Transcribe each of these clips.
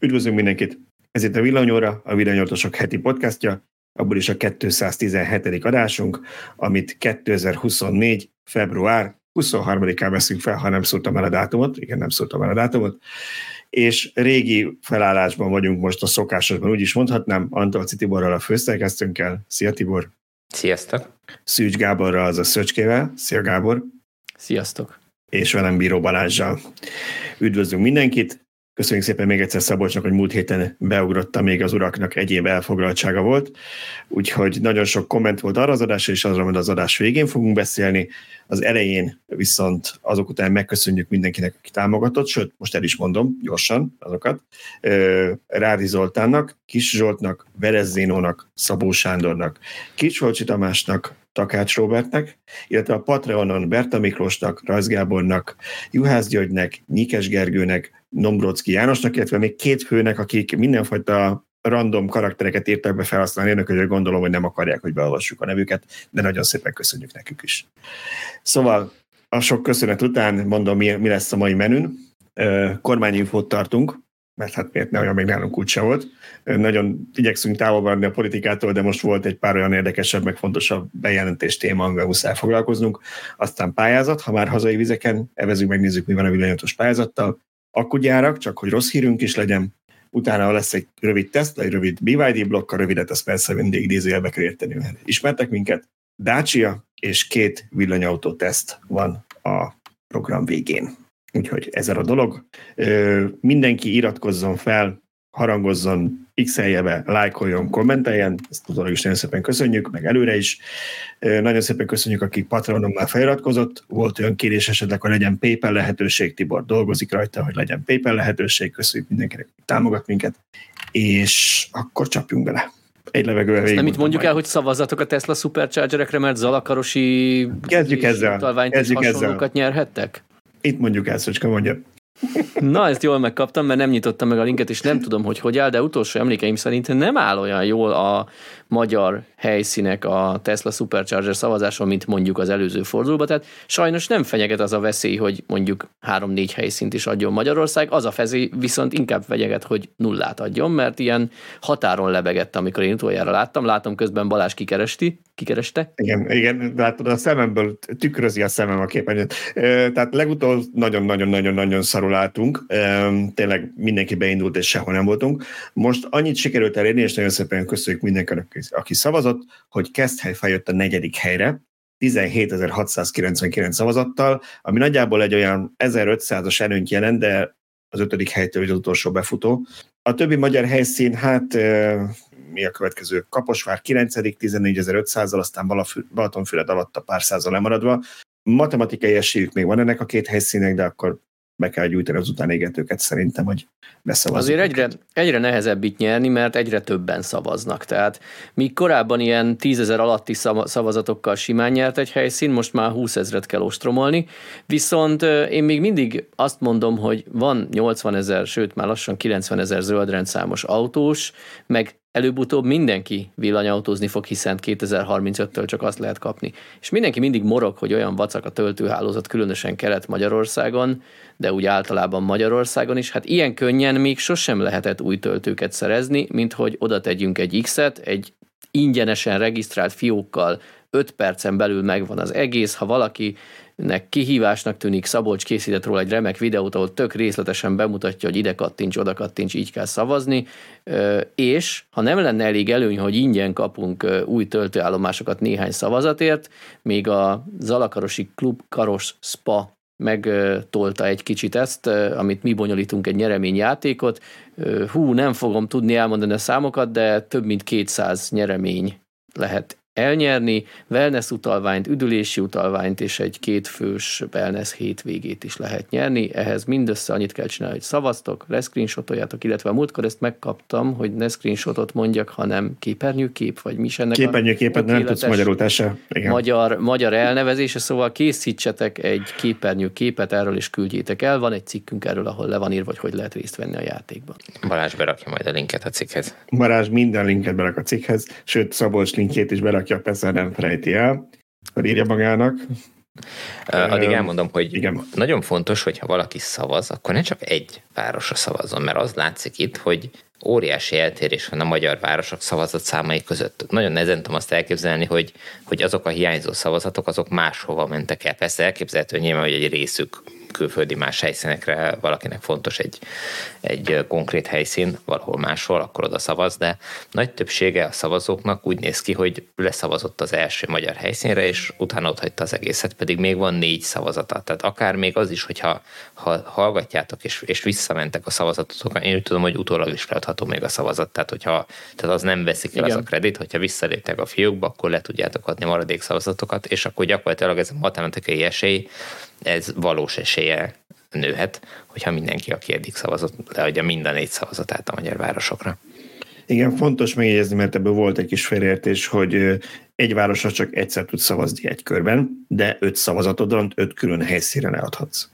Üdvözlünk mindenkit! Ez itt a Villanyóra, a Villanyórtosok heti podcastja, abból is a 217. adásunk, amit 2024. február 23-án veszünk fel, ha nem szóltam el a dátumot, igen, nem szóltam el a dátumot, és régi felállásban vagyunk most a szokásosban, úgy is mondhatnám, Antal Tiborral a főszerkesztőnkkel. Szia Tibor! Sziasztok! Szűcs Gáborral, az a Szöcskével. Szia Gábor! Sziasztok! És velem Bíró Balázsjal. Üdvözlünk mindenkit! Köszönjük szépen még egyszer Szabolcsnak, hogy múlt héten beugrotta, még az uraknak egyéb elfoglaltsága volt. Úgyhogy nagyon sok komment volt arra az adásra, és azra, hogy az adás végén fogunk beszélni. Az elején viszont azok után megköszönjük mindenkinek, aki támogatott, sőt, most el is mondom gyorsan azokat. Rádi Zoltánnak, Kis Zsoltnak, Verezzénónak, Szabó Sándornak, Kicsolcsi Tamásnak, Takács Robertnek, illetve a Patreonon Berta Miklósnak, Rajz Gábornak, Juhász Györgynek, Nyikes Gergőnek, Nombrocki Jánosnak, illetve még két főnek, akik mindenfajta random karaktereket írtak be felhasználni, önök, hogy gondolom, hogy nem akarják, hogy beolvassuk a nevüket, de nagyon szépen köszönjük nekük is. Szóval a sok köszönet után mondom, mi, lesz a mai menün. Kormányinfót tartunk, mert hát miért ne olyan még nálunk úgyse volt. Nagyon igyekszünk távol maradni a politikától, de most volt egy pár olyan érdekesebb, meg fontosabb bejelentés téma, amivel muszáj foglalkoznunk. Aztán pályázat, ha már hazai vizeken, evezünk, megnézzük, mi van a villanyatos pályázattal. Akkugyárak, csak hogy rossz hírünk is legyen. Utána lesz egy rövid teszt, egy rövid BYD blokk, a rövidet ezt persze mindig idézőjelbe kell érteni, ismertek minket. Dacia és két villanyautó teszt van a program végén. Úgyhogy ez a dolog. Mindenki iratkozzon fel, harangozzon, x be, lájkoljon, kommenteljen, ezt tudom is nagyon szépen köszönjük, meg előre is. Nagyon szépen köszönjük, aki Patronon már feliratkozott. Volt olyan kérés esetleg, hogy legyen PayPal lehetőség, Tibor dolgozik rajta, hogy legyen PayPal lehetőség, köszönjük mindenkinek, hogy támogat minket, és akkor csapjunk bele egy levegővel végig. Nem itt mondjuk majd. el, hogy szavazzatok a Tesla Superchargerekre, mert Zalakarosi Kezdjük ezzel. Kezdjük ezzel. nyerhettek? Itt mondjuk el, Szöcske, mondja. Na, ezt jól megkaptam, mert nem nyitottam meg a linket, és nem tudom, hogy hogy áll, de utolsó emlékeim szerint nem áll olyan jól a magyar helyszínek a Tesla Supercharger szavazáson, mint mondjuk az előző fordulóban. Tehát sajnos nem fenyeget az a veszély, hogy mondjuk három-négy helyszínt is adjon Magyarország, az a fezé viszont inkább fenyeget, hogy nullát adjon, mert ilyen határon lebegett, amikor én utoljára láttam. Látom közben Balázs kikeresti, kikereste. Igen, igen, látod, a szememből tükrözi a szemem a képernyőt. Tehát legutóbb nagyon-nagyon-nagyon-nagyon szarul álltunk, tényleg mindenki beindult, és sehol nem voltunk. Most annyit sikerült elérni, és nagyon szépen köszönjük mindenkinek, aki szavazott, hogy Keszthely feljött a negyedik helyre, 17.699 szavazattal, ami nagyjából egy olyan 1500-as előnyt jelent, de az ötödik helytől az utolsó befutó. A többi magyar helyszín, hát mi a következő? Kaposvár 9. 14.500-zal, aztán Balatonfüred alatt a pár százal lemaradva. Matematikai esélyük még van ennek a két helyszínek, de akkor be kell gyújtani az utánégetőket szerintem, hogy beszavazzuk. Azért egyre, egyre nehezebb itt nyerni, mert egyre többen szavaznak. Tehát míg korábban ilyen tízezer alatti szavazatokkal simán nyert egy helyszín, most már 20 ezret kell ostromolni. Viszont én még mindig azt mondom, hogy van 80 ezer, sőt már lassan 90 ezer zöldrendszámos autós, meg előbb-utóbb mindenki villanyautózni fog, hiszen 2035-től csak azt lehet kapni. És mindenki mindig morog, hogy olyan vacak a töltőhálózat, különösen Kelet-Magyarországon, de úgy általában Magyarországon is. Hát ilyen könnyen még sosem lehetett új töltőket szerezni, mint hogy oda tegyünk egy X-et, egy ingyenesen regisztrált fiókkal 5 percen belül megvan az egész, ha valaki nek kihívásnak tűnik, Szabolcs készített róla egy remek videót, ahol tök részletesen bemutatja, hogy ide kattints, oda kattints, így kell szavazni, és ha nem lenne elég előny, hogy ingyen kapunk új töltőállomásokat néhány szavazatért, még a Zalakarosi Klub Karos Spa megtolta egy kicsit ezt, amit mi bonyolítunk egy nyereményjátékot. Hú, nem fogom tudni elmondani a számokat, de több mint 200 nyeremény lehet elnyerni, wellness utalványt, üdülési utalványt és egy kétfős wellness hétvégét is lehet nyerni. Ehhez mindössze annyit kell csinálni, hogy szavaztok, leszcreenshotoljátok, illetve a múltkor ezt megkaptam, hogy ne screenshotot mondjak, hanem képernyőkép, vagy mi is ennek Képernyőképet nem tudsz magyarul, se. Igen. Magyar, magyar elnevezése, szóval készítsetek egy képernyőképet erről és küldjétek el. Van egy cikkünk erről, ahol le van írva, hogy hogy lehet részt venni a játékban. Balázs berakja majd a linket a cikkhez. Balázs minden linket berak a cikkhez, sőt Szabolcs linkjét is berak berakja, persze nem felejti el, írja magának. Addig elmondom, hogy Igen. nagyon fontos, hogyha valaki szavaz, akkor ne csak egy városra szavazzon, mert az látszik itt, hogy óriási eltérés van a magyar városok szavazatszámai között. Nagyon nehezen tudom azt elképzelni, hogy, hogy azok a hiányzó szavazatok, azok máshova mentek el. Persze elképzelhető nyilván, hogy egy részük külföldi más helyszínekre valakinek fontos egy, egy konkrét helyszín valahol máshol, akkor oda szavaz, de nagy többsége a szavazóknak úgy néz ki, hogy leszavazott az első magyar helyszínre, és utána ott hagyta az egészet, pedig még van négy szavazata. Tehát akár még az is, hogyha ha hallgatjátok és, és visszamentek a szavazatotokra, én úgy tudom, hogy utólag is leadható még a szavazat, tehát hogyha tehát az nem veszik el Igen. az a kredit, hogyha visszaléptek a fiúkba, akkor le tudjátok adni maradék szavazatokat, és akkor gyakorlatilag ez a matematikai esély, ez valós esélye nőhet, hogyha mindenki, aki eddig szavazott, leadja mind a négy szavazatát a magyar városokra. Igen, fontos megjegyezni, mert ebből volt egy kis félértés, hogy egy városra csak egyszer tud szavazni egy körben, de öt szavazatodon öt külön helyszínen eladhatsz.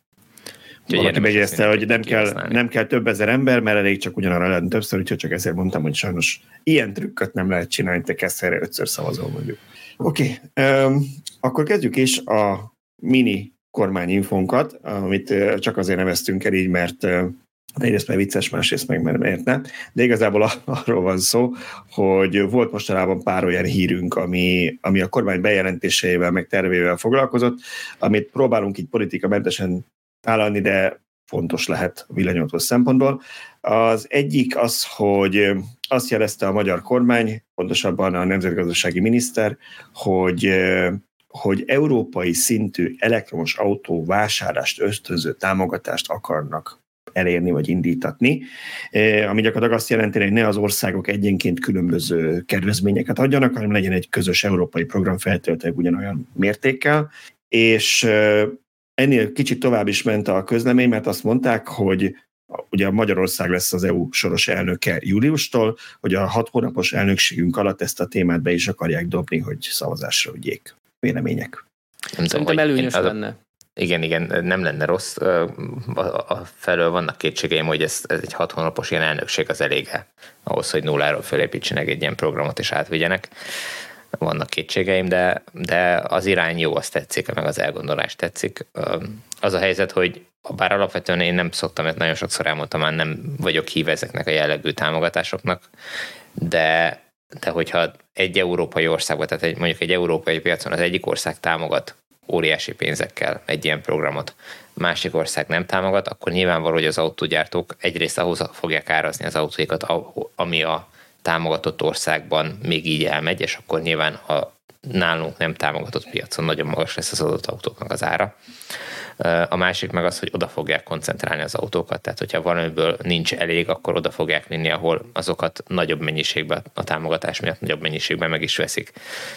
Úgyhogy Valaki megjegyezte, hogy nem kell, nem kell több ezer ember, mert elég csak ugyanarra lenni többször, úgyhogy csak ezért mondtam, hogy sajnos ilyen trükköt nem lehet csinálni, te kezd helyre ötször szavazol mondjuk. Oké, okay, um, akkor kezdjük is a mini kormányinfonkat, amit csak azért neveztünk el így, mert egyrészt mert vicces, másrészt meg mert miért ne. De igazából arról van szó, hogy volt mostanában pár olyan hírünk, ami, ami a kormány bejelentéseivel, meg tervével foglalkozott, amit próbálunk így politikamentesen vállalni, de fontos lehet a villanyautósz szempontból. Az egyik az, hogy azt jelezte a magyar kormány, pontosabban a nemzetgazdasági miniszter, hogy hogy európai szintű elektromos autó vásárlást ösztönző támogatást akarnak elérni vagy indítatni, e, ami gyakorlatilag azt jelenti, hogy ne az országok egyenként különböző kedvezményeket adjanak, hanem legyen egy közös európai program feltöltőleg ugyanolyan mértékkel, és e, ennél kicsit tovább is ment a közlemény, mert azt mondták, hogy ugye Magyarország lesz az EU soros elnöke júliustól, hogy a hat hónapos elnökségünk alatt ezt a témát be is akarják dobni, hogy szavazásra ügyék vélemények. Nem Szerintem előnyös az, lenne. Igen, igen, nem lenne rossz. A, a felől vannak kétségeim, hogy ez, ez egy hat hónapos ilyen elnökség az elége ahhoz, hogy nulláról fölépítsenek egy ilyen programot és átvigyenek. Vannak kétségeim, de, de az irány jó, azt tetszik, meg az elgondolás tetszik. Az a helyzet, hogy bár alapvetően én nem szoktam, mert nagyon sokszor elmondtam, már nem vagyok hív ezeknek a jellegű támogatásoknak, de de hogyha egy európai országban, tehát egy, mondjuk egy európai piacon az egyik ország támogat óriási pénzekkel egy ilyen programot, másik ország nem támogat, akkor nyilvánvaló, hogy az autógyártók egyrészt ahhoz fogják árazni az autóikat, ami a támogatott országban még így elmegy, és akkor nyilván a nálunk nem támogatott piacon nagyon magas lesz az adott autóknak az ára. A másik meg az, hogy oda fogják koncentrálni az autókat, tehát hogyha valamiből nincs elég, akkor oda fogják vinni, ahol azokat nagyobb mennyiségben, a támogatás miatt nagyobb mennyiségben meg is veszik.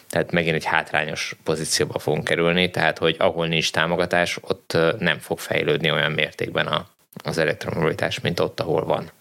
Tehát megint egy hátrányos pozícióba fogunk kerülni, tehát hogy ahol nincs támogatás, ott nem fog fejlődni olyan mértékben a, az elektromobilitás, mint ott, ahol van.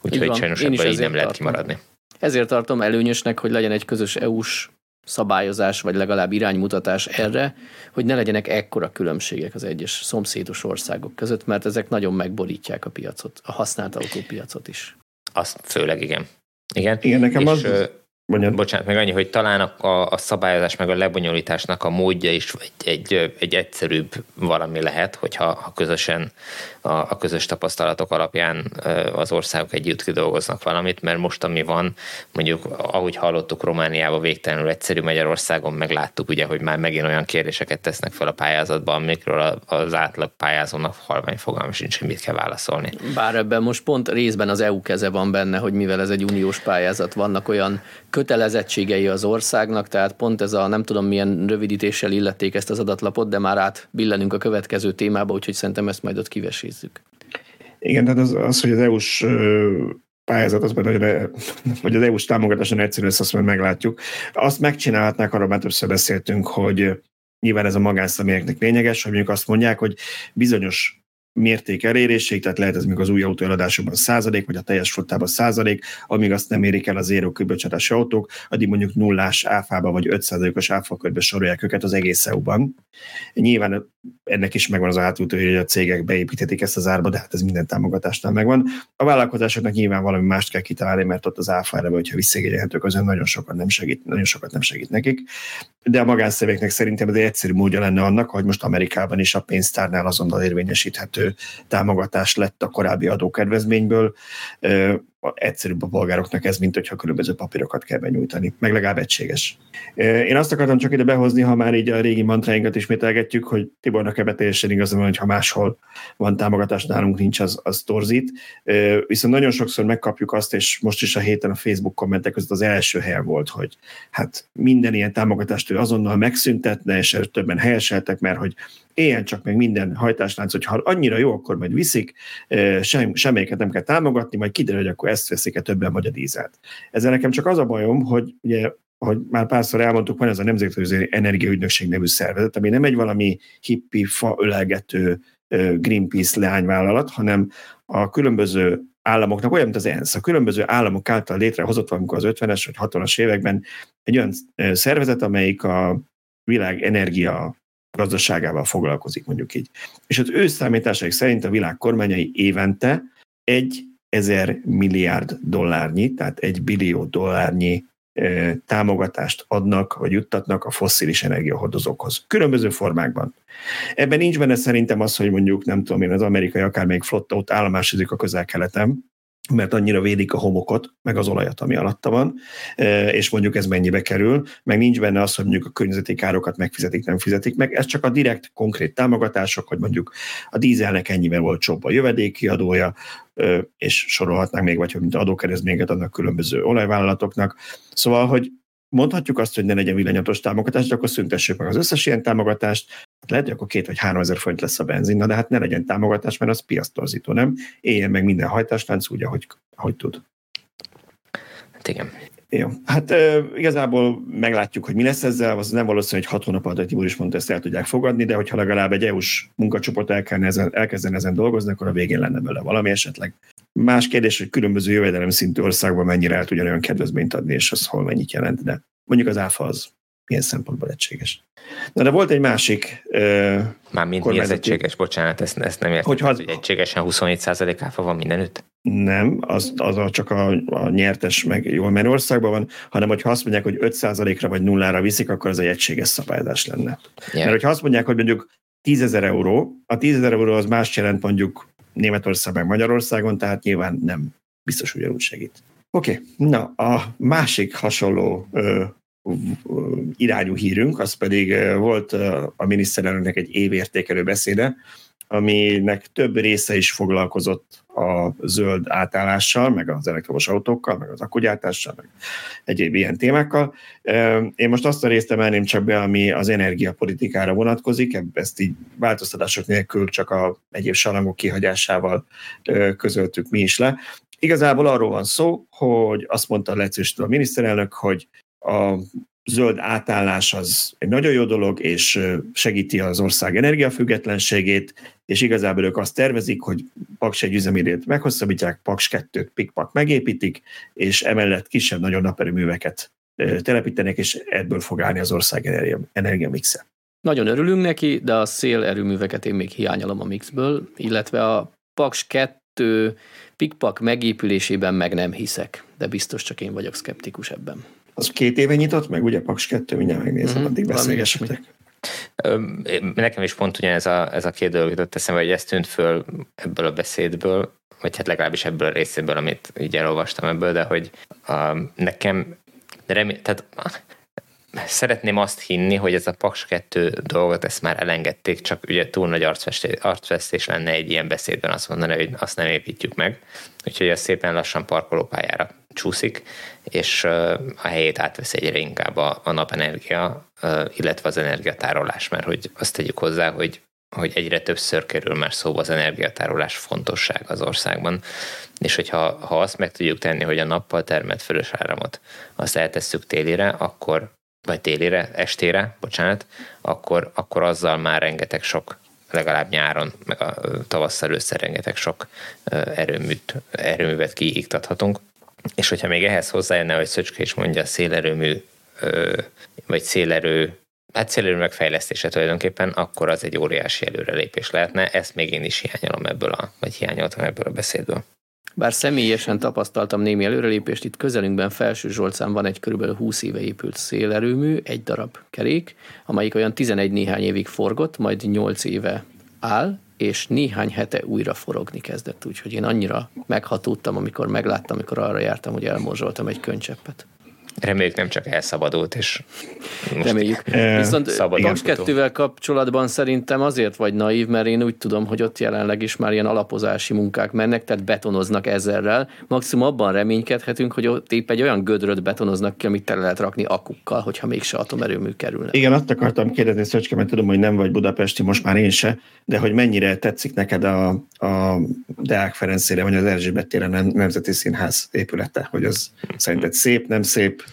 Úgyhogy sajnos ebből így nem lehet kimaradni. Ezért tartom előnyösnek, hogy legyen egy közös EU-s szabályozás, vagy legalább iránymutatás erre, hogy ne legyenek ekkora különbségek az egyes szomszédos országok között, mert ezek nagyon megborítják a piacot, a használt autópiacot is. Azt főleg igen. Igen, igen nekem és, az... Mondjad. Bocsánat, meg annyi, hogy talán a, a szabályozás meg a lebonyolításnak a módja is egy, egy, egy egyszerűbb valami lehet, hogyha ha közösen a, a közös tapasztalatok alapján az országok együtt kidolgoznak valamit, mert most ami van, mondjuk ahogy hallottuk Romániában végtelenül egyszerű, Magyarországon megláttuk ugye, hogy már megint olyan kérdéseket tesznek fel a pályázatban, amikről az átlag pályázónak halvány fogalma sincs, hogy mit kell válaszolni. Bár ebben most pont részben az EU keze van benne, hogy mivel ez egy uniós pályázat, vannak olyan kötelezettségei az országnak, tehát pont ez a nem tudom milyen rövidítéssel illették ezt az adatlapot, de már át billenünk a következő témába, úgyhogy szerintem ezt majd ott kivesézzük. Igen, tehát az, az hogy az EU-s pályázat, az majd, vagy az EU-s támogatáson egyszerű lesz, azt majd meglátjuk. Azt megcsinálhatnák, arról már többször beszéltünk, hogy nyilván ez a magánszemélyeknek lényeges, hogy mondjuk azt mondják, hogy bizonyos mérték elérésig, tehát lehet ez még az új autó eladásokban százalék, vagy a teljes flottában százalék, amíg azt nem érik el az éró kibocsátási autók, addig mondjuk nullás áfába vagy 5%-os áfakörbe sorolják őket az egész EU-ban. Nyilván ennek is megvan az átút, hogy a cégek beépíthetik ezt az árba, de hát ez minden támogatásnál megvan. A vállalkozásoknak nyilván valami mást kell kitalálni, mert ott az áfa eleve, hogyha visszagényelhetők, azon nagyon sokat nem segít, nagyon sokat nem segít nekik. De a magánszövéknek szerintem ez egy egyszerű módja lenne annak, hogy most Amerikában is a pénztárnál azonnal érvényesíthető támogatás lett a korábbi adókedvezményből egyszerűbb a polgároknak ez, mint hogyha különböző papírokat kell benyújtani, meg legalább egységes. Én azt akartam csak ide behozni, ha már így a régi mantráinkat ismételgetjük, hogy Tibornak ebbe teljesen igazam hogy ha máshol van támogatás, nálunk nincs, az, az torzít. Viszont nagyon sokszor megkapjuk azt, és most is a héten a Facebook kommentek között az első helyen volt, hogy hát minden ilyen támogatást ő azonnal megszüntetne, és többen helyeseltek, mert hogy éljen csak meg minden hajtáslánc, hogy ha annyira jó, akkor majd viszik, sem, semmelyiket nem kell támogatni, majd kiderül, hogy akkor ezt veszik-e többen vagy a dízelt. Ezzel nekem csak az a bajom, hogy ugye ahogy már párszor elmondtuk, van ez a Nemzetközi Energiaügynökség nevű szervezet, ami nem egy valami hippi, fa ölelgető Greenpeace leányvállalat, hanem a különböző államoknak, olyan, mint az ENSZ, a különböző államok által létrehozott valamikor az 50-es vagy 60-as években egy olyan szervezet, amelyik a világ energia gazdaságával foglalkozik, mondjuk így. És az ő számításaik szerint a világ kormányai évente egy ezer milliárd dollárnyi, tehát egy billió dollárnyi támogatást adnak, vagy juttatnak a fosszilis energiahordozókhoz. Különböző formákban. Ebben nincs benne szerintem az, hogy mondjuk, nem tudom én, az amerikai akármelyik flotta ott állomásodik a közel-keleten, mert annyira védik a homokot, meg az olajat, ami alatta van, e, és mondjuk ez mennyibe kerül, meg nincs benne az, hogy mondjuk a környezeti károkat megfizetik, nem fizetik meg, ez csak a direkt, konkrét támogatások, hogy mondjuk a dízelnek ennyivel volt csobb a jövedékiadója, e, és sorolhatnánk még, vagy hogy mint adókeresztményeket adnak különböző olajvállalatoknak. Szóval, hogy mondhatjuk azt, hogy ne legyen villanyatos támogatás, de akkor szüntessük meg az összes ilyen támogatást, lehet, hogy akkor két vagy három ezer forint lesz a benzin, de hát ne legyen támogatás, mert az piasztorzító, nem? Éljen meg minden hajtáslánc úgy, ahogy, ahogy tud. Hát igen. Jó. Hát e, igazából meglátjuk, hogy mi lesz ezzel, az nem valószínű, hogy hat hónap alatt, Tibor is mondta, ezt el tudják fogadni, de hogyha legalább egy EU-s munkacsoport elkezden ezen dolgozni, akkor a végén lenne belőle valami esetleg. Más kérdés, hogy különböző jövedelem szintű országban mennyire el tudja olyan kedvezményt adni, és az hol mennyit jelent, de mondjuk az áfa az milyen szempontból egységes. Na de volt egy másik... Uh, Már mind mi az egységes? Bocsánat, ezt, ezt nem értem. Hogy, az, hogy egységesen 27% áfa van mindenütt? Nem, az, az csak a, a nyertes meg jól menő országban van, hanem hogyha azt mondják, hogy 5%-ra vagy nullára viszik, akkor az egy egységes szabályozás lenne. Yeah. Mert hogyha azt mondják, hogy mondjuk 10 ezer euró, a 10 ezer euró az más jelent mondjuk Németország meg Magyarországon, tehát nyilván nem biztos ugyanúgy segít. Oké, okay. na a másik hasonló ö, irányú hírünk, az pedig volt a miniszterelnöknek egy évértékelő beszéde, aminek több része is foglalkozott a zöld átállással, meg az elektromos autókkal, meg az akkugyártással, meg egyéb ilyen témákkal. Én most azt a részt emelném csak be, ami az energiapolitikára vonatkozik, ezt így változtatások nélkül csak a egyéb salangok kihagyásával közöltük mi is le. Igazából arról van szó, hogy azt mondta a a miniszterelnök, hogy a zöld átállás az egy nagyon jó dolog, és segíti az ország energiafüggetlenségét, és igazából ők azt tervezik, hogy Paks egy üzemidőt meghosszabbítják, Paks 2-t pikpak megépítik, és emellett kisebb, nagyon naperőműveket telepítenek, és ebből fog állni az ország energia, energiamixe. Nagyon örülünk neki, de a szélerőműveket én még hiányolom a mixből, illetve a Paks 2 pikpak megépülésében meg nem hiszek, de biztos csak én vagyok szkeptikus ebben. Az két éve nyitott meg, ugye Paks 2, mindjárt megnézem, mm-hmm. addig beszélgessetek. Nekem is pont ugyanez a, ez a két dolog jutott eszembe, hogy ez tűnt föl ebből a beszédből, vagy hát legalábbis ebből a részéből, amit így elolvastam ebből, de hogy uh, nekem de remé- tehát szeretném azt hinni, hogy ez a Paks 2 dolgot ezt már elengedték, csak ugye túl nagy arcvestés, arcvesztés lenne egy ilyen beszédben azt mondani, hogy azt nem építjük meg. Úgyhogy ez szépen lassan parkolópályára csúszik, és a helyét átvesz egyre inkább a, a napenergia, illetve az energiatárolás, mert hogy azt tegyük hozzá, hogy hogy egyre többször kerül már szóba az energiatárolás fontosság az országban, és hogyha ha azt meg tudjuk tenni, hogy a nappal termelt fölös áramot azt eltesszük télire, akkor vagy télire, estére, bocsánat, akkor, akkor azzal már rengeteg sok, legalább nyáron, meg a tavasszal össze rengeteg sok erőműt, erőművet kiiktathatunk. És hogyha még ehhez hozzájönne, hogy Szöcske is mondja, szélerőmű, vagy szélerő hát célérőmek fejlesztése tulajdonképpen, akkor az egy óriási előrelépés lehetne. Ezt még én is hiányolom ebből a, vagy hiányoltam ebből a beszédből. Bár személyesen tapasztaltam némi előrelépést, itt közelünkben Felső Zsolcán van egy kb. 20 éve épült szélerőmű, egy darab kerék, amelyik olyan 11 néhány évig forgott, majd 8 éve áll, és néhány hete újra forogni kezdett, úgyhogy én annyira meghatódtam, amikor megláttam, amikor arra jártam, hogy elmorzsoltam egy könycseppet. Reméljük nem csak elszabadult, és most Reméljük. Viszont Paks 2 kapcsolatban szerintem azért vagy naív, mert én úgy tudom, hogy ott jelenleg is már ilyen alapozási munkák mennek, tehát betonoznak ezerrel. Maximum abban reménykedhetünk, hogy ott épp egy olyan gödröt betonoznak ki, amit tele lehet rakni akukkal, hogyha mégse atomerőmű kerülne. Igen, azt akartam kérdezni, Szöcske, mert tudom, hogy nem vagy budapesti, most már én se, de hogy mennyire tetszik neked a, a Deák Ferencére, vagy az Erzsébet téren Nemzeti Színház épülete, hogy az szerinted szép, nem szép,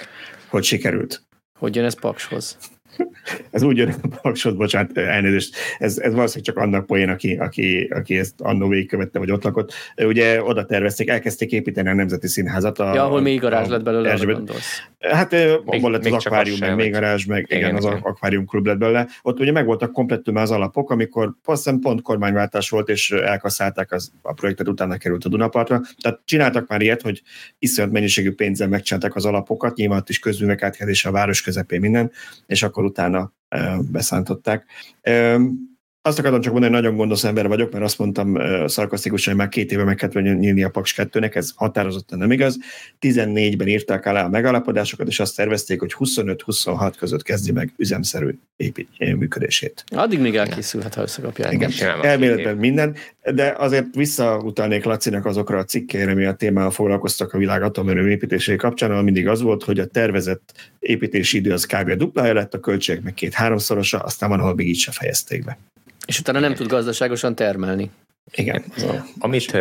hogy sikerült? Hogy jön ez Pakshoz? ez úgy jön a paksod, bocsánat, elnézést, ez, ez valószínűleg csak annak poén, aki, aki, aki ezt annó végigkövette, vagy ott lakott. Ugye oda tervezték, elkezdték építeni a Nemzeti Színházat. A, ja, ahol még garázs lett belőle, gondolsz. Hát abban lett az akvárium, meg még garázs, meg igen, igen az igen. akvárium klub lett belőle. Ott ugye megvoltak komplettüm az alapok, amikor azt pont kormányváltás volt, és elkasszálták az, a projektet, utána került a Dunapartra. Tehát csináltak már ilyet, hogy iszonyat mennyiségű pénzzel megcsináltak az alapokat, nyilván is közművek áthelyezése a város közepén minden, és akkor utána beszántották. Azt akartam csak mondani, hogy nagyon gondos ember vagyok, mert azt mondtam szarkasztikusan, hogy már két éve meg kellett nyílni a Paks 2-nek, ez határozottan nem igaz. 14-ben írták alá a megállapodásokat, és azt tervezték, hogy 25-26 között kezdi meg üzemszerű épít, működését. Addig még elkészülhet, ha összekapják. Igen, elméletben minden, de azért visszautalnék Lacinak azokra a cikkére, ami a témával foglalkoztak a világ atomerőmű építésé kapcsán, ahol mindig az volt, hogy a tervezett építési idő az kb. duplája lett, a költségek meg két-háromszorosa, aztán van, ahol még így se fejezték be. És utána nem tud gazdaságosan termelni. Igen. Amit,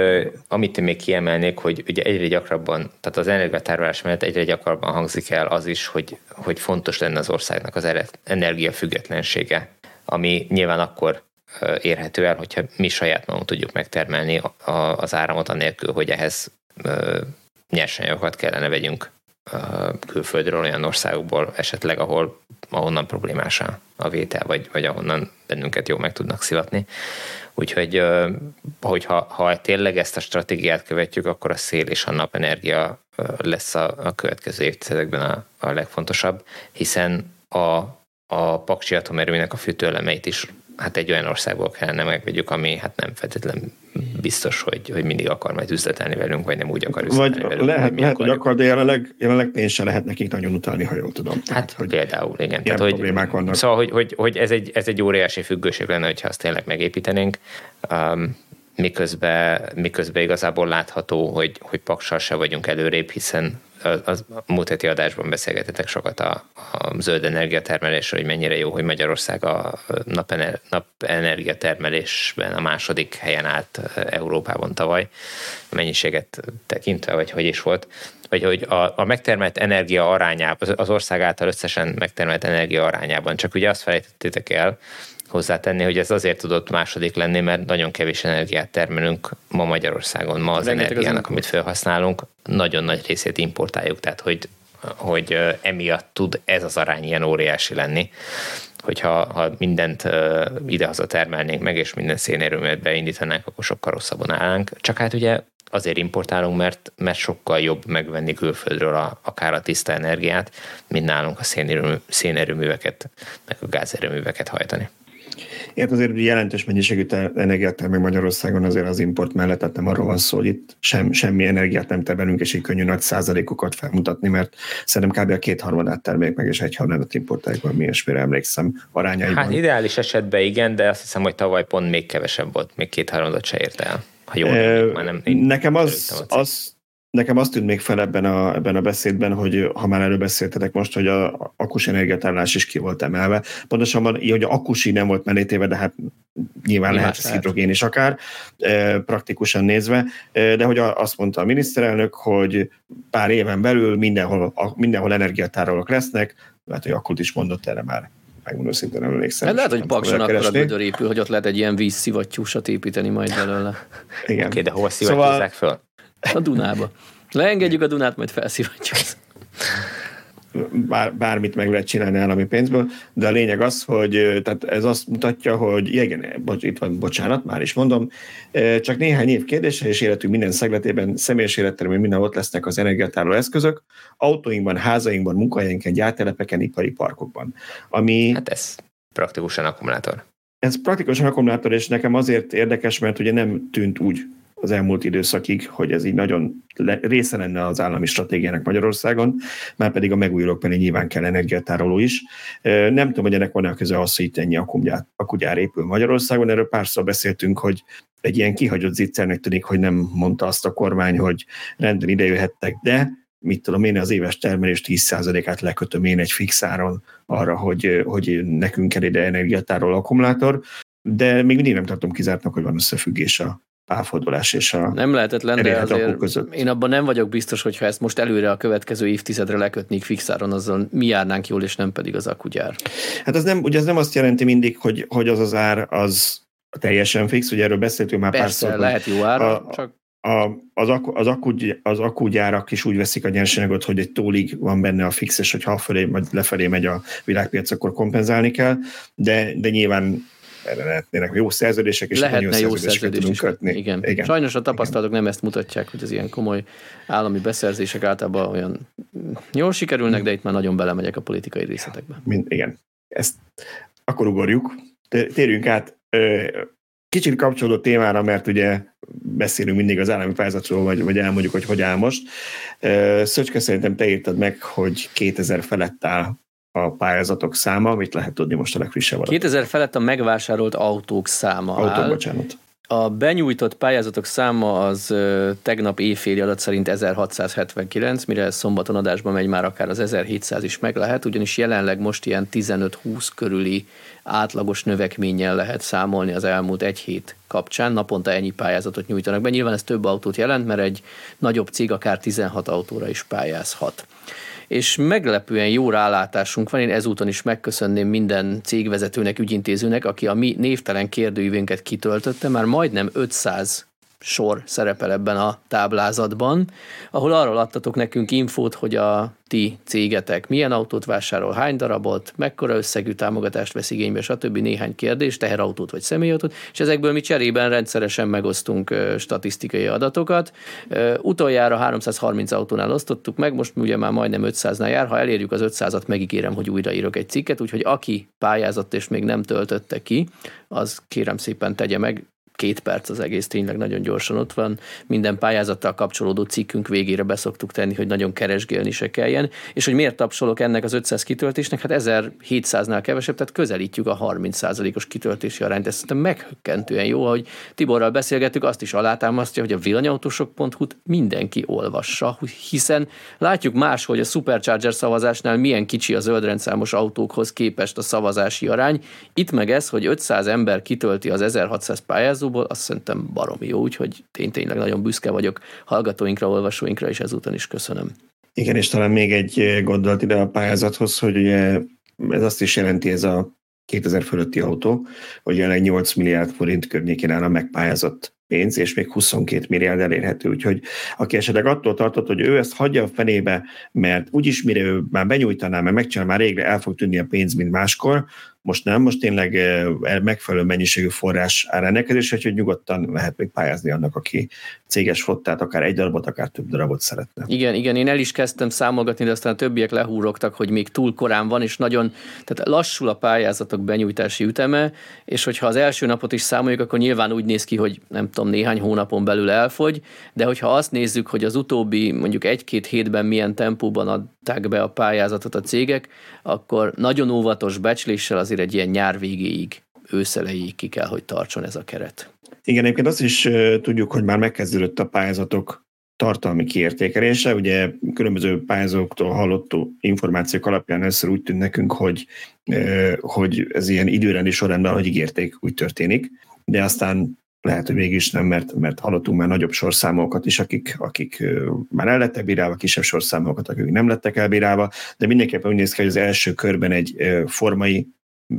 amit még kiemelnék, hogy ugye egyre gyakrabban, tehát az energiatárolás mellett egyre gyakrabban hangzik el az is, hogy, hogy fontos lenne az országnak az energiafüggetlensége, ami nyilván akkor érhető el, hogyha mi saját magunk tudjuk megtermelni az áramot anélkül, hogy ehhez nyersanyagokat kellene vegyünk külföldről, olyan országokból esetleg, ahol ahonnan problémás a vétel, vagy, vagy ahonnan bennünket jó meg tudnak szivatni. Úgyhogy, hogyha ha tényleg ezt a stratégiát követjük, akkor a szél és a napenergia lesz a, a következő évtizedekben a, a legfontosabb, hiszen a, a paksi atomerőnek a fűtőelemeit is hát egy olyan országból kellene megvegyük, ami hát nem feltétlenül biztos, hogy, hogy mindig akar majd üzletelni velünk, vagy nem úgy akar üzletelni vagy velünk. Lehet, lehet hogy akar, de jelenleg, jelenleg pénz se lehet nekik nagyon utalni, ha jól tudom. Hát hogy például, igen. Tehát, hogy, problémák vannak. Szóval, hogy, hogy, hogy ez, egy, ez egy óriási függőség lenne, hogyha azt tényleg megépítenénk. Um, miközben, miközben igazából látható, hogy, hogy paksal se vagyunk előrébb, hiszen az, a múlt heti adásban beszélgetetek sokat a, a zöld energiatermelésről, hogy mennyire jó, hogy Magyarország a napener, napenergia termelésben a második helyen állt Európában tavaly, a mennyiséget tekintve, vagy hogy is volt. Vagy hogy a, a megtermelt energia arányában, az ország által összesen megtermelt energia arányában, csak ugye azt felejtettétek el, hozzátenni, hogy ez azért tudott második lenni, mert nagyon kevés energiát termelünk ma Magyarországon. Ma az Rengeteg energiának, az amit felhasználunk, nagyon nagy részét importáljuk, tehát hogy, hogy emiatt tud ez az arány ilyen óriási lenni hogyha ha mindent idehaza termelnénk meg, és minden szénerőművet beindítanánk, akkor sokkal rosszabban állnánk. Csak hát ugye azért importálunk, mert, mert sokkal jobb megvenni külföldről a, akár a tiszta energiát, mint nálunk a szénerőmű, szénerőműveket, meg a gázerőműveket hajtani. Ilyet azért jelentős mennyiségű energiát meg Magyarországon azért az import mellett, tehát nem arról van szó, hogy itt sem, semmi energiát nem termelünk, és így könnyű nagy százalékokat felmutatni, mert szerintem kb. a kétharmadát termék meg, és egyharmadat importáljuk, mi ilyesmire emlékszem arányaiban. Hát ideális esetben igen, de azt hiszem, hogy tavaly pont még kevesebb volt, még kétharmadat se ért el. Ha jól e, már nem, nekem az, az, Nekem azt tűnt még fel ebben a, ebben a beszédben, hogy ha már erről beszéltetek most, hogy a akus energiatárlás is ki volt emelve. Pontosabban, hogy a akusi nem volt melétéve, de hát nyilván lehet ez hidrogén is akár, praktikusan nézve, de hogy azt mondta a miniszterelnök, hogy pár éven belül mindenhol, mindenhol energiatárolók lesznek, lehet, hogy akut is mondott erre már megmondom szintén nem emlékszem. Hát lehet, hogy Pakson akkor a gödör épül, hogy ott lehet egy ilyen vízszivattyúsat építeni majd belőle. Igen. Oké, okay, de hol szivattyúzzák szóval... föl? A Dunába. Leengedjük a Dunát, majd felszivatjuk. bár, bármit meg lehet csinálni állami pénzből, de a lényeg az, hogy tehát ez azt mutatja, hogy igen, bocs, itt van, bocsánat, már is mondom, csak néhány év kérdése, és életünk minden szegletében, személyes életteremben minden ott lesznek az energiatároló eszközök, autóinkban, házainkban, munkahelyeinken, gyártelepeken, ipari parkokban. Ami... Hát ez praktikusan akkumulátor. Ez praktikusan akkumulátor, és nekem azért érdekes, mert ugye nem tűnt úgy az elmúlt időszakig, hogy ez így nagyon része lenne az állami stratégiának Magyarországon, már pedig a megújulók mellé nyilván kell energiatároló is. Nem tudom, hogy ennek van-e a köze az, hogy itt ennyi akugyár, akugyár épül Magyarországon. Erről párszor beszéltünk, hogy egy ilyen kihagyott zicsernek tűnik, hogy nem mondta azt a kormány, hogy rendben idejöhettek, de mit tudom én, az éves termelés 10%-át lekötöm én egy fixáron arra, hogy, hogy nekünk kell ide energiatároló akkumulátor, de még mindig nem tartom kizártnak, hogy van összefüggés a pálfordulás és a Nem lehetetlen, de azért között. én abban nem vagyok biztos, hogyha ezt most előre a következő évtizedre lekötnék fixáron, azzal mi járnánk jól, és nem pedig az akugyár. Hát az nem, ugye ez nem azt jelenti mindig, hogy, hogy az az ár az teljesen fix, ugye erről beszéltünk már Persze, pár lehet jó ára, a, csak a, az, akku, az, akku, az akkugyárak is úgy veszik a nyersanyagot, hogy egy tólig van benne a fix, és ha fölé, vagy lefelé megy a világpiac, akkor kompenzálni kell, de, de nyilván erre lehetnének jó szerződések, és Lehetne jó szerződéseket tudunk kötni. Igen. Igen. Sajnos a tapasztalatok Igen. nem ezt mutatják, hogy az ilyen komoly állami beszerzések általában olyan jól sikerülnek, de itt már nagyon belemegyek a politikai részletekbe. Mind, igen. Ezt akkor ugorjuk. Térjünk át kicsit kapcsolódó témára, mert ugye beszélünk mindig az állami pályázatról, vagy, vagy elmondjuk, hogy hogy áll most. Szöcske, szerintem te írtad meg, hogy 2000 felett áll a pályázatok száma, mit lehet tudni most a legfrissebb adat? 2000 felett a megvásárolt autók száma Autók, áll. bocsánat. A benyújtott pályázatok száma az tegnap éjféli adat szerint 1679, mire szombaton adásban megy már akár az 1700 is meg lehet, ugyanis jelenleg most ilyen 15-20 körüli átlagos növekménnyel lehet számolni az elmúlt egy hét kapcsán. Naponta ennyi pályázatot nyújtanak be. Nyilván ez több autót jelent, mert egy nagyobb cég akár 16 autóra is pályázhat és meglepően jó rálátásunk van. Én ezúton is megköszönném minden cégvezetőnek, ügyintézőnek, aki a mi névtelen kérdőívünket kitöltötte, már majdnem 500 sor szerepel ebben a táblázatban, ahol arról adtatok nekünk infót, hogy a ti cégetek milyen autót vásárol, hány darabot, mekkora összegű támogatást vesz igénybe, stb. néhány kérdés, teherautót vagy személyautót, és ezekből mi cserében rendszeresen megosztunk statisztikai adatokat. Utoljára 330 autónál osztottuk meg, most ugye már majdnem 500-nál jár, ha elérjük az 500-at, megígérem, hogy újraírok egy cikket, úgyhogy aki pályázott és még nem töltötte ki, az kérem szépen tegye meg, két perc az egész tényleg nagyon gyorsan ott van. Minden pályázattal kapcsolódó cikkünk végére beszoktuk tenni, hogy nagyon keresgélni se kelljen. És hogy miért tapsolok ennek az 500 kitöltésnek? Hát 1700-nál kevesebb, tehát közelítjük a 30%-os kitöltési arányt. Ez szerintem meghökkentően jó, hogy Tiborral beszélgettük, azt is alátámasztja, hogy a villanyautósok.hu-t mindenki olvassa, hiszen látjuk más, hogy a Supercharger szavazásnál milyen kicsi a zöldrendszámos autókhoz képest a szavazási arány. Itt meg ez, hogy 500 ember kitölti az 1600 pályázó szóból, azt szerintem baromi jó, úgyhogy én tényleg nagyon büszke vagyok hallgatóinkra, olvasóinkra, és ezúton is köszönöm. Igen, és talán még egy gondolat ide a pályázathoz, hogy ugye ez azt is jelenti ez a 2000 fölötti autó, hogy jelenleg 8 milliárd forint környékén áll a megpályázott pénz, és még 22 milliárd elérhető. Úgyhogy aki esetleg attól tartott, hogy ő ezt hagyja a fenébe, mert úgyis mire ő már benyújtaná, mert megcsinál, már régre el fog tűnni a pénz, mint máskor, most nem, most tényleg megfelelő mennyiségű forrás áll rendelkezésre, hogy nyugodtan lehet még pályázni annak, aki céges fottát, akár egy darabot, akár több darabot szeretne. Igen, igen, én el is kezdtem számolgatni, de aztán a többiek lehúrogtak, hogy még túl korán van, és nagyon, tehát lassul a pályázatok benyújtási üteme, és hogyha az első napot is számoljuk, akkor nyilván úgy néz ki, hogy nem tudom, néhány hónapon belül elfogy, de hogyha azt nézzük, hogy az utóbbi mondjuk egy-két hétben milyen tempóban adták be a pályázatot a cégek, akkor nagyon óvatos becsléssel azért egy ilyen nyár végéig, őszelejéig ki kell, hogy tartson ez a keret. Igen, egyébként azt is tudjuk, hogy már megkezdődött a pályázatok tartalmi kiértékelése. Ugye különböző pályázóktól hallott információk alapján először úgy tűnt nekünk, hogy, hogy ez ilyen időrendi sorrendben, hogy ígérték, úgy történik, de aztán lehet, hogy mégis nem, mert, mert hallottunk már nagyobb sorszámokat is, akik, akik már el lettek bírálva, kisebb sorszámokat, akik nem lettek elbírálva, de mindenképpen úgy néz ki, hogy az első körben egy formai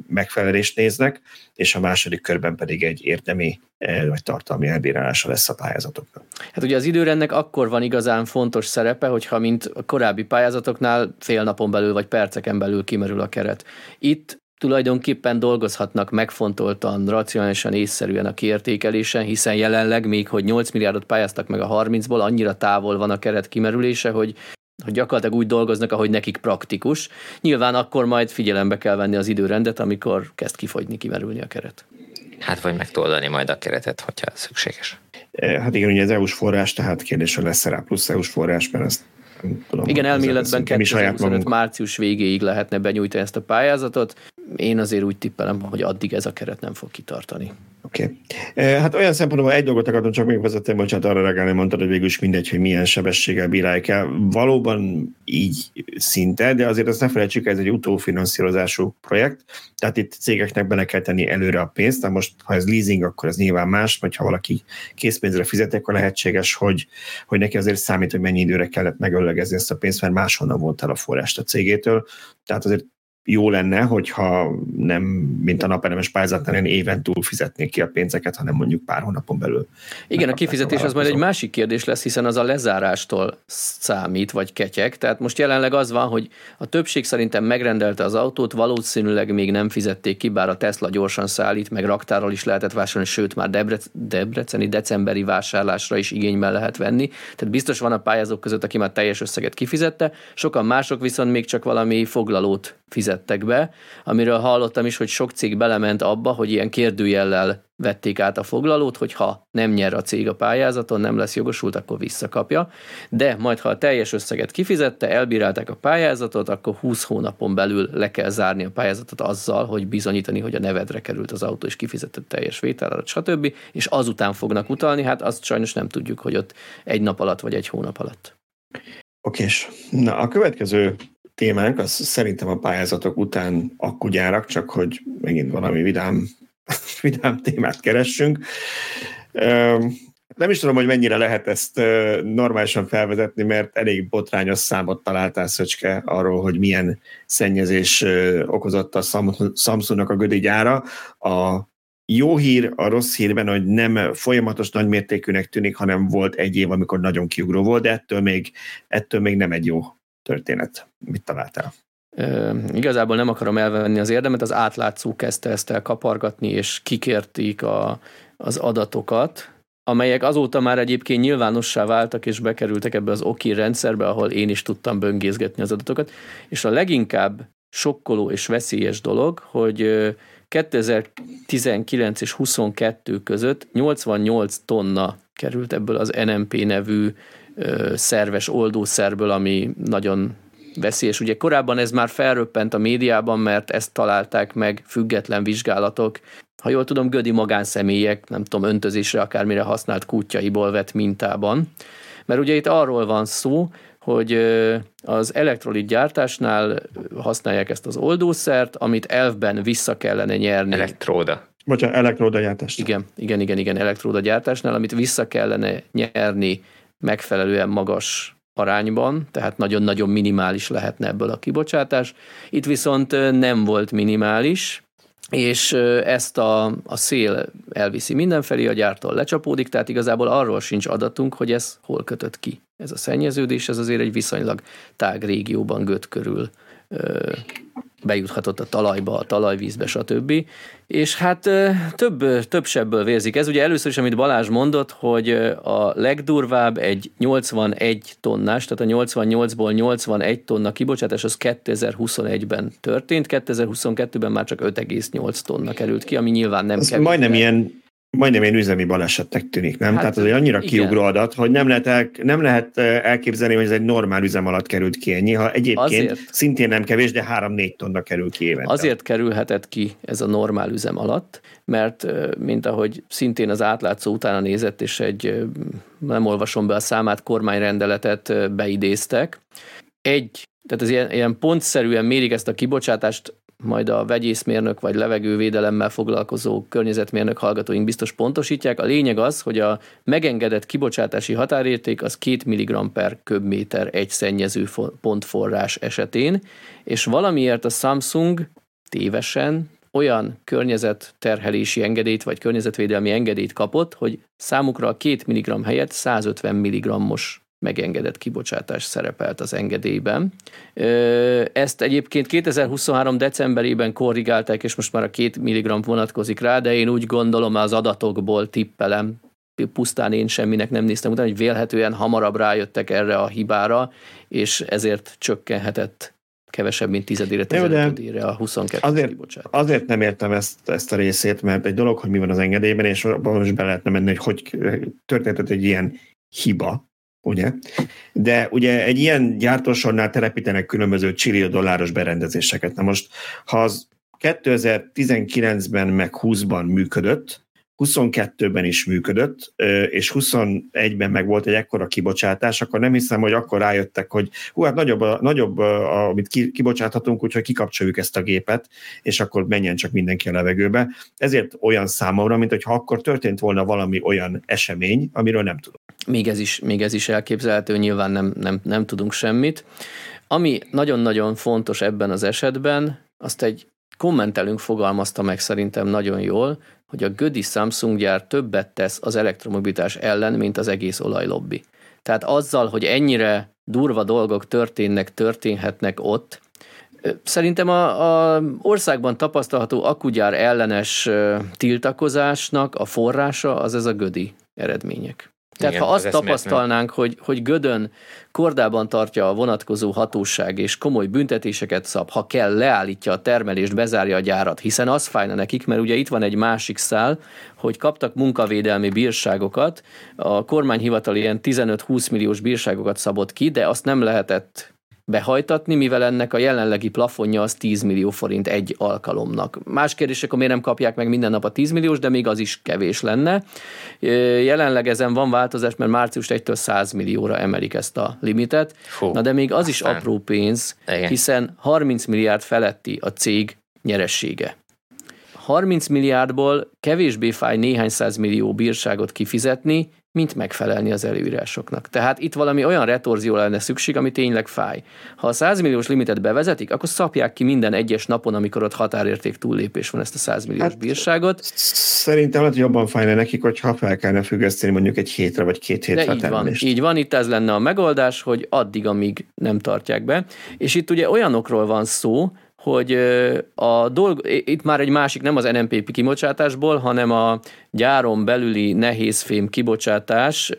megfelelést néznek, és a második körben pedig egy érdemi vagy tartalmi elbírálása lesz a pályázatoknak. Hát ugye az időrendnek akkor van igazán fontos szerepe, hogyha mint a korábbi pályázatoknál fél napon belül vagy perceken belül kimerül a keret. Itt tulajdonképpen dolgozhatnak megfontoltan, racionálisan, észszerűen a kiértékelésen, hiszen jelenleg még, hogy 8 milliárdot pályáztak meg a 30-ból, annyira távol van a keret kimerülése, hogy hogy gyakorlatilag úgy dolgoznak, ahogy nekik praktikus. Nyilván akkor majd figyelembe kell venni az időrendet, amikor kezd kifogyni, kimerülni a keret. Hát vagy megtoldani majd a keretet, hogyha szükséges. E, hát igen, ugye az EU-s forrás, tehát kérdés, hogy lesz rá plusz EU-s forrás, mert ezt tudom. Igen, elméletben 2025 március végéig lehetne benyújtani ezt a pályázatot. Én azért úgy tippelem, hogy addig ez a keret nem fog kitartani. Oké. Okay. Eh, hát olyan szempontból egy dolgot akartam csak még vezetni, bocsánat, arra reagálni, mondtad, hogy végül is mindegy, hogy milyen sebességgel bírálják el. Valóban így szinte, de azért azt ne felejtsük, ez egy utófinanszírozású projekt, tehát itt cégeknek bele kell tenni előre a pénzt, de most ha ez leasing, akkor ez nyilván más, vagy ha valaki készpénzre fizet, akkor lehetséges, hogy, hogy neki azért számít, hogy mennyi időre kellett megöllegezni ezt a pénzt, mert máshonnan volt el a forrást a cégétől. Tehát azért jó lenne, hogyha nem, mint a naperemes pályázatnál, én éven túl fizetnék ki a pénzeket, hanem mondjuk pár hónapon belül. Igen, a kifizetés az majd egy másik kérdés lesz, hiszen az a lezárástól számít, vagy ketyek. Tehát most jelenleg az van, hogy a többség szerintem megrendelte az autót, valószínűleg még nem fizették ki, bár a Tesla gyorsan szállít, meg raktáról is lehetett vásárolni, sőt már Debrec- debreceni decemberi vásárlásra is igényben lehet venni. Tehát biztos van a pályázók között, aki már teljes összeget kifizette, sokan mások viszont még csak valami foglalót fizettek be, amiről hallottam is, hogy sok cég belement abba, hogy ilyen kérdőjellel vették át a foglalót, hogy ha nem nyer a cég a pályázaton, nem lesz jogosult, akkor visszakapja. De majd, ha a teljes összeget kifizette, elbírálták a pályázatot, akkor 20 hónapon belül le kell zárni a pályázatot azzal, hogy bizonyítani, hogy a nevedre került az autó, és kifizetett teljes vételárat, stb. És azután fognak utalni, hát azt sajnos nem tudjuk, hogy ott egy nap alatt vagy egy hónap alatt. Okés. Na, a következő témánk, az szerintem a pályázatok után akkugyárak, csak hogy megint valami vidám, vidám témát keressünk. Nem is tudom, hogy mennyire lehet ezt normálisan felvezetni, mert elég botrányos számot találtál, Szöcske, arról, hogy milyen szennyezés okozott a Samsungnak a gödi gyára. A jó hír a rossz hírben, hogy nem folyamatos nagymértékűnek tűnik, hanem volt egy év, amikor nagyon kiugró volt, de ettől még, ettől még nem egy jó történet. Mit találtál? E, igazából nem akarom elvenni az érdemet, az átlátszó kezdte ezt el kapargatni, és kikérték a, az adatokat, amelyek azóta már egyébként nyilvánossá váltak, és bekerültek ebbe az OKI rendszerbe, ahol én is tudtam böngészgetni az adatokat, és a leginkább sokkoló és veszélyes dolog, hogy 2019 és 22 között 88 tonna került ebből az NMP nevű szerves oldószerből, ami nagyon veszélyes. Ugye korábban ez már felröppent a médiában, mert ezt találták meg független vizsgálatok. Ha jól tudom, gödi magánszemélyek, nem tudom, öntözésre akármire használt kutyaiból vett mintában. Mert ugye itt arról van szó, hogy az elektrolit gyártásnál használják ezt az oldószert, amit elfben vissza kellene nyerni. Elektróda. Bocsánat, elektróda gyártás. Igen, igen, igen, igen, elektróda gyártásnál, amit vissza kellene nyerni megfelelően magas arányban, tehát nagyon-nagyon minimális lehetne ebből a kibocsátás. Itt viszont nem volt minimális, és ezt a, a szél elviszi mindenfelé, a gyártól lecsapódik, tehát igazából arról sincs adatunk, hogy ez hol kötött ki. Ez a szennyeződés, ez azért egy viszonylag tág régióban göt körül bejuthatott a talajba, a talajvízbe, stb. És hát több, több sebből vérzik. Ez ugye először is, amit Balázs mondott, hogy a legdurvább egy 81 tonnás, tehát a 88-ból 81 tonna kibocsátás az 2021-ben történt, 2022-ben már csak 5,8 tonna került ki, ami nyilván nem került. Majdnem ilyen majdnem egy üzemi balesetnek tűnik, nem? Hát, Tehát az egy annyira igen. kiugró adat, hogy nem lehet, el, nem lehet elképzelni, hogy ez egy normál üzem alatt került ki ennyi, ha egyébként azért, szintén nem kevés, de 3-4 tonna kerül ki évente. Azért kerülhetett ki ez a normál üzem alatt, mert mint ahogy szintén az átlátszó utána nézett, és egy, nem olvasom be a számát, kormányrendeletet beidéztek, egy tehát az ilyen, ilyen pontszerűen mérik ezt a kibocsátást majd a vegyészmérnök vagy levegővédelemmel foglalkozó környezetmérnök hallgatóink biztos pontosítják. A lényeg az, hogy a megengedett kibocsátási határérték az 2 mg per köbméter egy szennyező pontforrás esetén, és valamiért a Samsung tévesen olyan környezetterhelési engedélyt, vagy környezetvédelmi engedélyt kapott, hogy számukra a 2 mg helyett 150 mg-os megengedett kibocsátás szerepelt az engedélyben. Ezt egyébként 2023. decemberében korrigálták, és most már a 2 mg vonatkozik rá, de én úgy gondolom, az adatokból tippelem, pusztán én semminek nem néztem utána, hogy vélhetően hamarabb rájöttek erre a hibára, és ezért csökkenhetett kevesebb, mint tizedére, tizedére a 22 azért, kibocsátás. Azért nem értem ezt, ezt a részét, mert egy dolog, hogy mi van az engedélyben, és abban most be lehetne menni, hogy hogy történhetett egy ilyen hiba, ugye? De ugye egy ilyen gyártósornál telepítenek különböző csillió dolláros berendezéseket. Na most, ha az 2019-ben meg 20-ban működött, 22-ben is működött, és 21-ben meg volt egy ekkora kibocsátás, akkor nem hiszem, hogy akkor rájöttek, hogy hú, hát nagyobb, nagyobb a, amit kibocsáthatunk, úgyhogy kikapcsoljuk ezt a gépet, és akkor menjen csak mindenki a levegőbe. Ezért olyan számomra, mint hogyha akkor történt volna valami olyan esemény, amiről nem tudom. Még ez is, még ez is elképzelhető, nyilván nem, nem, nem tudunk semmit. Ami nagyon-nagyon fontos ebben az esetben, azt egy kommentelünk fogalmazta meg szerintem nagyon jól, hogy a Gödi Samsung gyár többet tesz az elektromobilitás ellen, mint az egész olajlobbi. Tehát azzal, hogy ennyire durva dolgok történnek, történhetnek ott, Szerintem a, a országban tapasztalható akugyár ellenes tiltakozásnak a forrása az ez a gödi eredmények. Tehát Igen, ha azt tapasztalnánk, hogy, hogy Gödön kordában tartja a vonatkozó hatóság, és komoly büntetéseket szab, ha kell, leállítja a termelést, bezárja a gyárat, hiszen az fájna nekik, mert ugye itt van egy másik szál, hogy kaptak munkavédelmi bírságokat, a kormányhivatal ilyen 15-20 milliós bírságokat szabott ki, de azt nem lehetett behajtatni, mivel ennek a jelenlegi plafonja az 10 millió forint egy alkalomnak. Más kérdés, akkor miért nem kapják meg minden nap a 10 milliós, de még az is kevés lenne. Jelenleg ezen van változás, mert március 1-től 100 millióra emelik ezt a limitet. Fú, Na de még az is apró pénz, Igen. hiszen 30 milliárd feletti a cég nyeressége. 30 milliárdból kevésbé fáj néhány millió bírságot kifizetni, mint megfelelni az előírásoknak. Tehát itt valami olyan retorzió lenne szükség, ami tényleg fáj. Ha a 100 milliós limitet bevezetik, akkor szapják ki minden egyes napon, amikor ott határérték túllépés van ezt a 100 milliós hát, bírságot. Szerintem lehet, jobban fájna nekik, hogyha fel kellene függeszteni mondjuk egy hétre vagy két hétre De így van, így van, itt ez lenne a megoldás, hogy addig, amíg nem tartják be. És itt ugye olyanokról van szó, hogy a dolg, itt már egy másik, nem az NMPP kibocsátásból, hanem a gyáron belüli nehézfém kibocsátás,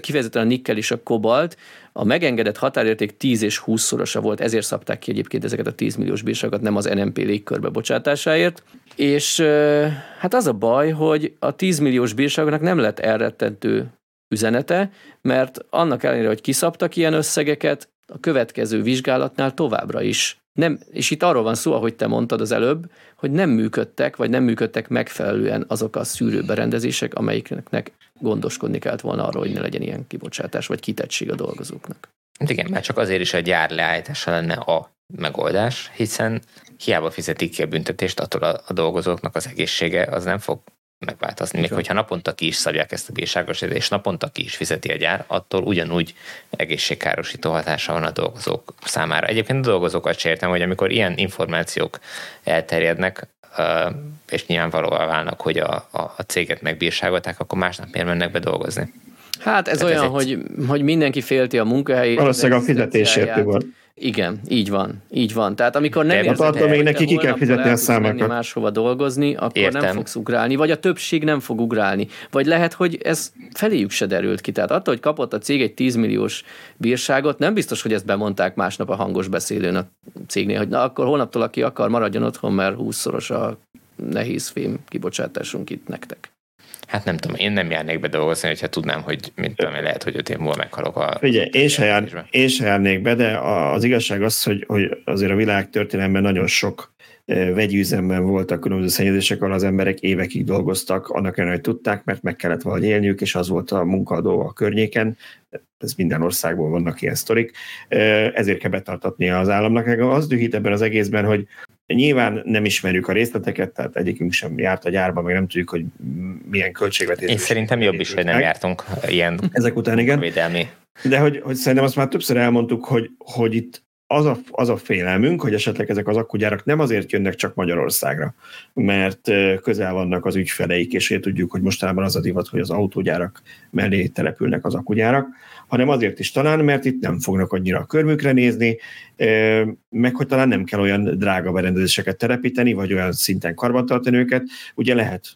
kifejezetten a nikkel és a kobalt, a megengedett határérték 10 és 20 szorosa volt, ezért szabták ki egyébként ezeket a 10 milliós bírságokat, nem az NMP légkörbe bocsátásáért. És hát az a baj, hogy a 10 milliós bírságoknak nem lett elrettentő üzenete, mert annak ellenére, hogy kiszabtak ilyen összegeket, a következő vizsgálatnál továbbra is nem, és itt arról van szó, ahogy te mondtad az előbb, hogy nem működtek, vagy nem működtek megfelelően azok a szűrőberendezések, amelyiknek gondoskodni kellett volna arról, hogy ne legyen ilyen kibocsátás, vagy kitettség a dolgozóknak. Hát igen, mert csak azért is a gyár leállítása lenne a megoldás, hiszen hiába fizetik ki a büntetést, attól a, a dolgozóknak az egészsége az nem fog megváltozni. Még hogyha naponta ki is szabják ezt a bírságos, és naponta ki is fizeti a gyár, attól ugyanúgy egészségkárosító hatása van a dolgozók számára. Egyébként a dolgozókat sem értem, hogy amikor ilyen információk elterjednek, és nyilvánvalóan válnak, hogy a, a, a céget megbírságolták, akkor másnap miért mennek be dolgozni? Hát ez Tehát olyan, ez egy... hogy, hogy mindenki félti a munkahelyét. Valószínűleg a fizetésért volt. Igen, így van, így van. Tehát amikor nem érzed, attól még neki ki kell fizetni a számokat. máshova dolgozni, akkor Értem. nem fogsz ugrálni, vagy a többség nem fog ugrálni. Vagy lehet, hogy ez feléjük se derült ki. Tehát attól, hogy kapott a cég egy 10 milliós bírságot, nem biztos, hogy ezt bemondták másnap a hangos beszélőn a cégnél, hogy na akkor holnaptól, aki akar, maradjon otthon, mert 20-szoros a nehéz fém kibocsátásunk itt nektek. Hát nem tudom, én nem járnék be dolgozni, hogyha tudnám, hogy mint tudom, lehet, hogy öt év múlva meghalok a... Figyelj, én se, jár, én se járnék be, de az igazság az, hogy, hogy azért a világ történelemben nagyon sok vegyüzemben voltak különböző szennyezések, ahol az emberek évekig dolgoztak, annak ellenére, hogy tudták, mert meg kellett valahogy élniük, és az volt a munkadó a környéken. Ez minden országból vannak ilyen sztorik. Ezért kell betartatnia az államnak. Az dühít ebben az egészben, hogy Nyilván nem ismerjük a részleteket, tehát egyikünk sem járt a gyárba, meg nem tudjuk, hogy milyen költségvetés. Én szerintem jobb is, hogy nem jártunk ilyen Ezek után igen. Védelmi. De hogy, hogy szerintem azt már többször elmondtuk, hogy, hogy itt az a, az a félelmünk, hogy esetleg ezek az akkugyárak nem azért jönnek csak Magyarországra, mert közel vannak az ügyfeleik, és én tudjuk, hogy mostanában az a divat, hogy az autógyárak mellé települnek az akkugyárak, hanem azért is talán, mert itt nem fognak annyira a körmükre nézni, meg hogy talán nem kell olyan drága berendezéseket telepíteni, vagy olyan szinten karbantartani őket. Ugye lehet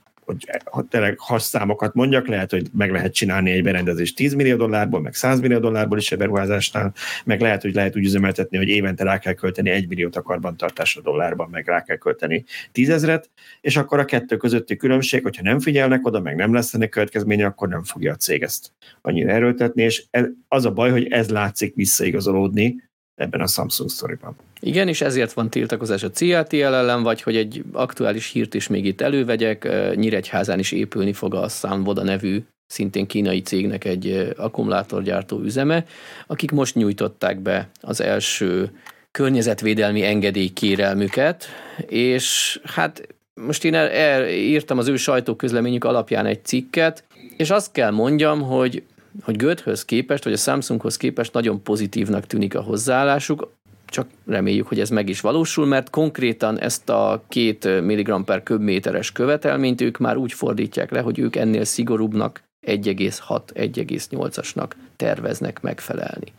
hogy tényleg hasszámokat mondjak, lehet, hogy meg lehet csinálni egy berendezést 10 millió dollárból, meg 100 millió dollárból is egy beruházásnál, meg lehet, hogy lehet úgy üzemeltetni, hogy évente rá kell költeni 1 milliót a karbantartásra dollárban, meg rá kell költeni 10 ezret, és akkor a kettő közötti különbség, hogyha nem figyelnek oda, meg nem lesz ennek következménye, akkor nem fogja a cég ezt annyira erőltetni, és az a baj, hogy ez látszik visszaigazolódni ebben a Samsung sztoriban. Igen, és ezért van tiltakozás a CATL ellen, vagy hogy egy aktuális hírt is még itt elővegyek, Nyíregyházán is épülni fog a Samvoda nevű szintén kínai cégnek egy akkumulátorgyártó üzeme, akik most nyújtották be az első környezetvédelmi engedély kérelmüket, és hát most én el, írtam az ő sajtóközleményük alapján egy cikket, és azt kell mondjam, hogy hogy Göthöz képest, vagy a Samsunghoz képest nagyon pozitívnak tűnik a hozzáállásuk, csak reméljük, hogy ez meg is valósul, mert konkrétan ezt a két mg per köbméteres követelményt ők már úgy fordítják le, hogy ők ennél szigorúbbnak 1,6-1,8-asnak terveznek megfelelni.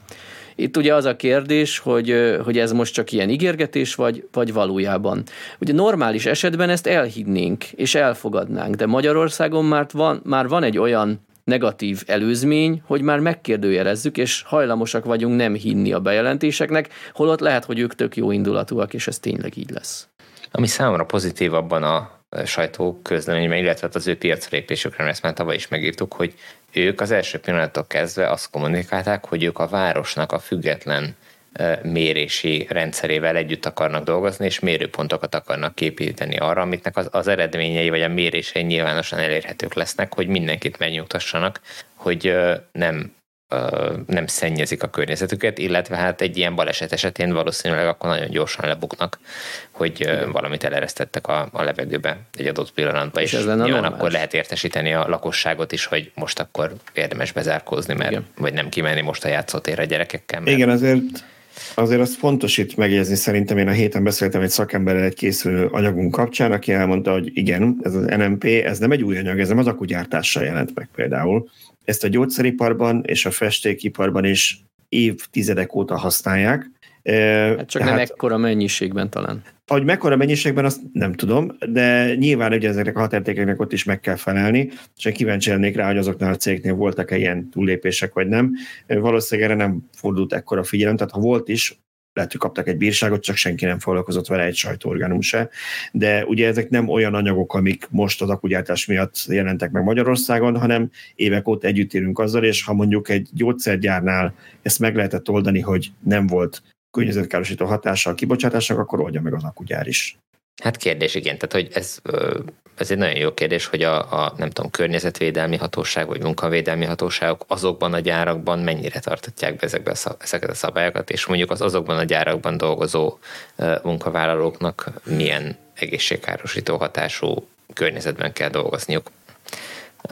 Itt ugye az a kérdés, hogy, hogy ez most csak ilyen ígérgetés, vagy, vagy valójában. Ugye normális esetben ezt elhinnénk és elfogadnánk, de Magyarországon már van, már van egy olyan negatív előzmény, hogy már megkérdőjelezzük, és hajlamosak vagyunk nem hinni a bejelentéseknek, holott lehet, hogy ők tök jó indulatúak, és ez tényleg így lesz. Ami számomra pozitív abban a sajtó közleményben, illetve hát az ő piacrépésükre, ezt már tavaly is megírtuk, hogy ők az első pillanattól kezdve azt kommunikálták, hogy ők a városnak a független mérési rendszerével együtt akarnak dolgozni, és mérőpontokat akarnak képíteni arra, amitnek az, az eredményei vagy a mérései nyilvánosan elérhetők lesznek, hogy mindenkit megnyugtassanak, hogy nem nem szennyezik a környezetüket, illetve hát egy ilyen baleset esetén valószínűleg akkor nagyon gyorsan lebuknak, hogy valamit eleresztettek a, a levegőbe egy adott pillanatban, és, és nyilván akkor lehet értesíteni a lakosságot is, hogy most akkor érdemes bezárkózni, mert, Igen. vagy nem kimenni most a játszótérre a gyerekekkel. Mert... Igen, azért Azért az fontos itt megjegyezni, szerintem én a héten beszéltem egy szakemberrel egy készülő anyagunk kapcsán, aki elmondta, hogy igen, ez az NMP, ez nem egy új anyag, ez nem az akugyártással jelent meg például. Ezt a gyógyszeriparban és a festékiparban is évtizedek óta használják. Hát csak Tehát, nem ekkora mennyiségben talán. Hogy mekkora mennyiségben, azt nem tudom, de nyilván ugye ezeknek a határtékeknek ott is meg kell felelni, és én kíváncsi lennék rá, hogy azoknál a cégnél voltak-e ilyen túllépések, vagy nem. Valószínűleg erre nem fordult ekkora figyelem, tehát ha volt is, lehet, hogy kaptak egy bírságot, csak senki nem foglalkozott vele, egy sajtóorganum se. De ugye ezek nem olyan anyagok, amik most az akugyártás miatt jelentek meg Magyarországon, hanem évek óta együtt élünk azzal, és ha mondjuk egy gyógyszergyárnál ezt meg lehetett oldani, hogy nem volt környezetkárosító hatása a kibocsátásnak, akkor oldja meg az akugyár is. Hát kérdés, igen. Tehát, hogy ez, ez egy nagyon jó kérdés, hogy a, a, nem tudom, környezetvédelmi hatóság vagy munkavédelmi hatóságok azokban a gyárakban mennyire tartatják be ezekbe a, ezeket a szabályokat, és mondjuk az azokban a gyárakban dolgozó munkavállalóknak milyen egészségkárosító hatású környezetben kell dolgozniuk.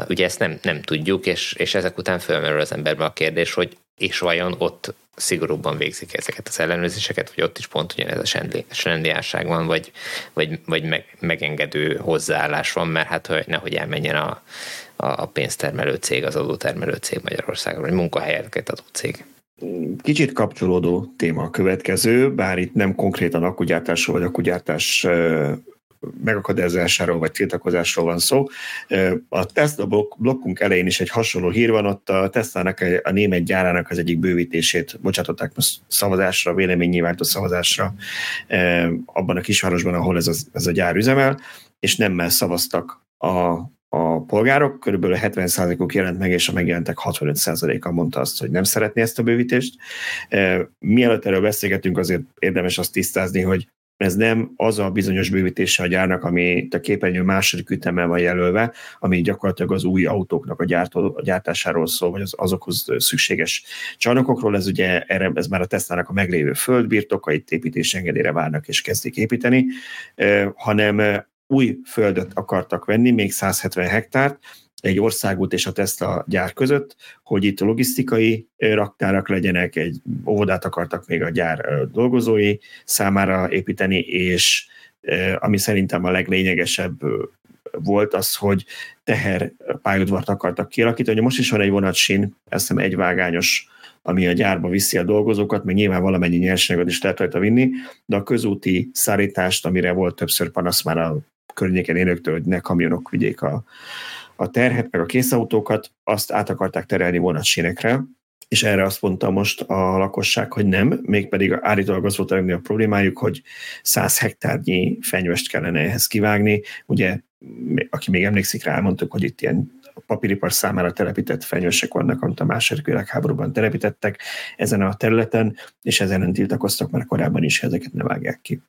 Ugye ezt nem, nem tudjuk, és, és ezek után fölmerül az emberben a kérdés, hogy és vajon ott szigorúbban végzik ezeket az ellenőrzéseket, vagy ott is pont ugyanez a sendiásság van, vagy, vagy, vagy meg, megengedő hozzáállás van, mert hát hogy nehogy elmenjen a, a pénztermelő cég, az adótermelő cég Magyarországon, vagy munkahelyeket adó cég. Kicsit kapcsolódó téma a következő, bár itt nem konkrétan akkugyártásról vagy akkugyártás megakadályozásáról vagy tiltakozásról van szó. A Tesla blokkunk elején is egy hasonló hír van, ott a Tesla-nak a német gyárának az egyik bővítését bocsátották most szavazásra, véleménynyilvánító szavazásra abban a kisvárosban, ahol ez a, ez a gyár üzemel, és nemmel szavaztak a, a polgárok, körülbelül 70%-uk jelent meg, és a megjelentek 65%-a mondta azt, hogy nem szeretné ezt a bővítést. Mielőtt erről beszélgetünk, azért érdemes azt tisztázni, hogy ez nem az a bizonyos bővítése a gyárnak, ami a képernyő második ütemmel van jelölve, ami gyakorlatilag az új autóknak a, gyártó, a gyártásáról szól, vagy az, azokhoz szükséges csarnokokról. Ez ugye erre, ez már a Tesla-nak a meglévő földbirtoka, itt építési engedélyre várnak és kezdik építeni, hanem új földet akartak venni, még 170 hektárt, egy országút és a Tesla gyár között, hogy itt logisztikai raktárak legyenek, egy óvodát akartak még a gyár dolgozói számára építeni, és ami szerintem a leglényegesebb volt az, hogy teher pályaudvart akartak kialakítani. Most is van egy vonatsín, ezt hiszem egyvágányos ami a gyárba viszi a dolgozókat, még nyilván valamennyi nyersanyagot is lehet rajta vinni, de a közúti szállítást, amire volt többször panasz már a környéken élőktől, hogy ne kamionok vigyék a, a terhet, meg a készautókat, azt át akarták terelni vonatsínekre, és erre azt mondta most a lakosság, hogy nem, mégpedig állítólag az volt a problémájuk, hogy 100 hektárnyi fenyvest kellene ehhez kivágni. Ugye, aki még emlékszik rá, mondtuk, hogy itt ilyen papíripar számára telepített fenyősek vannak, amit a második világháborúban telepítettek ezen a területen, és ezen tiltakoztak már korábban is, ezeket ne vágják ki.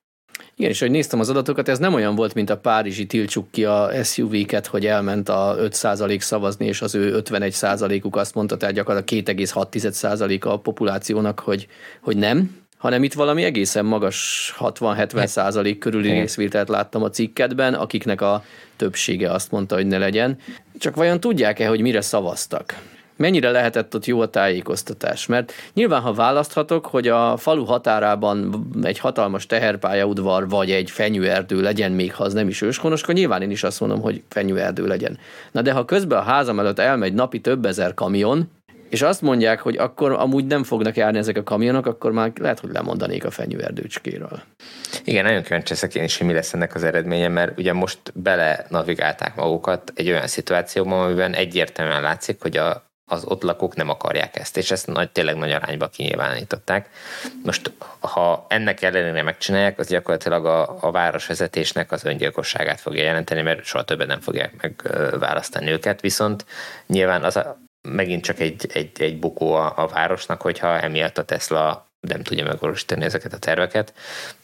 Igen, és hogy néztem az adatokat, ez nem olyan volt, mint a Párizsi tiltsuk ki a SUV-ket, hogy elment a 5% szavazni, és az ő 51%-uk azt mondta, tehát gyakorlatilag 2,6% a populációnak, hogy, hogy nem, hanem itt valami egészen magas 60-70 százalék körüli részvételt láttam a cikketben, akiknek a többsége azt mondta, hogy ne legyen. Csak vajon tudják-e, hogy mire szavaztak? Mennyire lehetett ott jó a tájékoztatás? Mert nyilván, ha választhatok, hogy a falu határában egy hatalmas teherpályaudvar vagy egy fenyőerdő legyen, még ha az nem is őshonos, akkor nyilván én is azt mondom, hogy fenyőerdő legyen. Na de ha közben a házam előtt elmegy napi több ezer kamion, és azt mondják, hogy akkor amúgy nem fognak járni ezek a kamionok, akkor már lehet, hogy lemondanék a fenyőerdőcskéről. Igen, nagyon kíváncsi leszek én is, hogy mi lesz ennek az eredménye, mert ugye most bele navigálták magukat egy olyan szituációban, amiben egyértelműen látszik, hogy a, az ott lakók nem akarják ezt, és ezt nagy, tényleg nagy arányba kinyilvánították. Most, ha ennek ellenére megcsinálják, az gyakorlatilag a, a városvezetésnek az öngyilkosságát fogja jelenteni, mert soha többet nem fogják megválasztani őket, viszont nyilván az a, megint csak egy, egy, egy bukó a, a városnak, hogyha emiatt a Tesla nem tudja megvalósítani ezeket a terveket.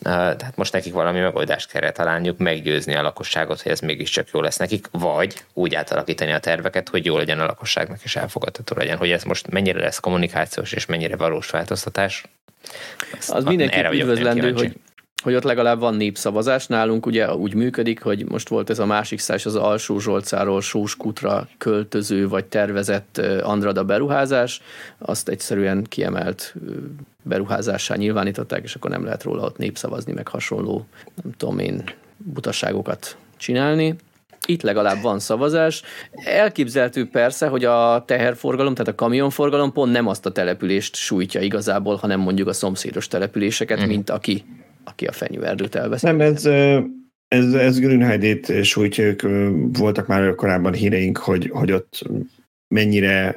Tehát most nekik valami megoldást kell találniuk, meggyőzni a lakosságot, hogy ez mégiscsak jó lesz nekik, vagy úgy átalakítani a terveket, hogy jó legyen a lakosságnak és elfogadható legyen, hogy ez most mennyire lesz kommunikációs és mennyire valós változtatás. az mindenki üdvözlendő, hogy hogy ott legalább van népszavazás. Nálunk ugye úgy működik, hogy most volt ez a másik szás, az Alsó Zsolcáról Sóskutra költöző vagy tervezett Andrada beruházás, azt egyszerűen kiemelt beruházássá nyilvánították, és akkor nem lehet róla ott népszavazni, meg hasonló, nem tudom én, butaságokat csinálni. Itt legalább van szavazás. Elképzelhető persze, hogy a teherforgalom, tehát a kamionforgalom pont nem azt a települést sújtja igazából, hanem mondjuk a szomszédos településeket, mm. mint aki aki a fenyőerdőt elveszi. Nem, ez, ez, ez Grünheidét sújtja, ők voltak már korábban híreink, hogy, hogy ott mennyire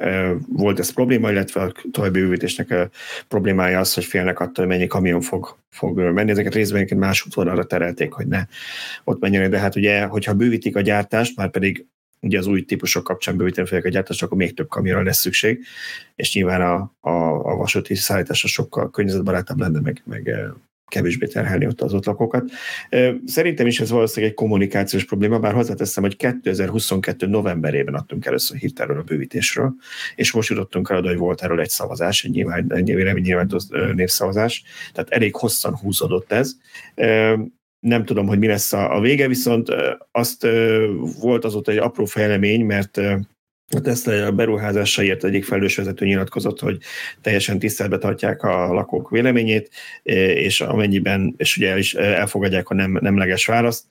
volt ez probléma, illetve a további bővítésnek a problémája az, hogy félnek attól, hogy mennyi kamion fog, fog menni. Ezeket részben más útvonalra terelték, hogy ne ott menjenek, de hát ugye, hogyha bővítik a gyártást, már pedig ugye az új típusok kapcsán bővíteni fogják a gyártást, akkor még több kamionra lesz szükség, és nyilván a, a, a vasúti szállítása sokkal környezetbarátabb lenne, meg, meg kevésbé terhelni ott az ott lakókat. Szerintem is ez valószínűleg egy kommunikációs probléma, bár hozzáteszem, hogy 2022. novemberében adtunk először hírt erről a bővítésről, és most jutottunk el hogy volt erről egy szavazás, egy nyilván, egy nyilván népszavazás, tehát elég hosszan húzódott ez nem tudom, hogy mi lesz a, a vége, viszont azt volt azóta egy apró fejlemény, mert a Tesla beruházásaiért egyik felelős vezető nyilatkozott, hogy teljesen tiszteletbe tartják a lakók véleményét, és amennyiben, és ugye el is elfogadják a nem, nemleges választ,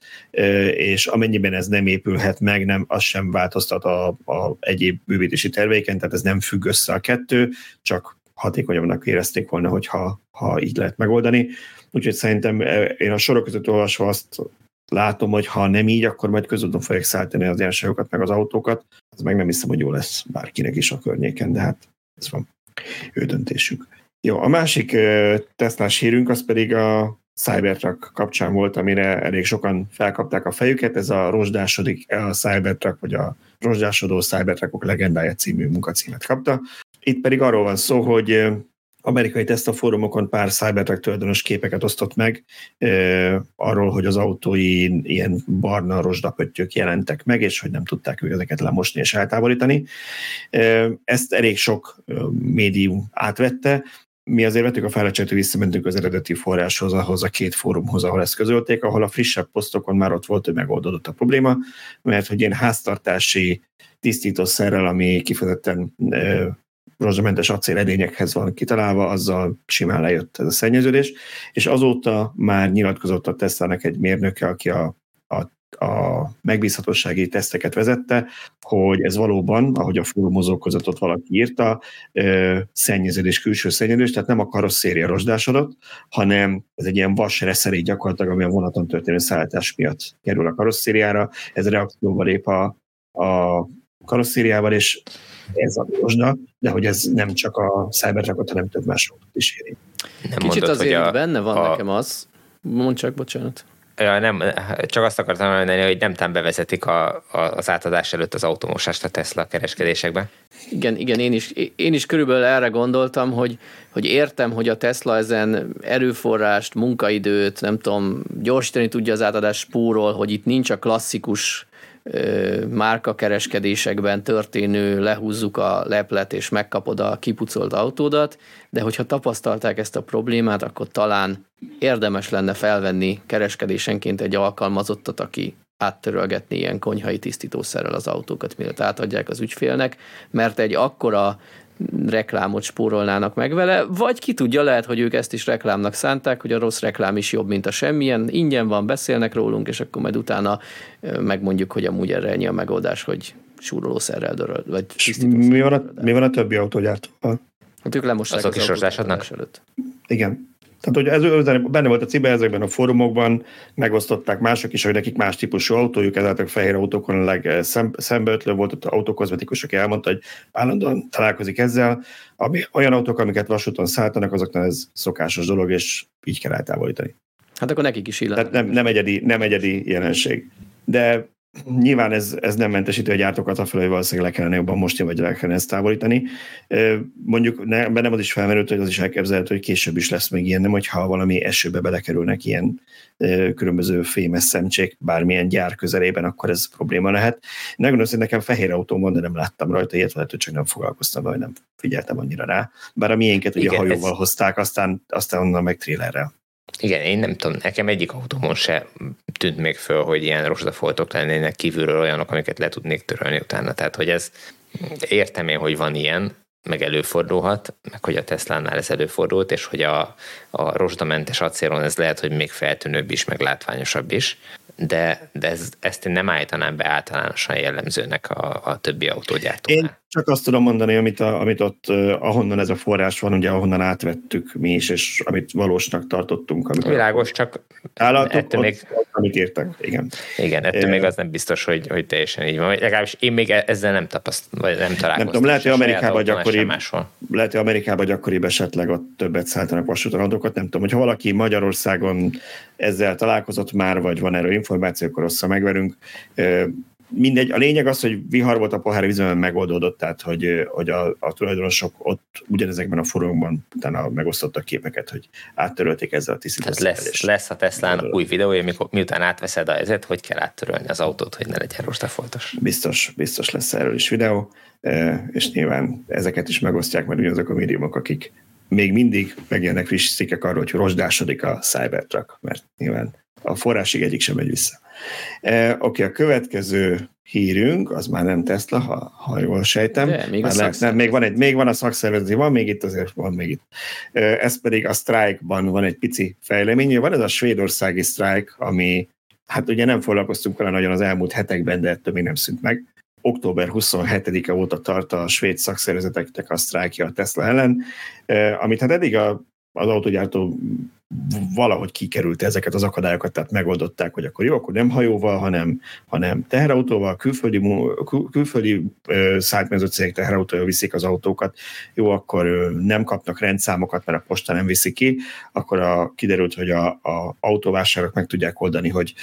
és amennyiben ez nem épülhet meg, nem, az sem változtat a, a egyéb bővítési terveiken, tehát ez nem függ össze a kettő, csak hatékonyabbnak érezték volna, hogyha ha így lehet megoldani. Úgyhogy szerintem én a sorok között olvasva azt látom, hogy ha nem így, akkor majd közúton fogják szállítani az ilyenságokat, meg az autókat. Ez meg nem hiszem, hogy jó lesz bárkinek is a környéken, de hát ez van ő döntésük. Jó, a másik tesztás hírünk az pedig a Cybertruck kapcsán volt, amire elég sokan felkapták a fejüket. Ez a rozsdásodik a Cybertruck, vagy a rozsdásodó Cybertruckok legendája című munkacímet kapta. Itt pedig arról van szó, hogy amerikai tesztafórumokon pár Cybertruck tulajdonos képeket osztott meg arról, hogy az autói ilyen barna rozsdapöttyök jelentek meg, és hogy nem tudták ők ezeket lemosni és eltávolítani. Ezt elég sok médium átvette, mi azért vettük a fáradtságot, visszamentünk az eredeti forráshoz, ahhoz a két fórumhoz, ahol ezt közölték, ahol a frissebb posztokon már ott volt, hogy megoldódott a probléma, mert hogy én háztartási tisztítószerrel, ami kifejezetten rozsamentes acéledényekhez van kitalálva, azzal simán lejött ez a szennyeződés, és azóta már nyilatkozott a Tesla-nek egy mérnöke, aki a, a a megbízhatósági teszteket vezette, hogy ez valóban, ahogy a fórumozókozatot valaki írta, szennyeződés, külső szennyeződés, tehát nem a karosszéria rozsdásodott, hanem ez egy ilyen vas reszerék gyakorlatilag, ami a vonaton történő szállítás miatt kerül a karosszériára, ez reakcióval lép a, a karosszériával, és ez a rozsda, de hogy ez nem csak a Cybertruckot, hanem több más is éri. Nem Kicsit mondod, azért a, benne van a, nekem az, mondd csak, bocsánat. Ja, nem, csak azt akartam mondani, hogy nem tám bevezetik a, a, az átadás előtt az automosást a Tesla kereskedésekbe. Igen, igen, én is, én is körülbelül erre gondoltam, hogy, hogy értem, hogy a Tesla ezen erőforrást, munkaidőt, nem tudom, gyorsítani tudja az átadás spórol, hogy itt nincs a klasszikus márkakereskedésekben történő lehúzzuk a leplet és megkapod a kipucolt autódat, de hogyha tapasztalták ezt a problémát, akkor talán érdemes lenne felvenni kereskedésenként egy alkalmazottat, aki áttörölgetni ilyen konyhai tisztítószerrel az autókat, mielőtt átadják az ügyfélnek, mert egy akkora reklámot spórolnának meg vele, vagy ki tudja, lehet, hogy ők ezt is reklámnak szánták, hogy a rossz reklám is jobb, mint a semmilyen, ingyen van, beszélnek rólunk, és akkor majd utána megmondjuk, hogy amúgy erre ennyi a megoldás, hogy súrolószerrel döröl, vagy mi van, a, mi van a többi autógyártóval? Hát ők lemossák Azok az is előtt. Igen. Tehát, hogy ez benne volt a cibe ezekben a fórumokban, megosztották mások is, hogy nekik más típusú autójuk, ezáltal fehér autókon a legszembeötlő volt, ott autókozmetikus, aki elmondta, hogy állandóan találkozik ezzel. Ami, olyan autók, amiket vasúton szálltanak, azoknál ez szokásos dolog, és így kell eltávolítani. Hát akkor nekik is illet. Tehát nem, nem, egyedi, nem egyedi jelenség. De Nyilván ez, ez nem mentesíti a gyártókat a hogy valószínűleg le kellene jobban most vagy le kellene ezt távolítani. Mondjuk ne, bennem az is felmerült, hogy az is elképzelhető, hogy később is lesz még ilyen, nem hogyha valami esőbe belekerülnek ilyen különböző fémes szemcsék bármilyen gyár közelében, akkor ez probléma lehet. Megmondom, hogy nekem fehér autóm van, de nem láttam rajta ilyet, lehet, hogy csak nem foglalkoztam, vagy nem figyeltem annyira rá. Bár a miénket ugye Igen, hajóval ez... hozták, aztán, aztán onnan meg trélerrel. Igen, én nem tudom, nekem egyik autómon se tűnt még föl, hogy ilyen rozsdafoltok lennének kívülről olyanok, amiket le tudnék törölni utána. Tehát, hogy ez értem én, hogy van ilyen, meg előfordulhat, meg hogy a Tesla-nál ez előfordult, és hogy a, a rozsdamentes acélon ez lehet, hogy még feltűnőbb is, meg látványosabb is, de, de ez, ezt én nem állítanám be általánosan jellemzőnek a, a többi autógyártónál. Én csak azt tudom mondani, amit, a, amit ott, ahonnan ez a forrás van, ugye ahonnan átvettük mi is, és amit valósnak tartottunk. Amikor Világos, csak állatok, ettől ott, még... amit értek, igen. Igen, ettől é, még az nem biztos, hogy, hogy teljesen így van. Legalábbis én még ezzel nem tapasztaltam, vagy nem találkoztam. Nem tudom, lehet, hogy Amerikában gyakoribb, lehet, hogy Amerikában gyakoribb esetleg ott többet szálltanak vasúton adókat, nem tudom, hogyha valaki Magyarországon ezzel találkozott már, vagy van erről információ, akkor rosszra megverünk mindegy, a lényeg az, hogy vihar volt a pohár vízben megoldódott, tehát hogy, hogy a, a tulajdonosok ott ugyanezekben a fórumokban utána megosztottak képeket, hogy áttörölték ezzel a tisztítását. lesz, lesz a tesla új videója, mikor, miután átveszed a ezet, hogy kell áttörölni az autót, hogy ne legyen rostafoltos. Biztos, biztos lesz erről is videó, és nyilván ezeket is megosztják majd ugyanazok a médiumok, akik még mindig megjelennek friss cikkek arról, hogy rozsdásodik a Cybertruck, mert nyilván a forrásig egyik sem megy vissza. E, Oké, a következő hírünk, az már nem Tesla, ha, ha jól sejtem. De, még, már a nem, még, van egy, még van a szakszervezeti, van még itt, azért van még itt. E, ez pedig a strike-ban van egy pici fejlemény. Van ez a svédországi strike, ami hát ugye nem foglalkoztunk vele nagyon az elmúlt hetekben, de ettől még nem szűnt meg. Október 27-e óta tart a svéd szakszervezeteknek a sztrájkja a Tesla ellen, e, amit hát eddig a az autogyártó valahogy kikerült ezeket az akadályokat, tehát megoldották, hogy akkor jó, akkor nem hajóval, hanem, hanem teherautóval, külföldi, kül, külföldi szállítmányozó cégek teherautóval viszik az autókat, jó, akkor nem kapnak rendszámokat, mert a posta nem viszi ki, akkor a, kiderült, hogy a, a autóvásárok meg tudják oldani, hogy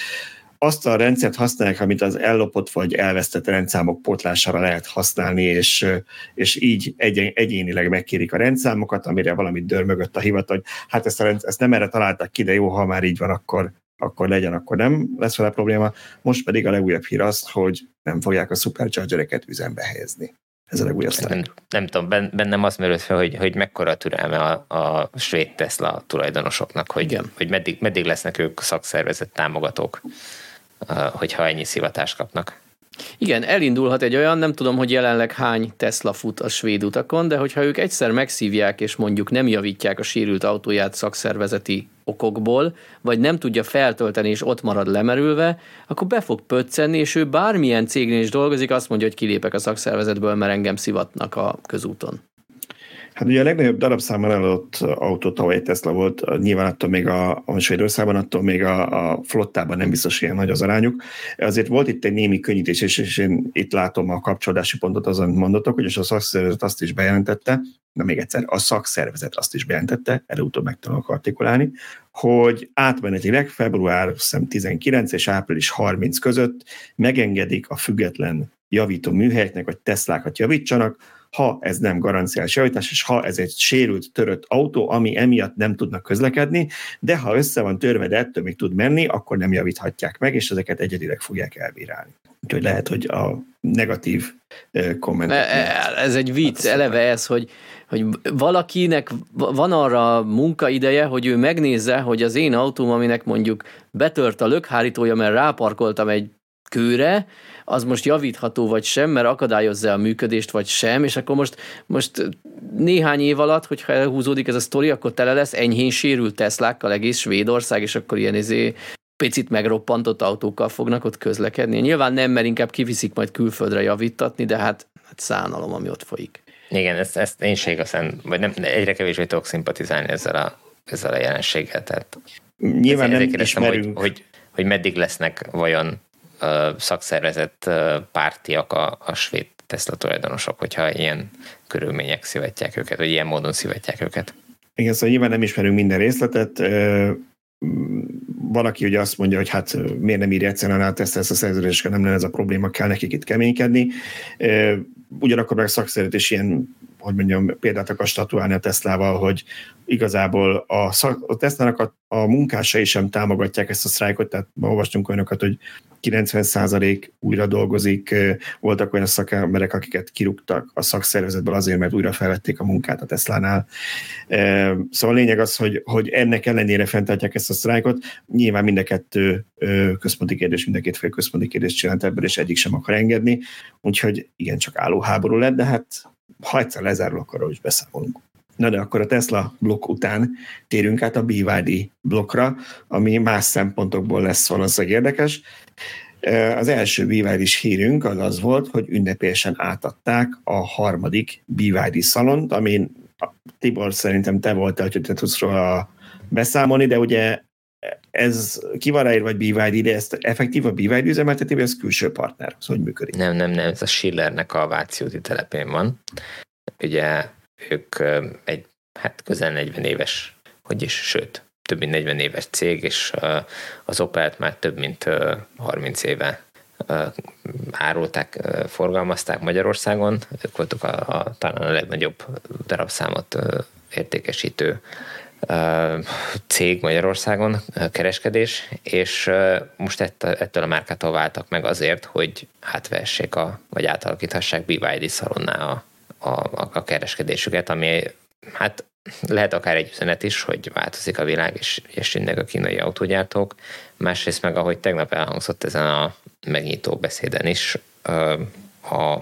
azt a rendszert használják, amit az ellopott vagy elvesztett rendszámok pótlására lehet használni, és, és így egy, egyénileg megkérik a rendszámokat, amire valamit dörmögött a hivatal, hogy hát ezt, a rend, ezt nem erre találták ki, de jó, ha már így van, akkor, akkor legyen, akkor nem lesz vele probléma. Most pedig a legújabb hír az, hogy nem fogják a superchargereket üzembe helyezni. Ez a legújabb nem, nem tudom, bennem az merült fel, hogy, hogy mekkora türelme a, a svéd Tesla tulajdonosoknak, hogy, Igen. hogy meddig, meddig lesznek ők szakszervezet támogatók, hogyha ennyi szivatást kapnak. Igen, elindulhat egy olyan, nem tudom, hogy jelenleg hány Tesla fut a svéd utakon, de hogyha ők egyszer megszívják, és mondjuk nem javítják a sérült autóját szakszervezeti okokból, vagy nem tudja feltölteni, és ott marad lemerülve, akkor be fog pöccenni, és ő bármilyen cégnél is dolgozik, azt mondja, hogy kilépek a szakszervezetből, mert engem szivatnak a közúton. Hát ugye a legnagyobb darabszámban eladott autó tavaly Tesla volt, nyilván attól még a, a Svédországban, attól még a, a flottában nem biztos ilyen nagy az arányuk. Azért volt itt egy némi könnyítés, és, és én itt látom a kapcsolódási pontot azon mondatok, hogy a szakszervezet azt is bejelentette, na még egyszer, a szakszervezet azt is bejelentette, előutóbb meg tudok artikulálni, hogy átmenetileg február 19 és április 30 között megengedik a független javító műhelyeknek, hogy Teslákat javítsanak, ha ez nem garanciális javítás, és ha ez egy sérült, törött autó, ami emiatt nem tudnak közlekedni, de ha össze van törve, de ettől még tud menni, akkor nem javíthatják meg, és ezeket egyedileg fogják elbírálni. Úgyhogy lehet, hogy a negatív komment. Ez egy vicc, eleve ez, hogy, hogy valakinek van arra munkaideje, hogy ő megnézze, hogy az én autóm, aminek mondjuk betört a lökhárítója, mert ráparkoltam egy kőre, az most javítható vagy sem, mert akadályozza a működést vagy sem, és akkor most, most néhány év alatt, hogyha elhúzódik ez a sztori, akkor tele lesz enyhén sérült Teslákkal egész Svédország, és akkor ilyen izé picit megroppantott autókkal fognak ott közlekedni. Nyilván nem, mert inkább kiviszik majd külföldre javítatni, de hát, hát szánalom, ami ott folyik. Igen, ezt, ezt én se igazán, vagy nem, egyre kevésbé tudok szimpatizálni ezzel a, ezzel a jelenséggel. Tehát Nyilván nem ismerünk. Hogy, hogy, hogy meddig lesznek vajon szakszervezet pártiak a, a svéd Tesla tulajdonosok, hogyha ilyen körülmények szivatják őket, vagy ilyen módon szivatják őket. Igen, szóval nyilván nem ismerünk minden részletet. Valaki ugye azt mondja, hogy hát miért nem írja egyszerűen át ezt, ezt a szerződést, nem lenne ez a probléma, kell nekik itt keménykedni. Ugyanakkor meg szakszervezet is ilyen hogy mondjam, példát akar statuálni a Teslával, hogy igazából a, szak, a Tesla-nak a, a munkásai sem támogatják ezt a sztrájkot, tehát ma olvastunk olyanokat, hogy 90% újra dolgozik, voltak olyan szakemberek, akiket kirúgtak a szakszervezetből azért, mert újra felvették a munkát a Tesla-nál. Szóval a lényeg az, hogy, hogy ennek ellenére fenntartják ezt a sztrájkot. Nyilván mind a kettő központi kérdés, mind a két fél központi kérdés csinált ebből, és egyik sem akar engedni. Úgyhogy igen, csak álló háború lett, de hát ha egyszer lezárul, akkor is beszámolunk. Na de akkor a Tesla blokk után térünk át a BYD blokkra, ami más szempontokból lesz valószínűleg érdekes. Az első BYD is hírünk az az volt, hogy ünnepélyesen átadták a harmadik BYD szalont, amin Tibor szerintem te voltál, hogy te tudsz róla beszámolni, de ugye ez ki van ráírva, vagy BYD, de ezt effektív a BYD üzemelteti, vagy ez külső partner? Ez hogy működik? Nem, nem, nem, ez a Schillernek a Váci telepén van. Ugye ők egy hát közel 40 éves, hogy is, sőt, több mint 40 éves cég, és az Opelt már több mint 30 éve árulták, forgalmazták Magyarországon. Ők voltak a, a, talán a legnagyobb darabszámot értékesítő cég Magyarországon, kereskedés, és most ettől a márkától váltak meg azért, hogy átvessék a, vagy átalakíthassák BYD szalonná a, a, a kereskedésüket, ami hát lehet akár egy üzenet is, hogy változik a világ, és, és a kínai autógyártók. Másrészt meg, ahogy tegnap elhangzott ezen a megnyitó beszéden is, a,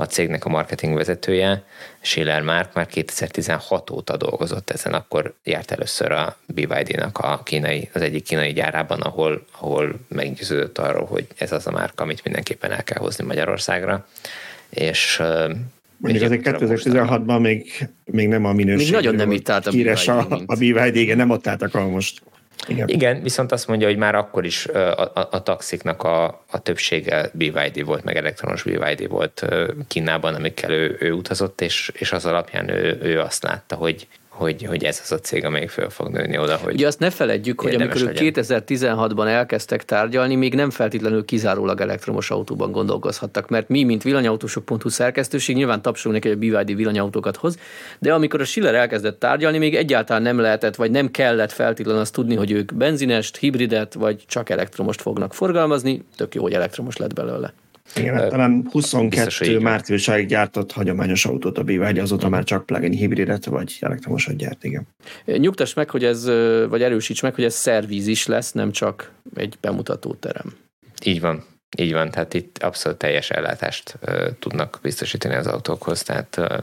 a cégnek a marketing vezetője, Schiller Mark már 2016 óta dolgozott ezen, akkor járt először a BYD-nak a kínai, az egyik kínai gyárában, ahol, ahol meggyőződött arról, hogy ez az a márka, amit mindenképpen el kell hozni Magyarországra. És Mondjuk azért 2016-ban még, még nem a minőség. Még nagyon nem itt állt a BYD. A, a BYD, igen, nem ott álltak, ahol most. Igen. Igen, viszont azt mondja, hogy már akkor is a, a, a taxiknak a, a többsége BYD volt, meg elektronos BYD volt Kínában, amikkel ő, ő utazott, és, és az alapján ő, ő azt látta, hogy, hogy, hogy ez az a cég, amelyik föl fog nőni oda, hogy Ugye azt ne feledjük, hogy amikor ők 2016-ban elkezdtek tárgyalni, még nem feltétlenül kizárólag elektromos autóban gondolkozhattak, mert mi, mint villanyautósok.hu szerkesztőség, nyilván tapsolunk neki, hogy a BYD villanyautókat hoz, de amikor a Schiller elkezdett tárgyalni, még egyáltalán nem lehetett, vagy nem kellett feltétlenül azt tudni, hogy ők benzinest, hibridet, vagy csak elektromost fognak forgalmazni, tök jó, hogy elektromos lett belőle. Igen, uh, talán 22 márciusáig gyártott hagyományos autót a BYD, azóta már csak plug-in hibridet vagy elektromosat gyárt, igen. Nyugtass meg, hogy ez, vagy erősíts meg, hogy ez szervíz is lesz, nem csak egy bemutató terem. Így van. Így van, tehát itt abszolút teljes ellátást uh, tudnak biztosítani az autókhoz, tehát uh,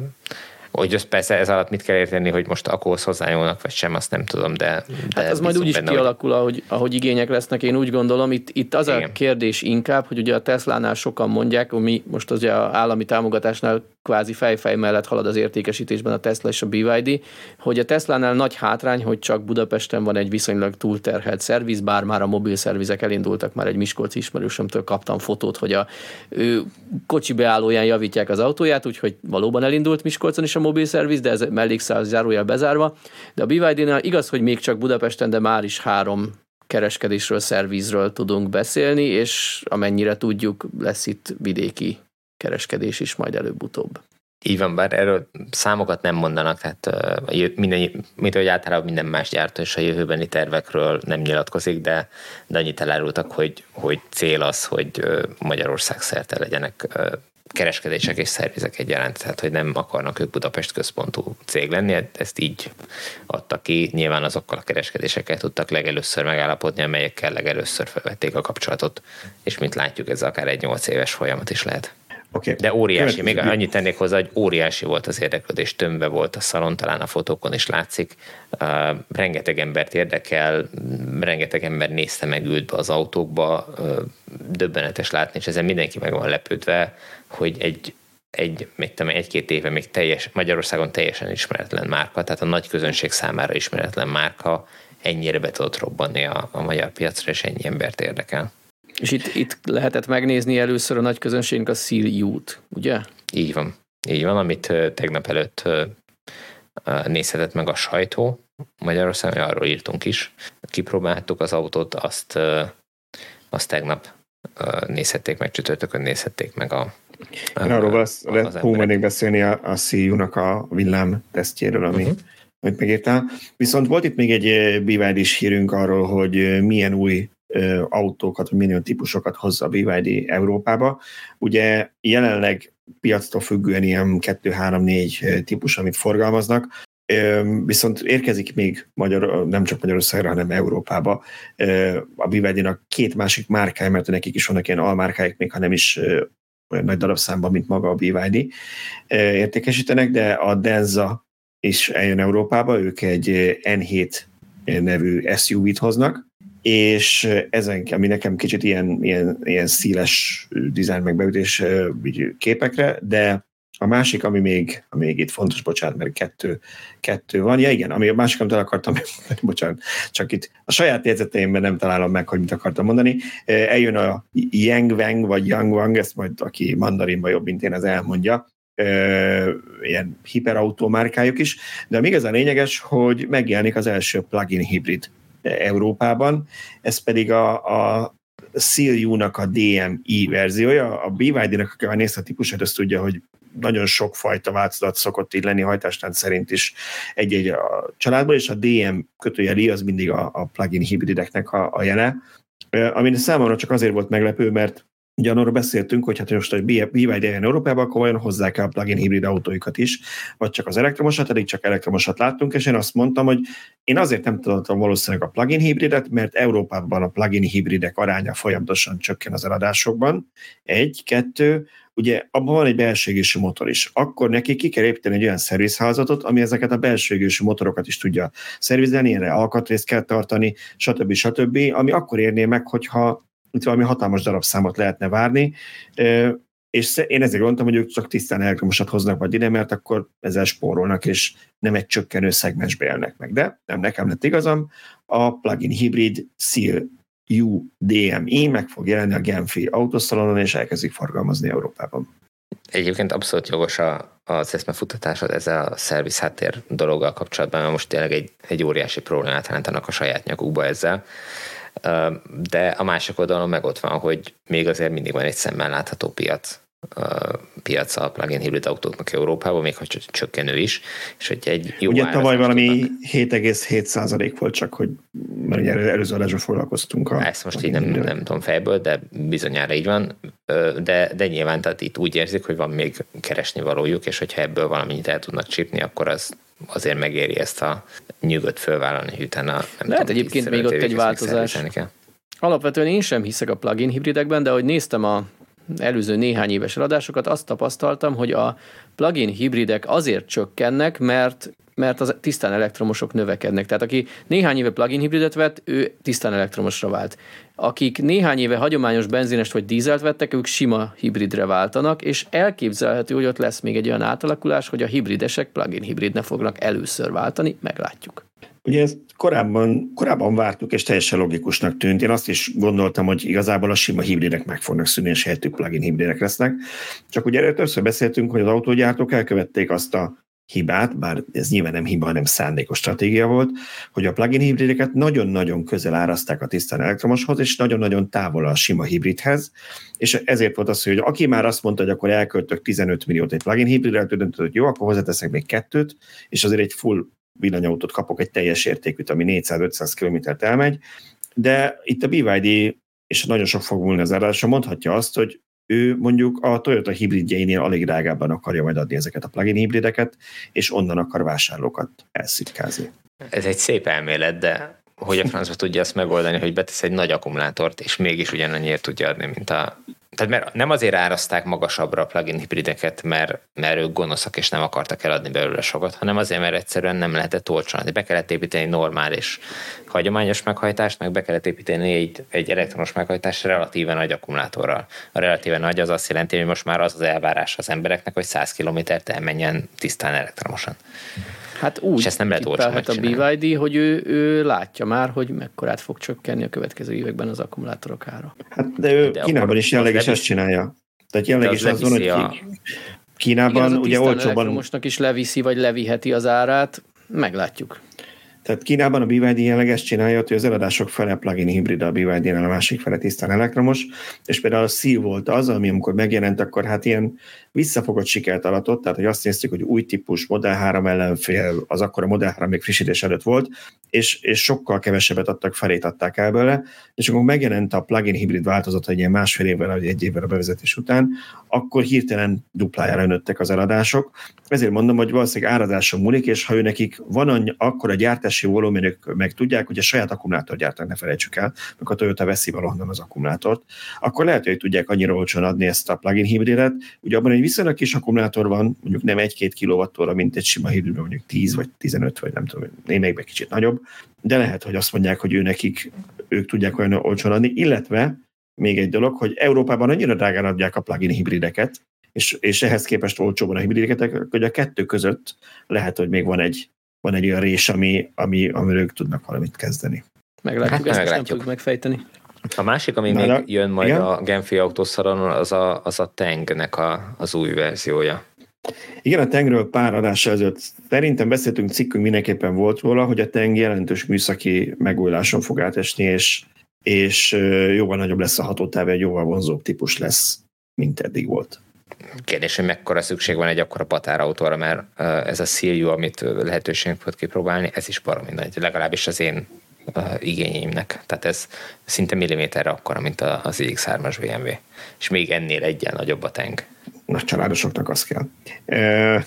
hogy az persze ez alatt mit kell érteni, hogy most akkor hozzányúlnak, vagy sem, azt nem tudom, de... de hát az majd úgy is benne, kialakul, hogy... ahogy, ahogy igények lesznek, én úgy gondolom. Itt, itt az Igen. a kérdés inkább, hogy ugye a Tesla-nál sokan mondják, hogy mi most az állami támogatásnál kvázi fejfej mellett halad az értékesítésben a Tesla és a BYD, hogy a Tesla-nál nagy hátrány, hogy csak Budapesten van egy viszonylag túlterhelt szerviz, bár már a mobil szervizek elindultak, már egy Miskolci ismerősömtől kaptam fotót, hogy a ő kocsi beállóján javítják az autóját, úgyhogy valóban elindult Miskolcon is a mobil szerviz, de ez mellékszál zárójel bezárva. De a BYD-nál igaz, hogy még csak Budapesten, de már is három kereskedésről, szervizről tudunk beszélni, és amennyire tudjuk, lesz itt vidéki kereskedés is majd előbb-utóbb. Így van, bár erről számokat nem mondanak, tehát minden, mint hogy általában minden más gyártó és a jövőbeni tervekről nem nyilatkozik, de, de annyit elárultak, hogy, hogy cél az, hogy Magyarország szerte legyenek kereskedések és szervizek egyaránt, tehát hogy nem akarnak ők Budapest központú cég lenni, hát ezt így adtak ki. Nyilván azokkal a kereskedésekkel tudtak legelőször megállapodni, amelyekkel legelőször felvették a kapcsolatot, és mint látjuk, ez akár egy 8 éves folyamat is lehet. Okay. De óriási, még annyit tennék hozzá, hogy óriási volt az érdeklődés, tömve volt a szalon, talán a fotókon is látszik. Uh, rengeteg embert érdekel, rengeteg ember nézte meg, ült be az autókba, uh, döbbenetes látni, és ezen mindenki meg van lepődve, hogy egy egy, mit tudom, egy-két éve még teljes, Magyarországon teljesen ismeretlen márka, tehát a nagy közönség számára ismeretlen márka ennyire be tudott robbanni a, a magyar piacra, és ennyi embert érdekel. És itt, itt lehetett megnézni először a nagy közönségnek a Seal U-t, ugye? Így van. Így van, amit tegnap előtt nézhetett meg a sajtó Magyarországon, arról írtunk is. Kipróbáltuk az autót, azt, azt tegnap nézhették meg, csütörtökön nézhették meg a, a Arról az, az fogunk beszélni a, a CU-nak a villám tesztjéről, ami, uh-huh. amit megírtál. Viszont volt itt még egy biváldi hírünk arról, hogy milyen új autókat, vagy milyen típusokat hozza a BYD Európába. Ugye jelenleg piactól függően ilyen 2-3-4 típus, amit forgalmaznak, viszont érkezik még Magyar, nem csak Magyarországra, hanem Európába. A BYD-nak két másik márkája, mert nekik is vannak ilyen almárkáik, még ha nem is olyan nagy darabszámban, mint maga a BYD értékesítenek, de a Denza is eljön Európába, ők egy N7 nevű SUV-t hoznak, és ezen, ami nekem kicsit ilyen, ilyen, ilyen szíles dizájn megbeütés képekre, de a másik, ami még, ami még itt fontos, bocsánat, mert kettő, kettő van. Ja igen, ami a másik, amit el akartam, bocsánat, csak itt a saját jegyzeteimben nem találom meg, hogy mit akartam mondani. Eljön a Yang Wang, vagy Yang Wang, ezt majd aki mandarinba jobb, mint én, az elmondja. Ilyen hiperautó márkájuk is, de még ez a lényeges, hogy megjelenik az első plug-in hibrid Európában, ez pedig a, a CLU-nak a DMI verziója, a BYD-nak, aki nézte a típusát, azt tudja, hogy nagyon sokfajta változat szokott így lenni hajtástán szerint is egy-egy a családból, és a DM kötőjeli az mindig a, a plugin hibrideknek a, a jele, ami számomra csak azért volt meglepő, mert Ugye arról beszéltünk, hogy hát most a BYD eljön Európába, akkor olyan hozzák el a plug-in hibrid autóikat is, vagy csak az elektromosat, eddig csak elektromosat láttunk, és én azt mondtam, hogy én azért nem tudtam valószínűleg a plug-in hibridet, mert Európában a plug-in hibridek aránya folyamatosan csökken az eladásokban. Egy, kettő, ugye abban van egy belső motor is. Akkor neki ki kell építeni egy olyan szervizházatot, ami ezeket a belső motorokat is tudja szervizelni, erre alkatrészt kell tartani, stb. stb., ami akkor érné meg, hogyha itt valami hatalmas darabszámot lehetne várni, és én ezért gondoltam, hogy ők csak tisztán elektromosat hoznak majd ide, mert akkor ezzel spórolnak, és nem egy csökkenő szegmensbe élnek meg. De nem nekem lett igazam, a plugin hibrid Seal U DMI meg fog jelenni a Genfi autószalonon, és elkezdik forgalmazni Európában. Egyébként abszolút jogos a, az eszmefutatásod ezzel a szerviz háttér dologgal kapcsolatban, mert most tényleg egy, egy óriási problémát jelentenek a saját nyakukba ezzel. De a másik oldalon meg ott van, hogy még azért mindig van egy szemmel látható piac piac a plug-in hibrid autóknak Európában, még ha csökkenő is, és hogy egy jó Ugye tavaly valami 7,7 volt csak, hogy mert ugye előző adásban foglalkoztunk. A Ezt most így nem, nem tudom fejből, de bizonyára így van. de, de nyilván tehát itt úgy érzik, hogy van még keresni valójuk, és hogyha ebből valamennyit el tudnak csípni, akkor az azért megéri ezt a nyugodt fölvállalni, hogy utána nem Lehet tudom, egyébként még ott egy változás. Alapvetően én sem hiszek a plugin hibridekben, de ahogy néztem a előző néhány éves adásokat, azt tapasztaltam, hogy a plugin hibridek azért csökkennek, mert mert az tisztán elektromosok növekednek. Tehát aki néhány éve plugin hibridet vett, ő tisztán elektromosra vált. Akik néhány éve hagyományos benzinest vagy dízelt vettek, ők sima hibridre váltanak, és elképzelhető, hogy ott lesz még egy olyan átalakulás, hogy a hibridesek plugin hibridne fognak először váltani, meglátjuk. Ugye ezt korábban, korábban vártuk, és teljesen logikusnak tűnt. Én azt is gondoltam, hogy igazából a sima hibridek meg fognak szűnni, és helyettük plugin hibridek lesznek. Csak ugye erről többször beszéltünk, hogy az autógyártók elkövették azt a hibát, bár ez nyilván nem hiba, hanem szándékos stratégia volt, hogy a plugin hibrideket nagyon-nagyon közel áraszták a tisztán elektromoshoz, és nagyon-nagyon távol a sima hibridhez, és ezért volt az, hogy aki már azt mondta, hogy akkor elköltök 15 milliót egy plugin hibridre, döntött, hogy jó, akkor hozzáteszek még kettőt, és azért egy full villanyautót kapok, egy teljes értékűt, ami 400-500 kilométert elmegy, de itt a BYD és nagyon sok fog múlni az áradásra, mondhatja azt, hogy ő mondjuk a Toyota hibridjeinél alig drágábban akarja majd adni ezeket a plugin hibrideket, és onnan akar vásárlókat elszitkázni. Ez egy szép elmélet, de hogy a francba tudja azt megoldani, hogy betesz egy nagy akkumulátort, és mégis ugyanannyiért tudja adni, mint a tehát mert nem azért áraszták magasabbra a plugin hibrideket, mert, mert ők gonoszak és nem akartak eladni belőle sokat, hanem azért, mert egyszerűen nem lehetett olcsón. Be kellett építeni normális hagyományos meghajtást, meg be kellett építeni egy, egy elektromos meghajtást relatíven nagy akkumulátorral. A relatíven nagy az azt jelenti, hogy most már az az elvárás az embereknek, hogy 100 kilométert elmenjen tisztán elektromosan. Hát úgy és ezt nem lehet a BYD, hogy ő, ő látja már, hogy mekkorát fog csökkenni a következő években az akkumulátorok ára. Hát de ő de Kínában is jelenleg is ezt csinálja. Tehát jelenleg is az van, hogy a... Kínában Igen, ugye olcsóban... Mostnak is leviszi, vagy leviheti az árát, meglátjuk. Tehát Kínában a BYD jelenleg ezt csinálja, hogy az eladások fele plug-in hibrid, a BYD-nál a másik fele tisztán elektromos, és például a Seal volt az, ami amikor megjelent, akkor hát ilyen visszafogott sikert alatott, tehát hogy azt néztük, hogy új típus Model 3 ellenfél, az akkor a Model 3 még frissítés előtt volt, és, és sokkal kevesebbet adtak, felét adták el belőle, és akkor megjelent a plug-in hibrid változat egy ilyen másfél évvel, vagy egy évvel a bevezetés után, akkor hirtelen duplájára nőttek az eladások. Ezért mondom, hogy valószínűleg áradáson múlik, és ha ő nekik van annyi, akkor a gyártási volumenük meg tudják, hogy a saját akkumulátor gyártanak, ne felejtsük el, amikor a Toyota veszi valahonnan az akkumulátort, akkor lehet, hogy tudják annyira olcsón adni ezt a plug-in hibridet. Ugye abban egy viszonylag kis akkumulátor van, mondjuk nem 1-2 kWh, mint egy sima hibrid, mondjuk 10 vagy 15, vagy nem tudom, némelyikben kicsit nagyobb, de lehet, hogy azt mondják, hogy ő nekik, ők tudják olyan olcsón adni, illetve még egy dolog, hogy Európában annyira drágán adják a plugin hibrideket, és, és ehhez képest olcsóban a hibrideket, hogy a kettő között lehet, hogy még van egy, van egy olyan rés, ami, ami, amiről ők tudnak valamit kezdeni. Meglátjuk, hát, ezt meglátjuk. nem tudjuk megfejteni. A másik, ami Na, még de, jön majd igen? a Genfi autószalonon, az a, az a Tengnek a, az új verziója. Igen, a Tengről pár adással ezelőtt szerintem beszéltünk, cikkünk mindenképpen volt róla, hogy a Teng jelentős műszaki megújuláson fog átesni, és, és jóval nagyobb lesz a hatótáv, egy jóval vonzóbb típus lesz, mint eddig volt. Kérdés, hogy mekkora szükség van egy akkora patárautóra, mert ez a Sziljú, amit lehetőségünk volt kipróbálni, ez is baromi nagy, legalábbis az én igényeimnek. Tehát ez szinte milliméterre akkora, mint az iX3-as BMW. És még ennél egyen nagyobb a tank. Nagy családosoknak az kell.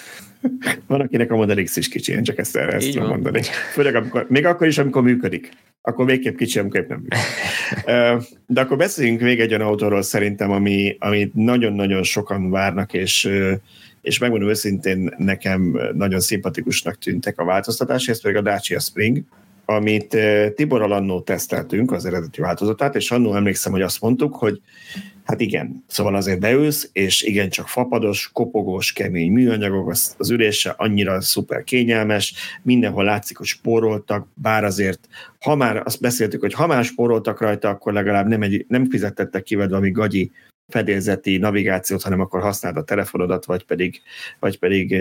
van, akinek a Model X is kicsi, én csak ezt erre ezt tudom mondani. Főleg amikor, még akkor is, amikor működik. Akkor végképp kicsi, amikor nem működik. De akkor beszéljünk még egy olyan autóról szerintem, ami, ami nagyon-nagyon sokan várnak, és és megmondom őszintén, nekem nagyon szimpatikusnak tűntek a változtatások, ez pedig a Dacia Spring, amit Tibor annó teszteltünk, az eredeti változatát, és annó emlékszem, hogy azt mondtuk, hogy hát igen, szóval azért beülsz, és igen, csak fapados, kopogós, kemény műanyagok, az, az ülése annyira szuper kényelmes, mindenhol látszik, hogy spóroltak, bár azért, ha már azt beszéltük, hogy ha már spóroltak rajta, akkor legalább nem, egy, nem fizettettek kivedve, ami gagyi fedélzeti navigációt, hanem akkor használd a telefonodat, vagy pedig, vagy pedig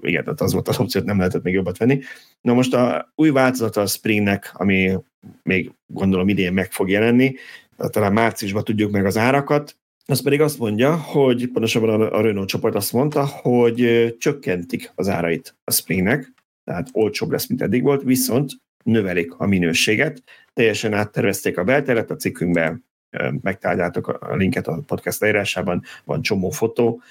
igen, tehát az volt az opció, nem lehetett még jobbat venni. Na most a új változata a Springnek, ami még gondolom idén meg fog jelenni, talán márciusban tudjuk meg az árakat, az pedig azt mondja, hogy pontosabban a Renault csoport azt mondta, hogy csökkentik az árait a Springnek, tehát olcsóbb lesz, mint eddig volt, viszont növelik a minőséget, teljesen áttervezték a belteret, a cikkünkben megtaláljátok a linket a podcast leírásában, van csomó fotó,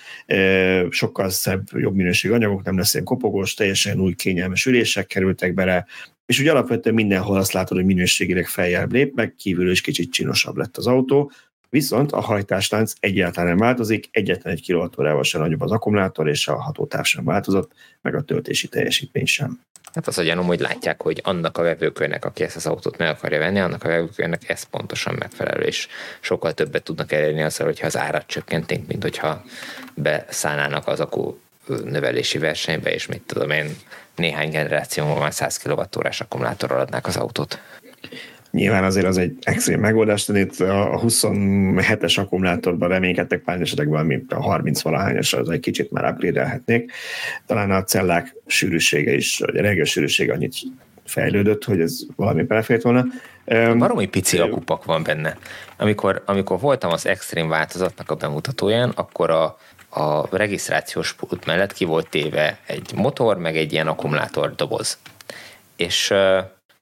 sokkal szebb, jobb minőségű anyagok, nem lesz ilyen kopogós, teljesen új kényelmes ülések kerültek bele, és úgy alapvetően mindenhol azt látod, hogy minőségileg feljebb lép, meg kívül is kicsit csinosabb lett az autó, viszont a hajtástánc egyáltalán nem változik, egyetlen egy kilovattórával sem nagyobb az akkumulátor, és a hatótáv sem változott, meg a töltési teljesítmény sem. Hát az a gyanúm, hogy látják, hogy annak a vevőkörnek, aki ezt az autót meg akarja venni, annak a vevőkörnek ez pontosan megfelelő, és sokkal többet tudnak elérni azzal, hogyha az árat csökkentik, mint hogyha beszállnának az akku növelési versenybe, és mit tudom én, néhány generáció múlva 100 kWh akkumulátorral adnák az autót. Nyilván azért az egy extrém megoldás, de itt a 27-es akkumulátorban reménykedtek pár esetekben, mint a 30 valahányas, az egy kicsit már upgrade Talán a cellák sűrűsége is, vagy a reggel sűrűsége annyit fejlődött, hogy ez valami belefért volna. Baromi pici akupak van benne. Amikor, amikor voltam az extrém változatnak a bemutatóján, akkor a, a regisztrációs pult mellett ki volt téve egy motor, meg egy ilyen akkumulátor doboz. És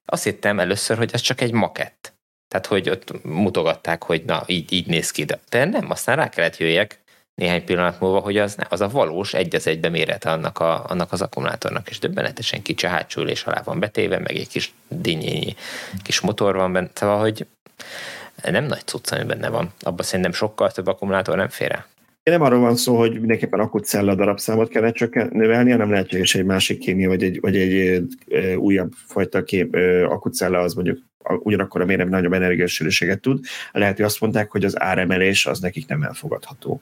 azt hittem először, hogy ez csak egy makett. Tehát, hogy ott mutogatták, hogy na, így, így néz ki. De nem, aztán rá kellett jöjjek néhány pillanat múlva, hogy az, az a valós egy az egybe mérete annak, a, annak az akkumulátornak, és döbbenetesen kicsi hátsó ülés alá van betéve, meg egy kis dinnyényi kis motor van benne, szóval, hogy nem nagy cucc, ami benne van. Abban szerintem sokkal több akkumulátor nem fér el. Nem arról van szó, hogy mindenképpen akkucella darabszámot kellene csak növelni, hanem lehetséges egy másik kémia, vagy egy, vagy egy újabb fajta kép, akkucella az mondjuk ugyanakkor a mérem nagyobb energiasűrűséget tud. Lehet, hogy azt mondták, hogy az áremelés az nekik nem elfogadható.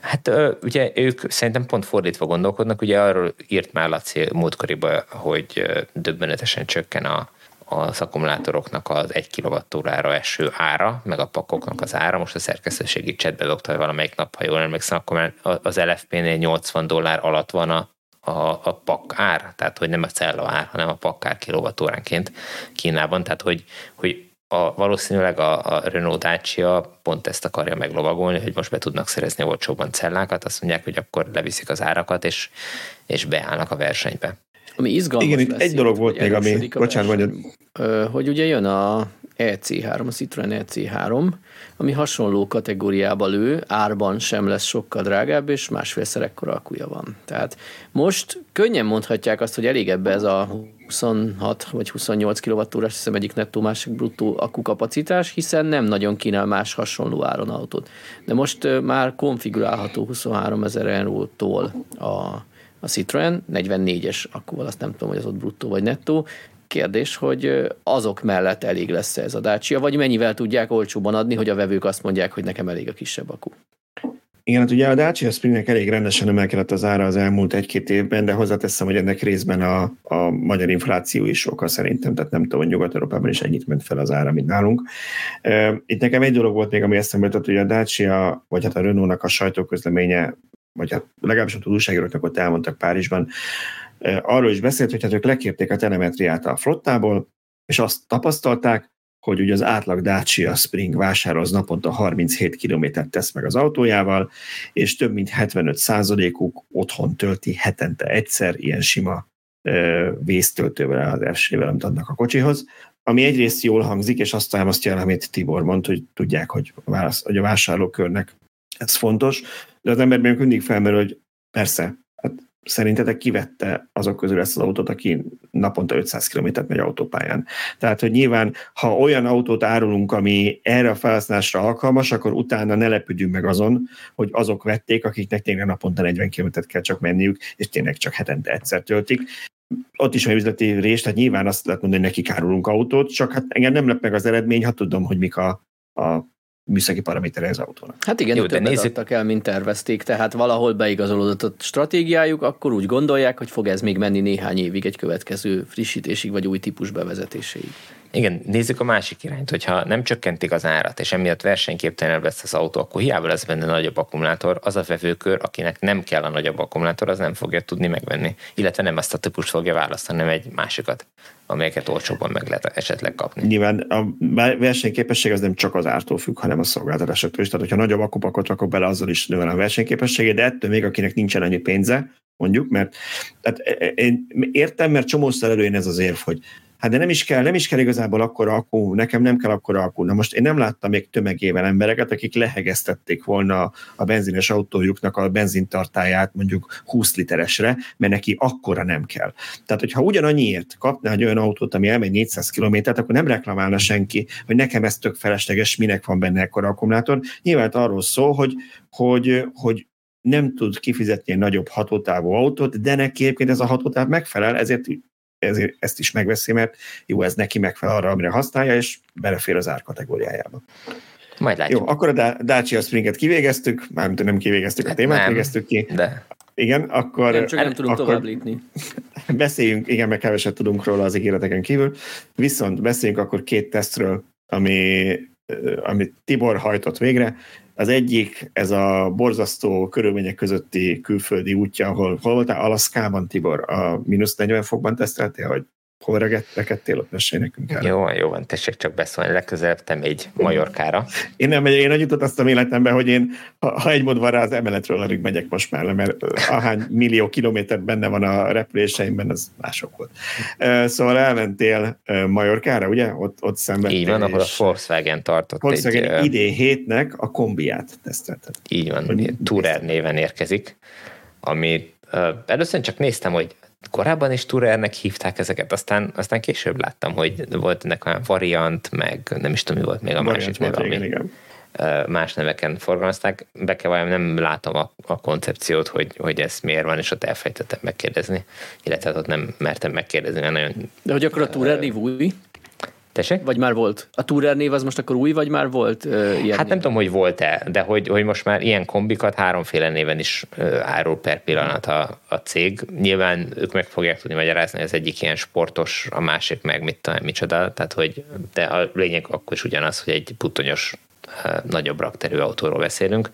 Hát ugye ők szerintem pont fordítva gondolkodnak, ugye arról írt már Laci múltkoriban, hogy döbbenetesen csökken a, az akkumulátoroknak az 1 kWh eső ára, meg a pakoknak az ára. Most a szerkesztő segítset bedobta valamelyik nap, ha jól emlékszem, akkor az LFP-nél 80 dollár alatt van a, a, a pak ár, tehát hogy nem a cella ár, hanem a pak ár kilovatóránként Kínában, tehát hogy, hogy a, valószínűleg a, a Renault Dacia pont ezt akarja meglovagolni, hogy most be tudnak szerezni olcsóban cellákat, azt mondják, hogy akkor leviszik az árakat, és, és beállnak a versenybe. Ami izgalmas Igen, itt egy dolog volt még, ami, bocsánat, vagy... Hogy ugye jön a EC3, a Citroen EC3, ami hasonló kategóriába lő, árban sem lesz sokkal drágább, és másfélszer ekkora akkuja van. Tehát most könnyen mondhatják azt, hogy elég ebbe ez a 26 vagy 28 kWh, hiszem egyik nettó, másik bruttó akkukapacitás, hiszen nem nagyon kínál más hasonló áron autót. De most már konfigurálható 23 ezer eurótól a a Citroen, 44-es akkúval, azt nem tudom, hogy az ott bruttó vagy nettó. Kérdés, hogy azok mellett elég lesz ez a Dacia, vagy mennyivel tudják olcsóban adni, hogy a vevők azt mondják, hogy nekem elég a kisebb akku. Igen, hát ugye a Dacia Springnek elég rendesen emelkedett az ára az elmúlt egy-két évben, de hozzáteszem, hogy ennek részben a, a magyar infláció is oka szerintem, tehát nem tudom, hogy Nyugat-Európában is ennyit ment fel az ára, mint nálunk. Itt nekem egy dolog volt még, ami eszembe jutott, hogy a Dacia, vagy hát a Renault-nak a sajtóközleménye vagy hát legalábbis a újságíróknak ott elmondtak Párizsban, arról is beszélt, hogy hát ők lekérték a telemetriát a flottából, és azt tapasztalták, hogy ugye az átlag Dacia Spring vásárol naponta 37 kilométert tesz meg az autójával, és több mint 75 százalékuk otthon tölti hetente egyszer ilyen sima vésztöltővel, az ersével, amit adnak a kocsihoz, ami egyrészt jól hangzik, és azt támasztja el, amit Tibor mond, hogy tudják, hogy, hogy a vásárlókörnek ez fontos, de az emberben mindig felmerül, hogy persze, hát szerintetek kivette azok közül ezt az autót, aki naponta 500 km-t megy autópályán. Tehát, hogy nyilván, ha olyan autót árulunk, ami erre a felhasználásra alkalmas, akkor utána ne lepődjünk meg azon, hogy azok vették, akiknek tényleg naponta 40 km kell csak menniük, és tényleg csak hetente egyszer töltik. Ott is van üzleti rés, tehát nyilván azt lehet mondani, hogy nekik árulunk autót, csak hát engem nem lep meg az eredmény, ha tudom, hogy mik a, a műszaki paramétere az autónak. Hát igen, Jó, de nézzük... adtak el, mint tervezték, tehát valahol beigazolódott a stratégiájuk, akkor úgy gondolják, hogy fog ez még menni néhány évig egy következő frissítésig, vagy új típus bevezetéséig. Igen, nézzük a másik irányt, hogyha nem csökkentik az árat, és emiatt versenyképtelen lesz az autó, akkor hiába lesz benne nagyobb akkumulátor, az a vevőkör, akinek nem kell a nagyobb akkumulátor, az nem fogja tudni megvenni. Illetve nem azt a típust fogja választani, hanem egy másikat, amelyeket olcsóbban meg lehet esetleg kapni. Nyilván a versenyképesség az nem csak az ártól függ, hanem a szolgáltatásoktól is. Tehát, hogyha nagyobb akkupakot rakok bele, azzal is növel a versenyképessége, de ettől még akinek nincsen annyi pénze, mondjuk, mert tehát én értem, mert csomószor előjön ez az érv, hogy Hát de nem is kell, nem is kell igazából akkora akku, nekem nem kell akkora akku. Na most én nem láttam még tömegével embereket, akik lehegeztették volna a benzines autójuknak a benzintartáját mondjuk 20 literesre, mert neki akkora nem kell. Tehát, hogyha ugyanannyiért kapná egy olyan autót, ami elmegy 400 kilométert, akkor nem reklamálna senki, hogy nekem ez tök felesleges, minek van benne ekkora akkumulátor. Nyilván arról szól, hogy, hogy, hogy nem tud kifizetni egy nagyobb hatótávú autót, de neki egyébként ez a hatótáv megfelel, ezért, ezért ezt is megveszi, mert jó, ez neki megfelel arra, amire használja, és belefér az árkategóriájába. Majd látjuk. Jó, akkor a Dacia Springet kivégeztük, mármint nem kivégeztük, a témát nem, végeztük ki. De. Igen, akkor... Nem, csak nem tudunk akkor tovább lépni. Beszéljünk, igen, meg keveset tudunk róla az ígéreteken kívül, viszont beszéljünk akkor két tesztről, ami, amit Tibor hajtott végre. Az egyik, ez a borzasztó körülmények közötti külföldi útja, ahol hol voltál? Alaszkában, Tibor, a mínusz 40 fokban teszteltél, hogy hol rekedtél, ott mesélj nekünk el. Jó, jó van, tessék csak beszólni, legközelebb te egy Majorkára. Én nem megyek, én annyit utaztam életemben, hogy én, ha, ha egy mód van rá, az emeletről alig megyek most már, mert ahány millió kilométer benne van a repüléseimben, az mások volt. Szóval elmentél Majorkára, ugye? Ott, ott szemben. Így van, ahol a Volkswagen tartott Volkswagen egy... idén hétnek a kombiát tesztelted. Így van, Tourer néven érkezik, ami először csak néztem, hogy korábban is Turernek hívták ezeket, aztán, aztán később láttam, hogy volt ennek olyan variant, meg nem is tudom, mi volt még a variant másik neve, ami igen. más neveken forgalmazták. Be kell vajon nem látom a, a koncepciót, hogy, hogy ez miért van, és ott elfejtettem megkérdezni, illetve ott nem mertem megkérdezni, mert nagyon... De hogy akkor a Tourer név új? Tessék? Vagy már volt? A Tourer név az most akkor új, vagy már volt uh, ilyen? Hát nem tudom, hogy volt-e, de hogy, hogy most már ilyen kombikat háromféle néven is uh, árul per pillanat a, a cég. Nyilván ők meg fogják tudni magyarázni, hogy az egyik ilyen sportos, a másik meg mit tudom, micsoda, tehát hogy, de a lényeg akkor is ugyanaz, hogy egy puttonyos nagyobb rakterű autóról beszélünk.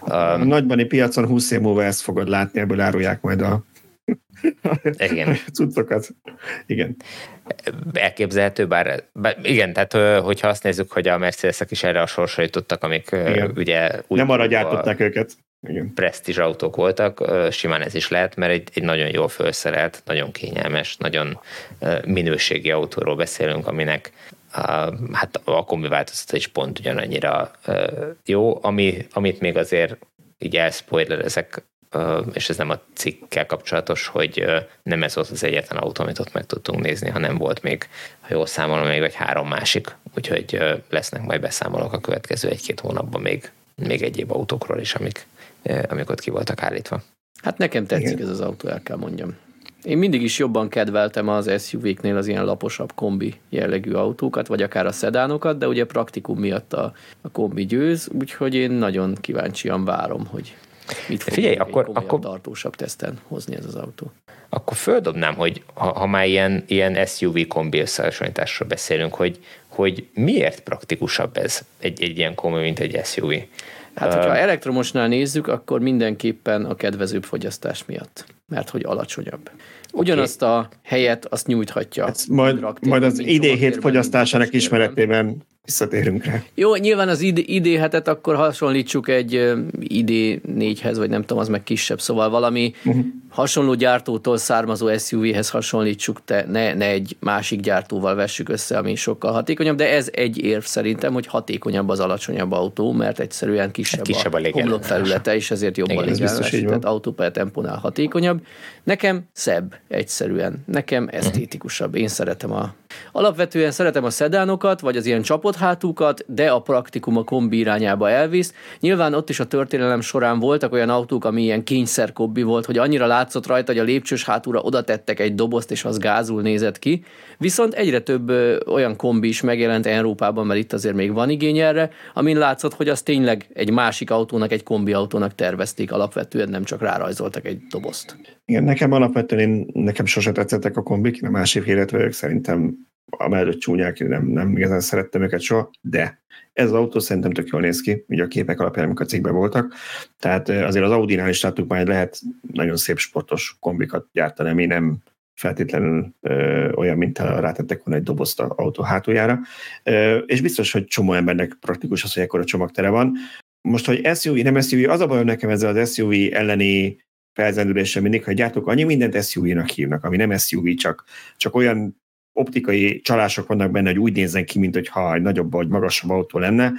A nagybani piacon 20 év múlva ezt fogod látni, ebből árulják majd a igen. cuccokat. Igen. Elképzelhető, bár, bár igen, tehát hogyha azt nézzük, hogy a Mercedesek is erre a sorsra jutottak, amik igen. ugye... Úgy Nem arra gyártották őket. Igen. Presztízs autók voltak, simán ez is lehet, mert egy, egy nagyon jól felszerelt, nagyon kényelmes, nagyon minőségi autóról beszélünk, aminek a, hát a kombi változata is pont ugyanannyira jó, ami, amit még azért így ezek és ez nem a cikkkel kapcsolatos, hogy nem ez volt az egyetlen autó, amit ott meg tudtunk nézni, hanem volt még, ha jól számolom, még egy három másik, úgyhogy lesznek majd beszámolók a következő egy-két hónapban még, még egyéb autókról is, amik, amik ott ki voltak állítva. Hát nekem tetszik Igen. ez az autó, el kell mondjam. Én mindig is jobban kedveltem az SUV-knél az ilyen laposabb kombi jellegű autókat, vagy akár a szedánokat, de ugye praktikum miatt a, a kombi győz, úgyhogy én nagyon kíváncsian várom, hogy Mit fog Figyelj, akkor, akkor tartósabb teszten hozni ez az autó? Akkor földobnám, hogy ha, ha már ilyen, ilyen SUV kombi összehasonlításról beszélünk, hogy, hogy miért praktikusabb ez egy, egy ilyen kombi, mint egy SUV? Hát, hogyha elektromosnál nézzük, akkor mindenképpen a kedvezőbb fogyasztás miatt, mert hogy alacsonyabb. Ugyanazt a helyet azt nyújthatja. Hát majd, raktér, majd az idén hét fogyasztásának ismeretében visszatérünk rá. Jó, nyilván az id- idéhetet akkor hasonlítsuk egy ID 4-hez, vagy nem tudom, az meg kisebb, szóval valami uh-huh. Hasonló gyártótól származó SUV-hez hasonlítsuk, te, ne, ne egy másik gyártóval vessük össze, ami sokkal hatékonyabb, de ez egy érv szerintem, hogy hatékonyabb az alacsonyabb autó, mert egyszerűen kisebb, hát kisebb a, a homlokfelülete, és ezért jobb Igen, a légelmesített autó per tempónál hatékonyabb. Nekem szebb egyszerűen, nekem esztétikusabb. Én szeretem a Alapvetően szeretem a szedánokat, vagy az ilyen csapott hátúkat, de a praktikum a kombi irányába elvisz. Nyilván ott is a történelem során voltak olyan autók, ami ilyen kényszerkobbi volt, hogy annyira látszott rajta, hogy a lépcsős hátúra oda tettek egy dobozt, és az gázul nézett ki. Viszont egyre több olyan kombi is megjelent Európában, mert itt azért még van igény erre, amin látszott, hogy az tényleg egy másik autónak, egy kombi autónak tervezték alapvetően, nem csak rárajzoltak egy dobozt. Igen, nekem alapvetően én, nekem sose tetszettek a kombik, nem másik élet vagyok, szerintem amellett csúnyák, nem, nem igazán szerettem őket soha, de ez az autó szerintem tök jól néz ki, ugye a képek alapján, amik a cikkben voltak. Tehát azért az Audi-nál is láttuk majd lehet nagyon szép sportos kombikat gyártani, ami nem feltétlenül ö, olyan, mint ha rátettek volna egy dobozt a autó hátuljára. Ö, és biztos, hogy csomó embernek praktikus az, hogy ekkora csomagtere van. Most, hogy SUV, nem SUV, az a bajom nekem ezzel az SUV elleni felzendüléssel mindig, hogy gyártók annyi mindent SUV-nak hívnak, ami nem SUV, csak, csak olyan optikai csalások vannak benne, hogy úgy nézzen ki, mint hogyha egy nagyobb vagy magasabb autó lenne.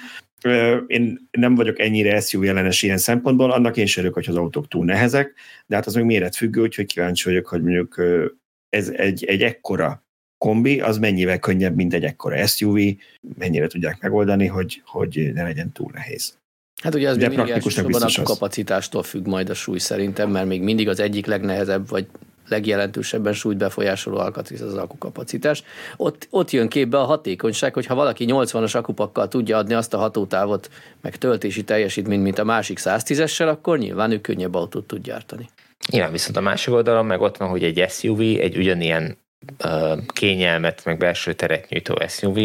Én nem vagyok ennyire SUV ellenes ilyen szempontból, annak én sem hogy az autók túl nehezek, de hát az még méretfüggő, úgyhogy kíváncsi vagyok, hogy mondjuk ez egy, egy ekkora kombi, az mennyivel könnyebb, mint egy ekkora SUV, mennyire tudják megoldani, hogy, hogy ne legyen túl nehéz. Hát ugye az De még mindig elsősorban a kapacitástól függ majd a súly szerintem, mert még mindig az egyik legnehezebb, vagy legjelentősebben súlyt befolyásoló alkatrész az akukapacitás. Ott, ott jön képbe a hatékonyság, hogyha valaki 80-as akupakkal tudja adni azt a hatótávot, meg töltési teljesítményt, mint a másik 110-essel, akkor nyilván ő könnyebb autót tud gyártani. Igen, viszont a másik oldalon meg ott van, hogy egy SUV, egy ugyanilyen kényelmet, meg belső teret nyújtó SUV,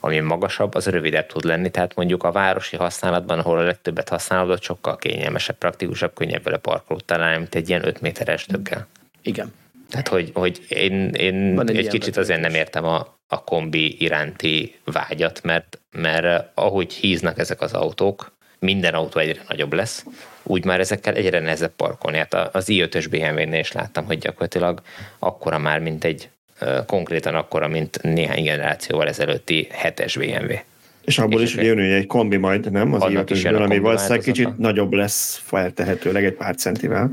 ami magasabb, az rövidebb tud lenni, tehát mondjuk a városi használatban, ahol a legtöbbet használod, sokkal kényelmesebb, praktikusabb, könnyebb vele parkolót találni, mint egy ilyen 5 méteres döggel. Igen. Tehát, hogy, hogy én, én egy, egy kicsit azért nem értem a, a kombi iránti vágyat, mert, mert ahogy híznak ezek az autók, minden autó egyre nagyobb lesz, úgy már ezekkel egyre nehezebb parkolni. Hát az i5-ös BMW-nél is láttam, hogy gyakorlatilag akkora már, mint egy konkrétan akkora, mint néhány generációval ezelőtti 7-es BMW. És abból és is jön egy kombi majd, nem? Az i5-ösből, ami valószínűleg kicsit nagyobb lesz feltehetőleg egy pár centivel.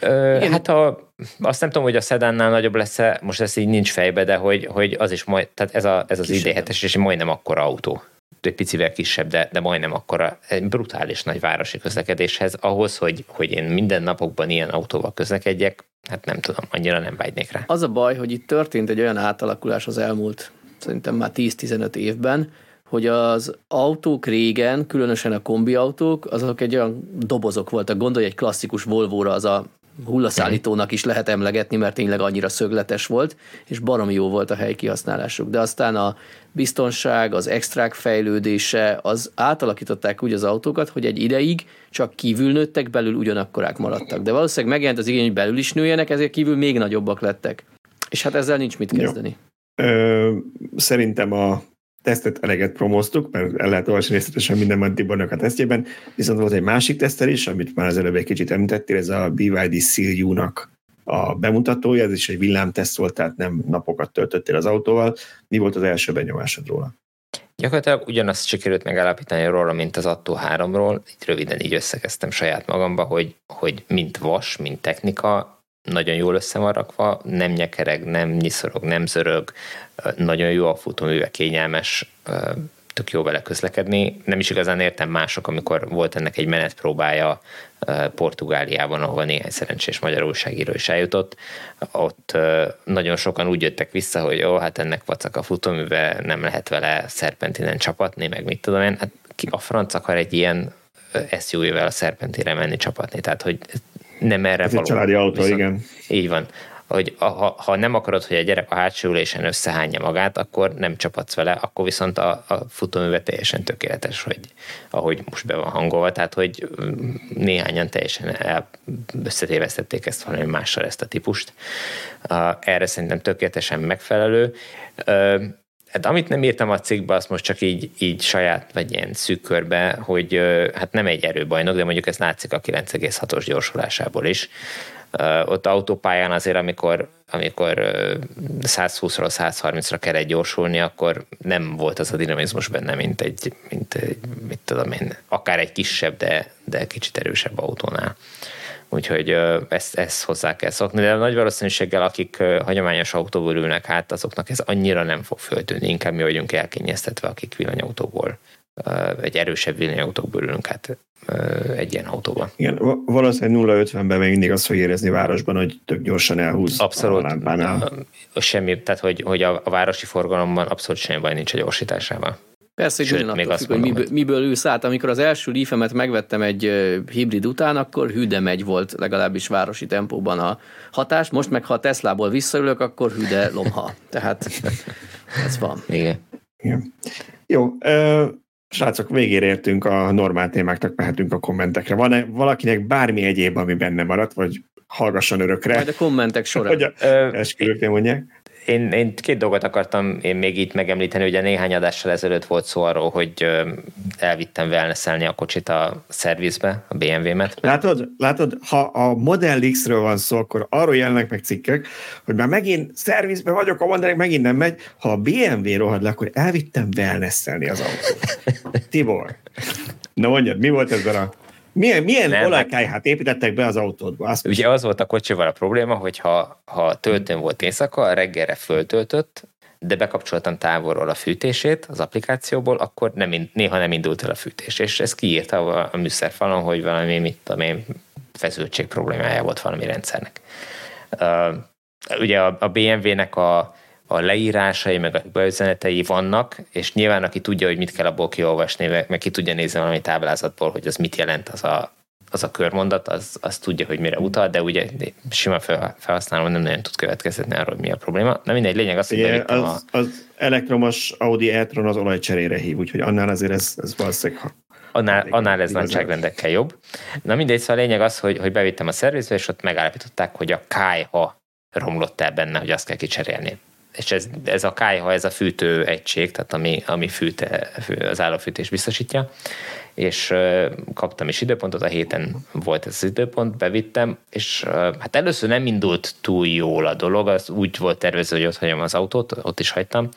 Ö, hát a, azt nem tudom, hogy a szedánnál nagyobb lesz-e, most ez így nincs fejbe, de hogy, hogy az is majd, tehát ez, a, ez az ID7-es, és majdnem akkora autó egy picivel kisebb, de, de majdnem akkora, egy brutális nagy városi közlekedéshez, ahhoz, hogy, hogy én minden napokban ilyen autóval közlekedjek, hát nem tudom, annyira nem vágynék rá. Az a baj, hogy itt történt egy olyan átalakulás az elmúlt szerintem már 10-15 évben, hogy az autók régen, különösen a kombiautók, azok egy olyan dobozok voltak. Gondolj egy klasszikus Volvo-ra, az a hullaszállítónak is lehet emlegetni, mert tényleg annyira szögletes volt, és baromi jó volt a helyi kihasználásuk. De aztán a biztonság, az extrák fejlődése, az átalakították úgy az autókat, hogy egy ideig csak kívül nőttek, belül ugyanakkorák maradtak. De valószínűleg megjelent az igény, hogy belül is nőjenek, ezért kívül még nagyobbak lettek. És hát ezzel nincs mit kezdeni. Jó. Ö, szerintem a tesztet eleget promóztuk, mert el lehet olvasni részletesen minden van Tibornak a tesztjében, viszont volt egy másik tesztel is, amit már az előbb egy kicsit említettél, ez a BYD Seal a bemutatója, ez is egy villámteszt volt, tehát nem napokat töltöttél az autóval. Mi volt az első benyomásod róla? Gyakorlatilag ugyanazt sikerült megállapítani róla, mint az Atto 3-ról. Így röviden így összekeztem saját magamba, hogy, hogy mint vas, mint technika, nagyon jól össze van rakva, nem nyekereg, nem nyiszorog, nem zörög, nagyon jó a futóműve, kényelmes, tök jó vele közlekedni. Nem is igazán értem mások, amikor volt ennek egy menetpróbája Portugáliában, ahol néhány szerencsés magyar újságíró is eljutott. Ott nagyon sokan úgy jöttek vissza, hogy jó, hát ennek vacak a futóműve, nem lehet vele szerpentinen csapatni, meg mit tudom én. Hát ki a franc akar egy ilyen SUV-vel a szerpentire menni csapatni, tehát hogy nem erre Ez való. egy családi autó, Viszont, igen. Így van. Hogy ha, ha nem akarod, hogy a gyerek a hátsó ülésen összehányja magát, akkor nem csapatsz vele, akkor viszont a, a futóműve teljesen tökéletes, hogy ahogy most be van hangolva, tehát hogy mm, néhányan teljesen összetévesztették ezt valami mással ezt a típust. Erre szerintem tökéletesen megfelelő. Hát amit nem írtam a cikkbe, azt most csak így, így saját, vagy ilyen szűk körbe, hogy hát nem egy erőbajnok, de mondjuk ez látszik a 9,6-os gyorsulásából is. Ott autópályán azért, amikor, amikor 120-ról 130-ra kellett gyorsulni, akkor nem volt az a dinamizmus benne, mint egy, mint egy mit tudom én, akár egy kisebb, de, de kicsit erősebb autónál. Úgyhogy ezt, ezt hozzá kell szokni, de nagy valószínűséggel, akik hagyományos autóból ülnek át, azoknak ez annyira nem fog föltűnni, inkább mi vagyunk elkényeztetve, akik villanyautóból egy erősebb villanyautókból ülünk át egy ilyen autóban. Igen, valószínűleg 0-50-ben még mindig azt fog érezni városban, hogy tök gyorsan elhúz abszolút, a lámpánál. Semmi, tehát hogy, hogy a, a városi forgalomban abszolút semmi baj nincs a gyorsításával. Persze, hogy Sőt, még függ, mondom, hogy miből, miből ülsz át. Amikor az első leaf megvettem egy hibrid után, akkor hűde megy volt legalábbis városi tempóban a hatás. Most meg, ha a Teslából visszaülök, akkor hűde lomha. Tehát ez van. Igen. Igen. Jó, ö, srácok, végére értünk a normál témáknak, mehetünk a kommentekre. Van-e valakinek bármi egyéb, ami benne maradt, vagy hallgasson örökre? Majd a kommentek során. Hogy a esküvőknél mondják én, én két dolgot akartam én még itt megemlíteni, ugye néhány adással ezelőtt volt szó arról, hogy elvittem wellnesselni a kocsit a szervizbe, a BMW-met. Látod, látod, ha a Model X-ről van szó, akkor arról jelennek meg cikkek, hogy már megint szervizbe vagyok, a Model megint nem megy. Ha a BMW rohad le, akkor elvittem wellnesselni az autót. Tibor, na mondjad, mi volt ezzel a milyen, milyen nem, olajkájhát építettek be az autódba? Azt ugye az volt a kocsival a probléma, hogy ha, ha töltőn volt éjszaka, reggelre föltöltött, de bekapcsoltam távolról a fűtését az applikációból, akkor nem, néha nem indult el a fűtés. És ez kiírta a, a műszerfalon, hogy valami, mit tudom én, feszültség problémája volt valami rendszernek. Uh, ugye a, a BMW-nek a, a leírásai, meg a beüzenetei vannak, és nyilván aki tudja, hogy mit kell abból kiolvasni, meg ki tudja nézni valami táblázatból, hogy az mit jelent az a, az a körmondat, az, az tudja, hogy mire utal, de ugye sima felhasználó nem nagyon tud következetni arról, hogy mi a probléma. Na mindegy, lényeg az, hogy Igen, az, a... az elektromos Audi e-tron az olajcserére hív, úgyhogy annál azért ez, ez valószínűleg Annál, annál ez nagyságrendekkel jobb. Na mindegy, szóval a lényeg az, hogy, hogy bevittem a szervizbe, és ott megállapították, hogy a kájha romlott el benne, hogy azt kell kicserélni és ez, ez a kájha, ez a fűtő egység, tehát ami, ami fűte, az állófűtés biztosítja, és kaptam is időpontot, a héten volt ez az időpont, bevittem, és hát először nem indult túl jól a dolog, az úgy volt tervező, hogy ott hagyom az autót, ott is hagytam,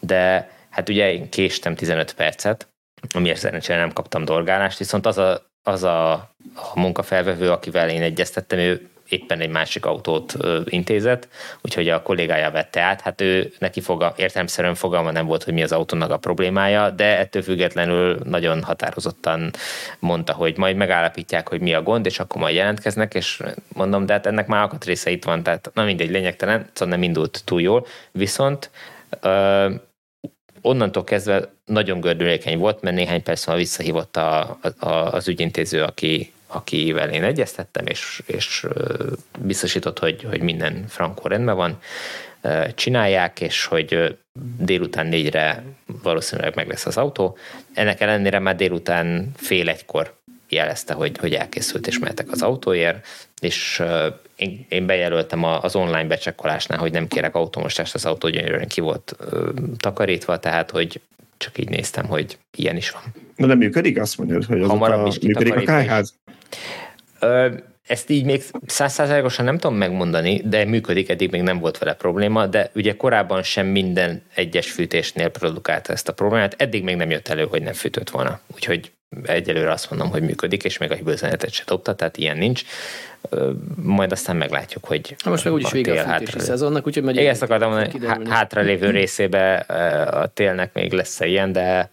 de hát ugye én késtem 15 percet, amiért szerencsére nem kaptam dolgálást, viszont az a, az a, a munkafelvevő, akivel én egyeztettem, ő éppen egy másik autót intézett, úgyhogy a kollégája vette át. Hát ő neki foga, értelemszerűen fogalma nem volt, hogy mi az autónak a problémája, de ettől függetlenül nagyon határozottan mondta, hogy majd megállapítják, hogy mi a gond, és akkor majd jelentkeznek, és mondom, de hát ennek már része itt van, tehát na mindegy, lényegtelen, szóval nem indult túl jól, viszont ö, onnantól kezdve nagyon gördülékeny volt, mert néhány perc múlva visszahívott a, a, az ügyintéző, aki akivel én egyeztettem, és, és biztosított, hogy, hogy minden frankó rendben van, csinálják, és hogy délután négyre valószínűleg meg lesz az autó. Ennek ellenére már délután fél egykor jelezte, hogy, hogy elkészült és mehetek az autóért, és én, én bejelöltem az online becsekkolásnál, hogy nem kérek automosást, az autó gyönyörűen ki volt takarítva, tehát hogy csak így néztem, hogy ilyen is van. Na nem működik? Azt mondod, hogy az a, működik a kájház? Ö, ezt így még százszázalékosan nem tudom megmondani, de működik, eddig még nem volt vele probléma, de ugye korábban sem minden egyes fűtésnél produkálta ezt a problémát, eddig még nem jött elő, hogy nem fűtött volna. Úgyhogy egyelőre azt mondom, hogy működik, és még a hibőzenetet se dobta, tehát ilyen nincs. Majd aztán meglátjuk, hogy ha most meg úgyis vége a fűtési szezonnak, úgyhogy megy. Igen, ezt akartam mondani, hátralévő részébe a télnek még lesz ilyen, de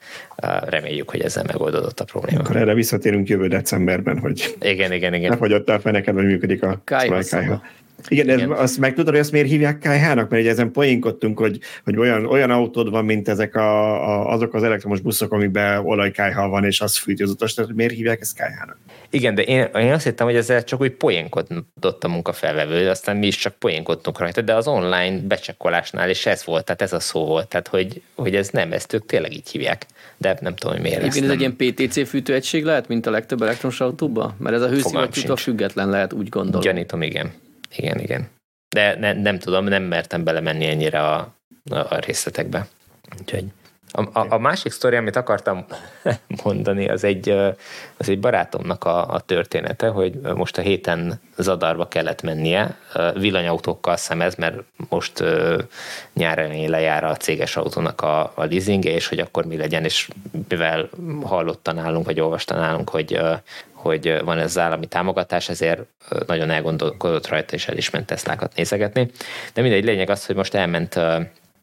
reméljük, hogy ezzel megoldódott a probléma. Akkor erre visszatérünk jövő decemberben, hogy igen, igen, igen. ne fagyott a feneked, hogy működik a kájha. Igen, Igen. Ez, azt meg tudod, hogy azt miért hívják kájhának? Mert ugye ezen poénkodtunk, hogy, hogy olyan, olyan autód van, mint ezek a, a, azok az elektromos buszok, amikben olajkájha van, és az fűti az utas, tehát miért hívják ezt kájhának? Igen, de én, én azt hittem, hogy ezzel csak úgy poénkodott a munkafelvevő, aztán mi is csak poénkodtunk rajta, de az online becsekkolásnál is ez volt, tehát ez a szó volt, tehát hogy, hogy ez nem, ezt ők tényleg így hívják, de nem tudom, hogy miért Igen, ez egy ilyen PTC fűtőegység lehet, mint a legtöbb elektromos autóban? Mert ez a hőszivattyútól független lehet, úgy gondolom. Gyanítom, igen igen, igen. De ne, nem tudom, nem mertem belemenni ennyire a, a, részletekbe. Úgyhogy a, a, a másik sztori, amit akartam mondani, az egy, az egy barátomnak a, a története, hogy most a héten Zadarba kellett mennie, villanyautókkal szemez, mert most nyáron lejár a céges autónak a, a leasingje, és hogy akkor mi legyen, és mivel hallottan állunk, vagy olvastan állunk, hogy hogy van ez az állami támogatás, ezért nagyon elgondolkodott rajta, és el is ment Teslákat nézegetni. De mindegy, lényeg az, hogy most elment,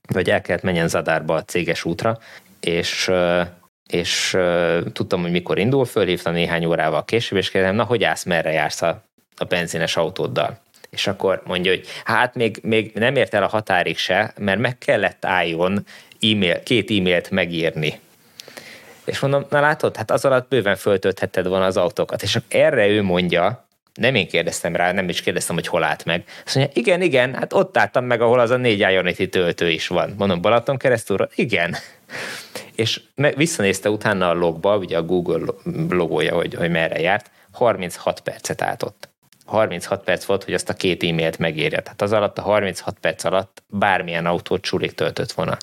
vagy el kellett menjen Zadárba a céges útra, és és tudtam, hogy mikor indul, fölhívtam néhány órával később, és kérdezem, na, hogy állsz, merre jársz a, a benzines autóddal? És akkor mondja, hogy hát még, még nem ért el a határig se, mert meg kellett álljon e-mail, két e-mailt megírni és mondom, na látod, hát az alatt bőven föltölthetted volna az autókat. És erre ő mondja, nem én kérdeztem rá, nem is kérdeztem, hogy hol állt meg. Azt mondja, igen, igen, hát ott álltam meg, ahol az a négy Ionity töltő is van. Mondom, Balaton keresztül? Igen. És visszanézte utána a logba, ugye a Google logója, hogy, hogy merre járt, 36 percet állt ott. 36 perc volt, hogy azt a két e-mailt megírja. Tehát az alatt a 36 perc alatt bármilyen autót csulik töltött volna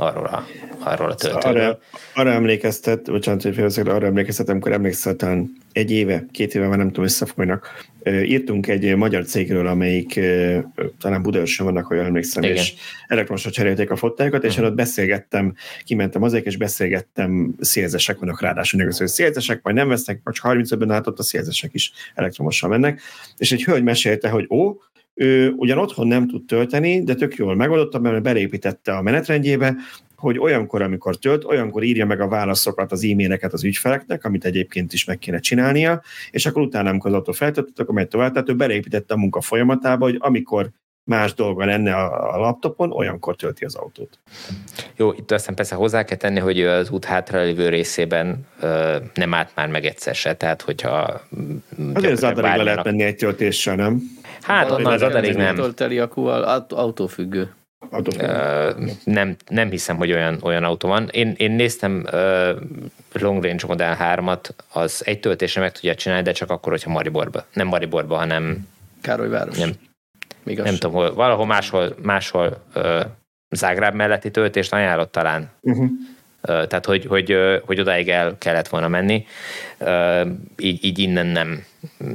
arról a, arról a töltőről. Arra, arra emlékeztet, bocsánat, hogy félszak, arra emlékeztet, amikor emlékszel, talán egy éve, két éve már nem tudom, összefolynak. Írtunk egy magyar cégről, amelyik talán Budaörsön vannak, hogy emlékszem, Igen. és elektromosra cserélték a fotájukat, és uh-huh. ott beszélgettem, kimentem azért, és beszélgettem, szélzesek vannak ráadásul, hogy szélzesek, majd nem vesznek, vagy 35-ben át ott a szélzesek is elektromosan mennek, és egy hölgy mesélte, hogy ó, ő ugyan otthon nem tud tölteni, de tök jól megoldotta, mert beépítette a menetrendjébe, hogy olyankor, amikor tölt, olyankor írja meg a válaszokat, az e-maileket az ügyfeleknek, amit egyébként is meg kéne csinálnia, és akkor utána, amikor az autó feltöltött, akkor megy tovább, tehát ő beleépítette a munka folyamatába, hogy amikor más dolga lenne a, laptopon, olyankor tölti az autót. Jó, itt aztán persze hozzá kell tenni, hogy az út hátralévő részében ö, nem állt már meg egyszer se, tehát hogyha... Azért az adarig le lehet menni egy töltéssel, nem? Hát onnan az adarig nem. Tölteli, akkor autófüggő. Uh, nem, nem hiszem, hogy olyan, olyan autó van. Én, én néztem uh, Long Range Model 3-at, az egy töltésre meg tudja csinálni, de csak akkor, hogyha Mariborba. Nem Mariborba, hanem... Károlyváros. Nem, Még nem tudom, hol, valahol máshol, máshol uh, Zágráb melletti töltést ajánlott talán. Uh-huh. Tehát, hogy, hogy, hogy odáig el kellett volna menni. Így, így innen nem,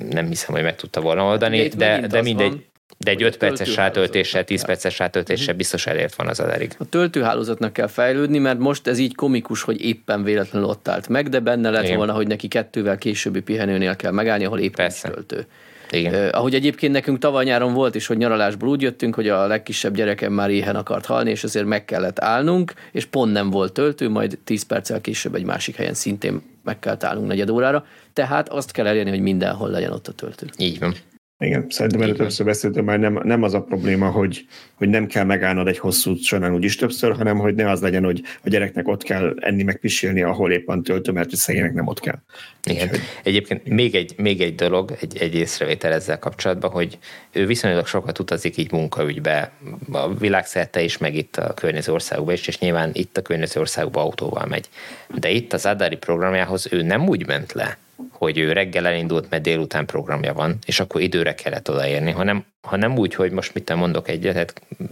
nem hiszem, hogy meg tudta volna oldani, de, de mindegy. Van, de egy 5 perces rátöltéssel, 10 perces rátöltéssel mhm. biztos elért van az adarig. A töltőhálózatnak kell fejlődni, mert most ez így komikus, hogy éppen véletlenül ott állt meg, de benne lett Igen. volna, hogy neki kettővel későbbi pihenőnél kell megállni, ahol éppen Persze. töltő. Igen. Uh, ahogy egyébként nekünk tavaly nyáron volt is, hogy nyaralásból úgy jöttünk, hogy a legkisebb gyerekem már éhen akart halni, és ezért meg kellett állnunk, és pont nem volt töltő, majd 10 perccel később egy másik helyen szintén meg kell állnunk negyed órára. Tehát azt kell elérni, hogy mindenhol legyen ott a töltő. Így van. Igen, szerintem erről többször beszéltünk, már nem, nem az a probléma, hogy, hogy nem kell megállnod egy hosszú során úgyis többször, hanem hogy ne az legyen, hogy a gyereknek ott kell enni, meg pisilni, ahol éppen töltő, mert a szegénynek nem ott kell. Igen. Úgyhogy, Egyébként igen. Még, egy, még egy dolog, egy, egy észrevétel ezzel kapcsolatban, hogy ő viszonylag sokat utazik így munkaügybe, a világszerte is, meg itt a környező országokban is, és nyilván itt a környező országokban autóval megy. De itt az Adari programjához ő nem úgy ment le, hogy ő reggel elindult, mert délután programja van, és akkor időre kellett odaérni, hanem, hanem úgy, hogy most mit mondok egyet,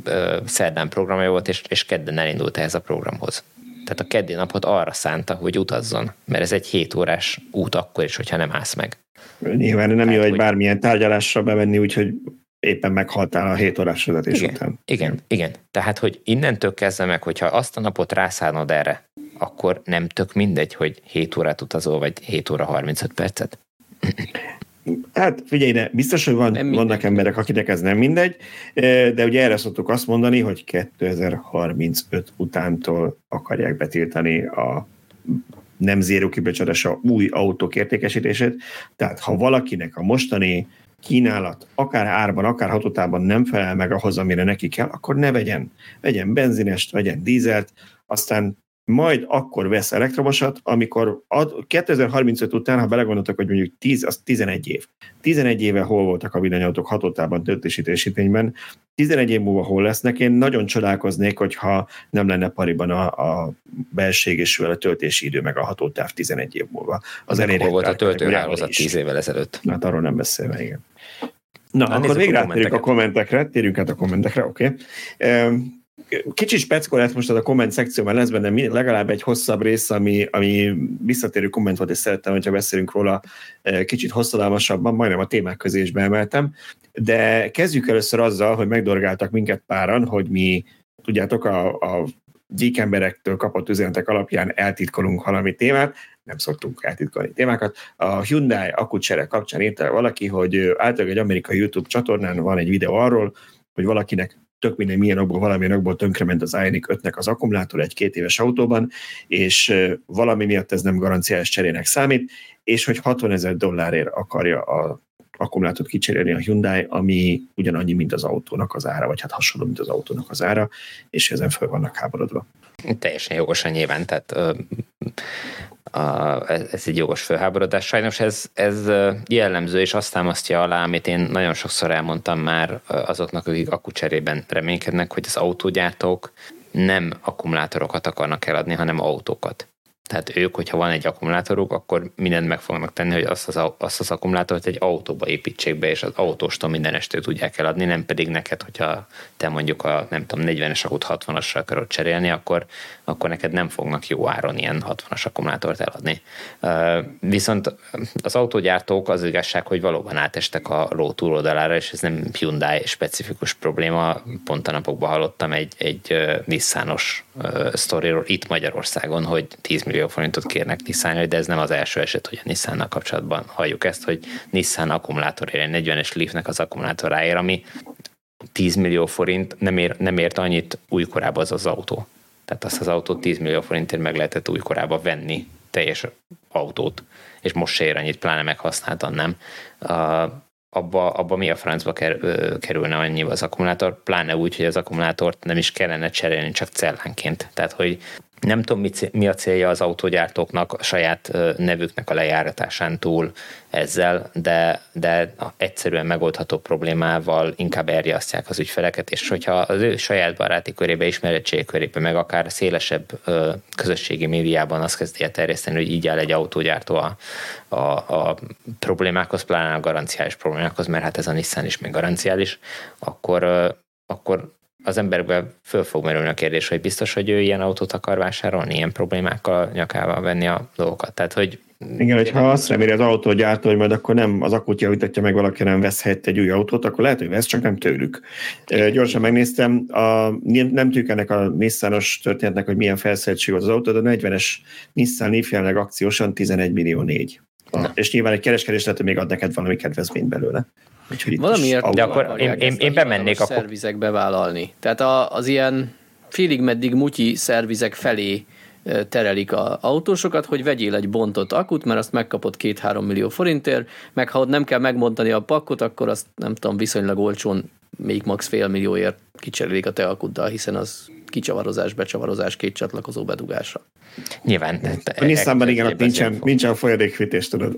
tehát szerdán programja volt, és, és kedden elindult ehhez a programhoz. Tehát a keddi napot arra szánta, hogy utazzon, mert ez egy 7 órás út akkor is, hogyha nem állsz meg. Nyilván nem Tehát, jó egy hogy... bármilyen tárgyalásra bevenni, úgyhogy éppen meghaltál a 7 órás vezetés igen, után. Igen, igen. Tehát, hogy innentől kezdve meg, hogyha azt a napot rászánod erre, akkor nem tök mindegy, hogy 7 órát utazol, vagy 7 óra 35 percet? Hát figyelj, de biztos, hogy van, vannak emberek, akinek ez nem mindegy, de ugye erre szoktuk azt mondani, hogy 2035 utántól akarják betiltani a nem zéró a új autók értékesítését. Tehát ha valakinek a mostani kínálat akár árban, akár hatótában nem felel meg ahhoz, amire neki kell, akkor ne vegyen. Vegyen benzinest, vegyen dízelt, aztán majd akkor vesz elektromosat, amikor ad, 2035 után, ha belegondoltak, hogy mondjuk 10, az 11 év. 11 éve hol voltak a villanyautók hatotában töltési teljesítményben, 11 év múlva hol lesznek, én nagyon csodálkoznék, hogyha nem lenne pariban a, a belségesül a töltési idő, meg a hatótáv 11 év múlva. Az elérhető volt a töltőhálózat 10 évvel ezelőtt. Hát arról nem beszélve, igen. Na, Na akkor végre a, a kommentekre, térjünk át a kommentekre, oké. Okay kicsit speckó lett most az a komment szekció, mert lesz benne legalább egy hosszabb rész, ami, ami visszatérő komment volt, és szerettem, hogyha beszélünk róla e, kicsit hosszadalmasabban, majdnem a témák közé is beemeltem. De kezdjük először azzal, hogy megdorgáltak minket páran, hogy mi, tudjátok, a, a gyík emberektől kapott üzenetek alapján eltitkolunk valami témát, nem szoktunk eltitkolni témákat. A Hyundai akkucsere kapcsán írta valaki, hogy általában egy amerikai YouTube csatornán van egy videó arról, hogy valakinek tök minden milyen okból, valamilyen okból tönkrement az Ioniq 5-nek az akkumulátor egy két éves autóban, és valami miatt ez nem garanciás cserének számít, és hogy 60 ezer dollárért akarja a akkumulátort kicserélni a Hyundai, ami ugyanannyi, mint az autónak az ára, vagy hát hasonló, mint az autónak az ára, és ezen föl vannak háborodva. Teljesen jogosan nyilván, tehát a, ez egy jogos felháborodás. Sajnos ez, ez jellemző, és azt támasztja alá, amit én nagyon sokszor elmondtam már azoknak, akik akkucserében reménykednek, hogy az autógyártók nem akkumulátorokat akarnak eladni, hanem autókat. Tehát ők, hogyha van egy akkumulátoruk, akkor mindent meg fognak tenni, hogy azt az, azt az akkumulátort egy autóba építsék be, és az autóstól minden estől tudják eladni, nem pedig neked, hogyha te mondjuk a nem tudom, 40-es akut 60-asra akarod cserélni, akkor, akkor neked nem fognak jó áron ilyen 60-as akkumulátort eladni. Viszont az autógyártók az igazság, hogy valóban átestek a ló túloldalára, és ez nem Hyundai specifikus probléma. Pont a napokban hallottam egy, egy Nissanos sztoriról itt Magyarországon, hogy 10 millió forintot kérnek nissan de ez nem az első eset, hogy a Nissannal kapcsolatban halljuk ezt, hogy Nissan akkumulátorért, egy 40-es Leafnek az akkumulátoráért, ami 10 millió forint nem, ér, nem ért annyit újkorában az az autó. Tehát azt az autót 10 millió forintért meg lehetett újkorában venni, teljes autót, és most se ér annyit, pláne meghasználtan nem. Uh, abba, abba mi a francba kerülne annyi az akkumulátor, pláne úgy, hogy az akkumulátort nem is kellene cserélni, csak cellánként. Tehát, hogy nem tudom, mi a célja az autógyártóknak a saját nevüknek a lejáratásán túl ezzel, de, de egyszerűen megoldható problémával inkább elriasztják az ügyfeleket, és hogyha az ő saját baráti körébe, ismerettség körébe, meg akár szélesebb közösségi médiában azt kezdi el terjeszteni, hogy így áll egy autógyártó a, a, a problémákhoz, pláne a garanciális problémákhoz, mert hát ez a Nissan is még garanciális, akkor, akkor az emberben föl fog merülni a kérdés, hogy biztos, hogy ő ilyen autót akar vásárolni, ilyen problémákkal nyakával venni a dolgokat. Tehát, hogy igen, hogyha azt reméli az autógyártó, hogy majd akkor nem az akut javítatja meg valaki, nem vesz helyett egy új autót, akkor lehet, hogy vesz, csak nem tőlük. Gyorsan megnéztem, a, nem tűnik ennek a Nissanos történetnek, hogy milyen felszereltség az autó, de a 40-es Nissan Leaf jelenleg akciósan 11 millió 4. És nyilván egy kereskedés lehet, hogy még ad neked valami kedvezményt belőle. Úgyhogy Valamiért de akkor én, én, én bemennék a szervizek bevállalni. Tehát a, az ilyen félig meddig mutyi szervizek felé terelik a autósokat, hogy vegyél egy bontott akut, mert azt megkapod két-három millió forintért, meg ha ott nem kell megmondani a pakkot, akkor azt nem tudom, viszonylag olcsón még max fél millióért kicserélik a te akuddal, hiszen az kicsavarozás, becsavarozás, két csatlakozó bedugásra. Nyilván. A Nissanban igen, ott nincsen, nincsen folyadékfűtés, tudod.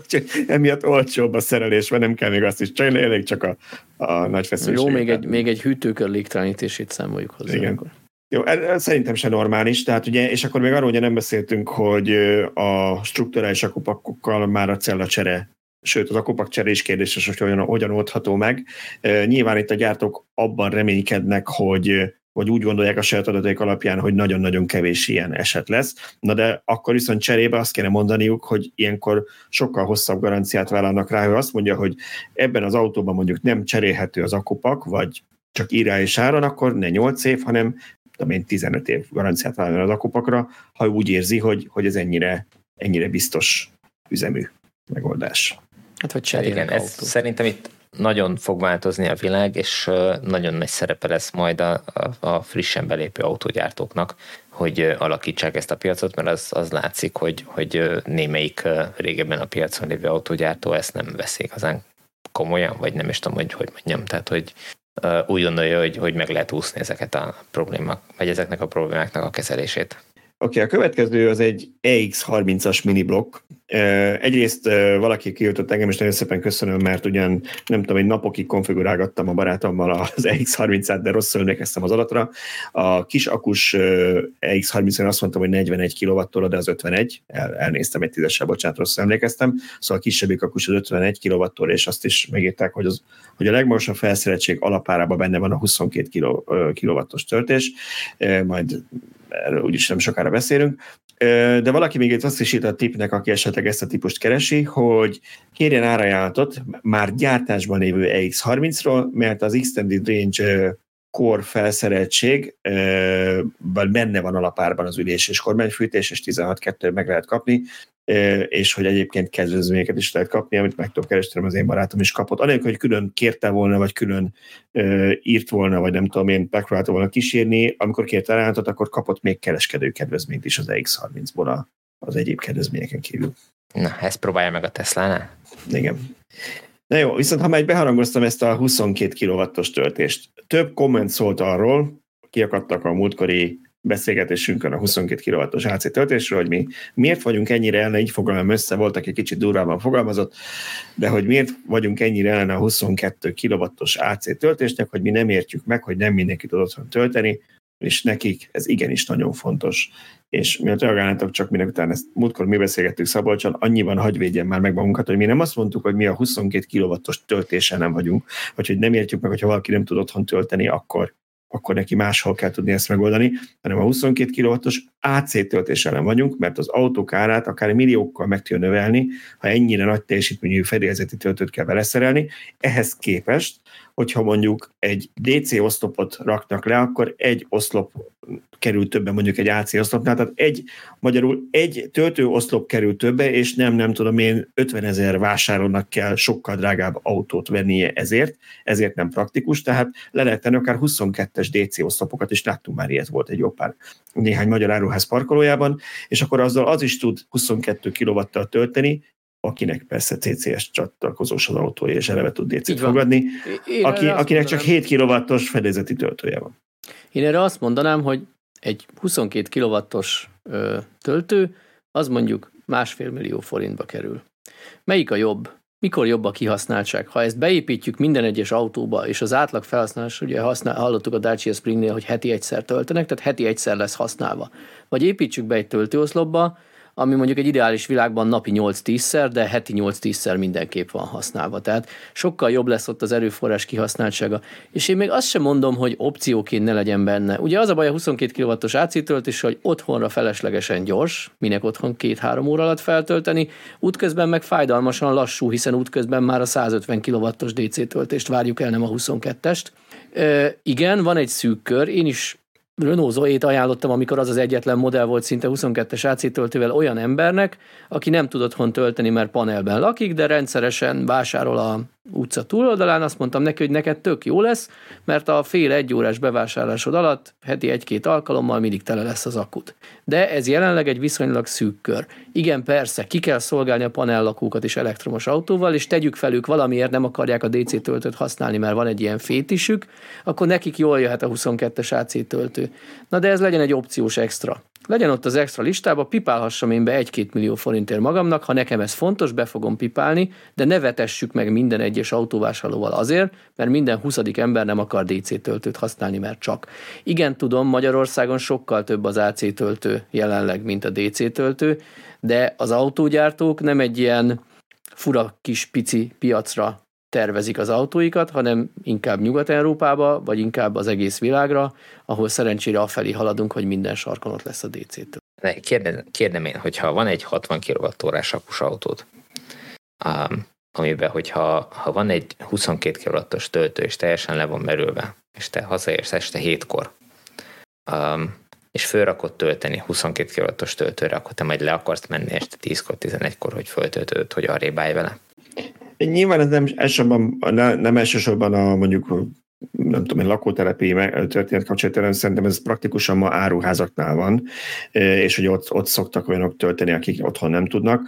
Emiatt olcsóbb a szerelés, mert nem kell még azt is csinálni, elég csak a, a nagy feszültség. Jó, még egy, még egy hűtőkör légtelenítését számoljuk hozzá. Igen. Akkor. Jó, ez szerintem se normális, tehát ugye, és akkor még arról ugye nem beszéltünk, hogy a strukturális akupakokkal már a cellacsere sőt az akupak cserés kérdéses, hogy hogyan, hogyan oldható meg. Nyilván itt a gyártók abban reménykednek, hogy vagy úgy gondolják a saját adataik alapján, hogy nagyon-nagyon kevés ilyen eset lesz. Na de akkor viszont cserébe azt kéne mondaniuk, hogy ilyenkor sokkal hosszabb garanciát vállalnak rá, hogy azt mondja, hogy ebben az autóban mondjuk nem cserélhető az akupak, vagy csak írá és áron, akkor ne 8 év, hanem tudom én, 15 év garanciát vállalnak az akupakra, ha úgy érzi, hogy, hogy ez ennyire, ennyire biztos üzemű megoldás. Hát, hogy hát igen, ez szerintem itt nagyon fog változni a világ, és nagyon nagy szerepe lesz majd a, a, a frissen belépő autógyártóknak, hogy alakítsák ezt a piacot, mert az, az látszik, hogy, hogy némelyik régebben a piacon lévő autógyártó ezt nem veszik igazán komolyan, vagy nem is tudom, hogy hogy mondjam, tehát hogy úgy gondolja, hogy, hogy meg lehet úszni ezeket a problémák, vagy ezeknek a problémáknak a kezelését. Oké, okay, a következő az egy EX30-as mini blokk. Egyrészt valaki kijutott engem, és nagyon szépen köszönöm, mert ugyan nem tudom, egy napokig konfigurálgattam a barátommal az EX30-át, de rosszul emlékeztem az adatra. A kis akus EX30-en azt mondtam, hogy 41 kWh, de az 51. El, elnéztem egy tízessel, bocsánat, rosszul emlékeztem. Szóval a kisebbik akus az 51 kWh, és azt is megírták, hogy, az, hogy a legmagasabb felszereltség alapárában benne van a 22 kW-os töltés. Majd erről úgyis nem sokára beszélünk. De valaki még itt azt is írt a tipnek, aki esetleg ezt a típust keresi, hogy kérjen árajánlatot már gyártásban lévő EX30-ról, mert az Extended Range kor felszereltség, benne van alapárban az ülés és kormányfűtés, és 16-2 meg lehet kapni, és hogy egyébként kedvezményeket is lehet kapni, amit meg tudom keresni, az én barátom is kapott. Anélkül, hogy külön kérte volna, vagy külön írt volna, vagy nem tudom én, megpróbálta volna kísérni, amikor kérte ajánlatot, akkor kapott még kereskedő kedvezményt is az X30-ból az egyéb kedvezményeken kívül. Na, ezt próbálja meg a Tesla-nál? Igen. Na jó, viszont ha már beharangoztam ezt a 22 kW-os töltést, több komment szólt arról, kiakadtak a múltkori beszélgetésünkön a 22 kW-os AC töltésről, hogy mi miért vagyunk ennyire ellen, így fogalmam össze, voltak egy kicsit durvában fogalmazott, de hogy miért vagyunk ennyire ellen a 22 kW-os AC töltésnek, hogy mi nem értjük meg, hogy nem mindenki tud otthon tölteni, és nekik ez igenis nagyon fontos. És miért reagálnátok csak minek után ezt múltkor mi beszélgettük Szabolcsan, annyiban hagy védjen már meg magunkat, hogy mi nem azt mondtuk, hogy mi a 22 kW-os töltésen nem vagyunk, vagy hogy nem értjük meg, hogyha valaki nem tud otthon tölteni, akkor akkor neki máshol kell tudni ezt megoldani, hanem a 22 kW-os AC töltés ellen vagyunk, mert az autók árát akár milliókkal meg tudja növelni, ha ennyire nagy teljesítményű fedélzeti töltőt kell beleszerelni. Ehhez képest hogyha mondjuk egy DC oszlopot raknak le, akkor egy oszlop kerül többe mondjuk egy AC oszlopnál, tehát egy, magyarul egy töltő oszlop kerül többe, és nem, nem tudom én, 50 ezer vásárolnak kell sokkal drágább autót vennie ezért, ezért nem praktikus, tehát le lehet tenni akár 22-es DC oszlopokat, és láttunk már ilyet volt egy jó pár néhány magyar áruház parkolójában, és akkor azzal az is tud 22 kw tölteni, akinek persze CCS csatlakozós az autója, és eleve tud DC-t fogadni, aki, akinek csak 7 kW-os fedezeti töltője van. Én erre azt mondanám, hogy egy 22 kW-os ö, töltő, az mondjuk másfél millió forintba kerül. Melyik a jobb? Mikor jobb a kihasználtság? Ha ezt beépítjük minden egyes autóba, és az átlag felhasználás, ugye használ, hallottuk a Dacia Springnél, hogy heti egyszer töltenek, tehát heti egyszer lesz használva. Vagy építsük be egy töltőoszlopba, ami mondjuk egy ideális világban napi 8-10-szer, de heti 8-10-szer mindenképp van használva. Tehát sokkal jobb lesz ott az erőforrás kihasználtsága. És én még azt sem mondom, hogy opcióként ne legyen benne. Ugye az a baj a 22 kW-os AC töltés, hogy otthonra feleslegesen gyors, minek otthon két-három óra alatt feltölteni, útközben meg fájdalmasan lassú, hiszen útközben már a 150 kW-os DC töltést várjuk el, nem a 22-est. E, igen, van egy szűk kör, én is Renault Zoe-t ajánlottam, amikor az az egyetlen modell volt szinte 22-es AC töltővel olyan embernek, aki nem tudott hon tölteni, mert panelben lakik, de rendszeresen vásárol a utca túloldalán, azt mondtam neki, hogy neked tök jó lesz, mert a fél egy órás bevásárlásod alatt heti egy-két alkalommal mindig tele lesz az akut. De ez jelenleg egy viszonylag szűk kör. Igen, persze, ki kell szolgálni a panellakókat is elektromos autóval, és tegyük fel ők valamiért nem akarják a DC töltőt használni, mert van egy ilyen fétisük, akkor nekik jól jöhet a 22-es AC töltő. Na de ez legyen egy opciós extra. Legyen ott az extra listába, pipálhassam én be egy-két millió forintért magamnak, ha nekem ez fontos, be fogom pipálni, de ne vetessük meg minden egyes autóvásárlóval azért, mert minden 20. ember nem akar DC töltőt használni, mert csak. Igen, tudom, Magyarországon sokkal több az AC töltő jelenleg, mint a DC töltő, de az autógyártók nem egy ilyen fura kis pici piacra tervezik az autóikat, hanem inkább Nyugat-Európába, vagy inkább az egész világra, ahol szerencsére afelé haladunk, hogy minden sarkon ott lesz a DC-től. Kérdem, kérdem én, hogyha van egy 60 kWh-s akus autód, amiben, hogyha ha van egy 22 kW-os töltő, és teljesen le van merülve, és te hazaérsz este hétkor, um, és fölrakod tölteni 22 kW-os töltőre, akkor te majd le akarsz menni este 10-kor, 11-kor, hogy föltöltöd, hogy arrébb állj vele. Nyilván ez nem, elsősorban, nem elsősorban a mondjuk nem tudom, egy lakótelepi történet kapcsolatban szerintem ez praktikusan ma áruházaknál van, és hogy ott, ott szoktak olyanok tölteni, akik otthon nem tudnak.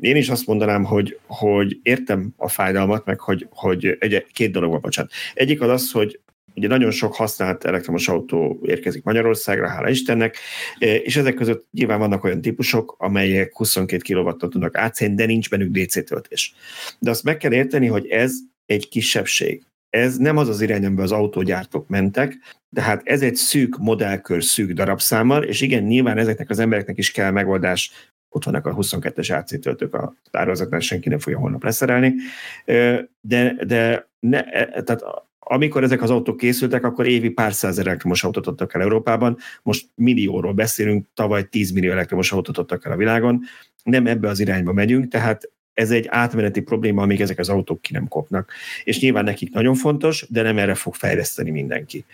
Én is azt mondanám, hogy, hogy értem a fájdalmat, meg hogy, hogy egy, két dolog van, bocsánat. Egyik az az, hogy Ugye nagyon sok használt elektromos autó érkezik Magyarországra, hála Istennek, e, és ezek között nyilván vannak olyan típusok, amelyek 22 kw tudnak átszélni, de nincs bennük DC töltés. De azt meg kell érteni, hogy ez egy kisebbség. Ez nem az az irány, amiben az autógyártók mentek, tehát ez egy szűk modellkör, szűk darabszámmal, és igen, nyilván ezeknek az embereknek is kell megoldás ott vannak a 22-es AC töltők a tározatnál, senki nem fogja holnap leszerelni, e, de, de ne, e, tehát amikor ezek az autók készültek, akkor évi pár százer elektromos autót adtak el Európában, most millióról beszélünk, tavaly 10 millió elektromos autót adtak el a világon, nem ebbe az irányba megyünk, tehát ez egy átmeneti probléma, amíg ezek az autók ki nem kopnak. És nyilván nekik nagyon fontos, de nem erre fog fejleszteni mindenki.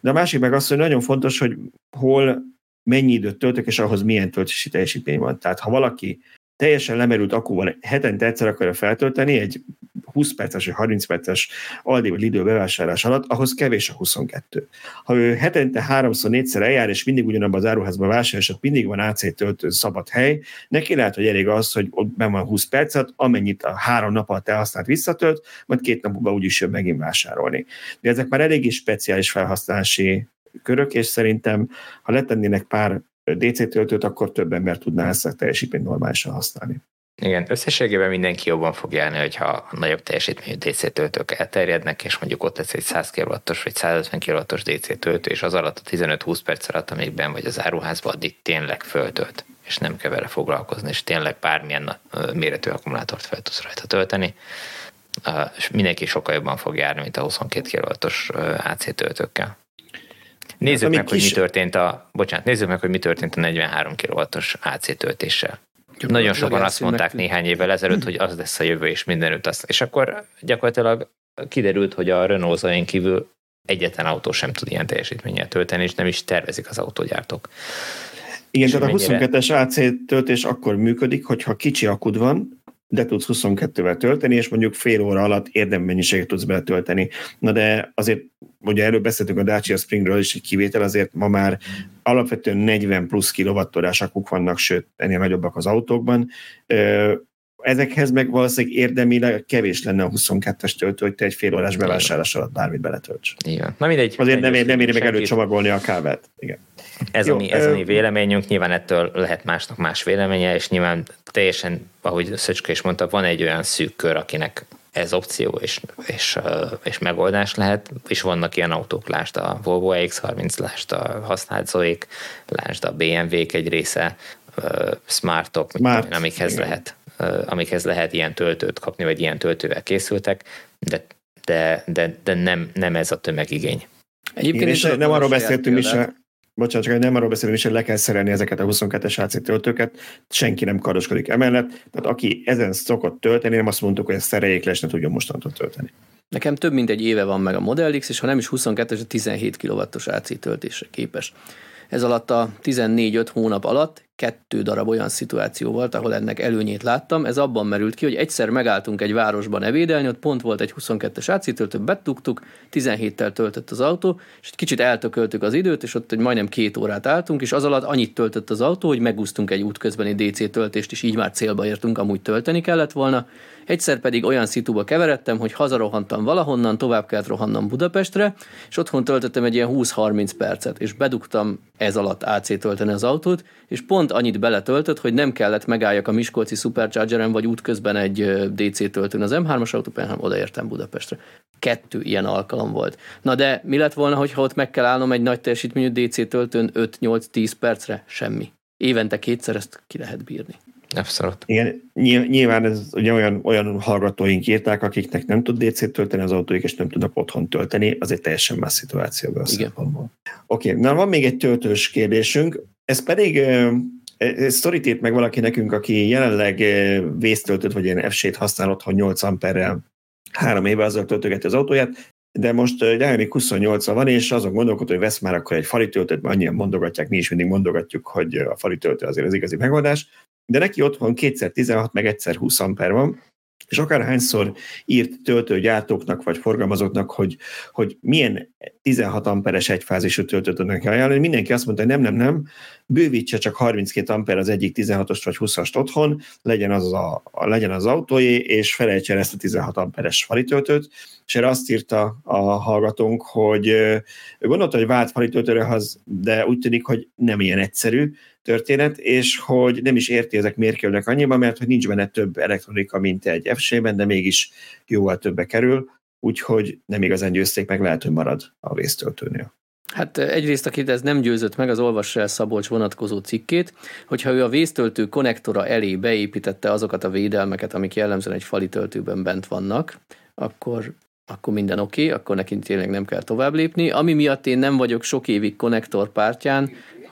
De a másik meg az, hogy nagyon fontos, hogy hol mennyi időt töltök, és ahhoz milyen töltési teljesítmény van. Tehát ha valaki teljesen lemerült akkuval hetente egyszer akarja feltölteni egy 20 perces vagy 30 perces Aldi vagy Lidl bevásárlás alatt, ahhoz kevés a 22. Ha ő hetente háromszor, négyszer eljár, és mindig ugyanabban az áruházban vásárol, és ott mindig van AC töltő szabad hely, neki lehet, hogy elég az, hogy ott ben van 20 percet, amennyit a három nap alatt elhasznált visszatölt, majd két nap múlva úgyis jön megint vásárolni. De ezek már eléggé speciális felhasználási körök, és szerintem, ha letennének pár DC töltőt, akkor több ember tudná ezt a teljesítményt normálisan használni. Igen, összességében mindenki jobban fog járni, hogyha nagyobb teljesítményű DC töltők elterjednek, és mondjuk ott lesz egy 100 kw vagy 150 kw DC töltő, és az alatt a 15-20 perc alatt, amíg ben vagy az áruházban, addig tényleg föltölt, és nem kell vele foglalkozni, és tényleg bármilyen méretű akkumulátort fel tudsz rajta tölteni, és mindenki sokkal jobban fog járni, mint a 22 kW-os AC töltőkkel. Nézzük meg, kis... hogy mi történt a, bocsánat, nézzük meg, hogy mi történt a 43 kW-os AC töltéssel. Jó, Nagyon sokan azt mondták meg... néhány évvel ezelőtt, hogy az lesz a jövő, és mindenütt az. És akkor gyakorlatilag kiderült, hogy a Renault Zoe kívül egyetlen autó sem tud ilyen teljesítménnyel tölteni, és nem is tervezik az autógyártók. Igen, tehát a 22-es AC töltés akkor működik, hogyha kicsi akud van, de tudsz 22-vel tölteni, és mondjuk fél óra alatt érdemmennyiséget tudsz betölteni. Na de azért, ugye előbb beszéltünk a Dacia Springről is egy kivétel, azért ma már alapvetően 40 plusz kilovattórás akuk vannak, sőt, ennél nagyobbak az autókban. Ezekhez meg valószínűleg érdemileg kevés lenne a 22-es töltő, hogy te egy fél órás bevásárlás alatt bármit beletölts. Igen. Na mindegy. Azért nem, nem éri meg előcsomagolni a kábelt. Igen. Ez, Jó, a mi, ez ö... a mi véleményünk, nyilván ettől lehet másnak más véleménye, és nyilván teljesen, ahogy Szöcske is mondta, van egy olyan szűk kör, akinek ez opció és, és, és megoldás lehet, és vannak ilyen autók, lásd a Volvo X30, lásd a használt Zoe-k, lásd a BMW-k egy része, Smartok, Smart, amikhez igen. lehet amikhez lehet ilyen töltőt kapni, vagy ilyen töltővel készültek, de, de, de, de nem, nem ez a tömegigény. Egyébként is nem arról beszéltünk is, bocsánat, csak nem arról beszélünk is, hogy le kell szerelni ezeket a 22-es AC töltőket, senki nem karoskodik emellett, tehát aki ezen szokott tölteni, nem azt mondtuk, hogy ezt szereljék le, és ne tudjon mostantól tölteni. Nekem több mint egy éve van meg a Model X, és ha nem is 22-es, a 17 kW-os AC töltésre képes. Ez alatt a 14-5 hónap alatt kettő darab olyan szituáció volt, ahol ennek előnyét láttam. Ez abban merült ki, hogy egyszer megálltunk egy városban evédelni, ott pont volt egy 22-es AC töltő, betugtuk, 17-tel töltött az autó, és egy kicsit eltököltük az időt, és ott egy majdnem két órát álltunk, és az alatt annyit töltött az autó, hogy megúsztunk egy útközbeni DC töltést, és így már célba értünk, amúgy tölteni kellett volna. Egyszer pedig olyan szituba keveredtem, hogy hazarohantam valahonnan, tovább kellett rohannom Budapestre, és otthon töltöttem egy ilyen 20-30 percet, és bedugtam ez alatt AC tölteni az autót, és pont annyit beletöltött, hogy nem kellett megálljak a Miskolci Superchargeren, vagy útközben egy DC töltőn az M3-as autópályán, hanem odaértem Budapestre. Kettő ilyen alkalom volt. Na de mi lett volna, hogyha ott meg kell állnom egy nagy teljesítményű DC töltőn 5-8-10 percre? Semmi. Évente kétszer ezt ki lehet bírni. Abszolút. Igen, nyilván ez ugye olyan, olyan hallgatóink írták, akiknek nem tud DC-t tölteni az autóik, és nem tudnak otthon tölteni, az egy teljesen más szituáció. Igen. Oké, okay. na van még egy töltős kérdésünk, ez pedig sztorít meg valaki nekünk, aki jelenleg vésztöltött, vagy ilyen f használ otthon 8 amperrel három éve azzal töltögeti az autóját, de most Dynamic 28 van, és azon gondolkod, hogy vesz már akkor egy fali töltőt, mert annyian mondogatják, mi is mindig mondogatjuk, hogy a fali töltő azért az igazi megoldás, de neki otthon kétszer 16, meg egyszer 20 amper van, és akárhányszor írt töltőgyártóknak vagy forgalmazóknak, hogy, hogy milyen 16 amperes egyfázisú töltőt tudnak ajánlani, mindenki azt mondta, hogy nem, nem, nem, bővítse csak 32 amper az egyik 16-os vagy 20-ast otthon, legyen az, a, legyen az autóé, és felejtse el ezt a 16 amperes falitöltőt, és erre azt írta a hallgatónk, hogy ő gondolta, hogy vált falitöltőre, de úgy tűnik, hogy nem ilyen egyszerű, történet, és hogy nem is érti ezek miért kerülnek annyiba, mert hogy nincs benne több elektronika, mint egy fc de mégis jóval többe kerül, úgyhogy nem igazán győzték meg, lehet, hogy marad a vésztöltőnél. Hát egyrészt, akit ez nem győzött meg, az olvassa el Szabolcs vonatkozó cikkét, hogyha ő a vésztöltő konnektora elé beépítette azokat a védelmeket, amik jellemzően egy fali töltőben bent vannak, akkor akkor minden oké, okay, akkor neki tényleg nem kell tovább lépni. Ami miatt én nem vagyok sok évig konnektor pártján,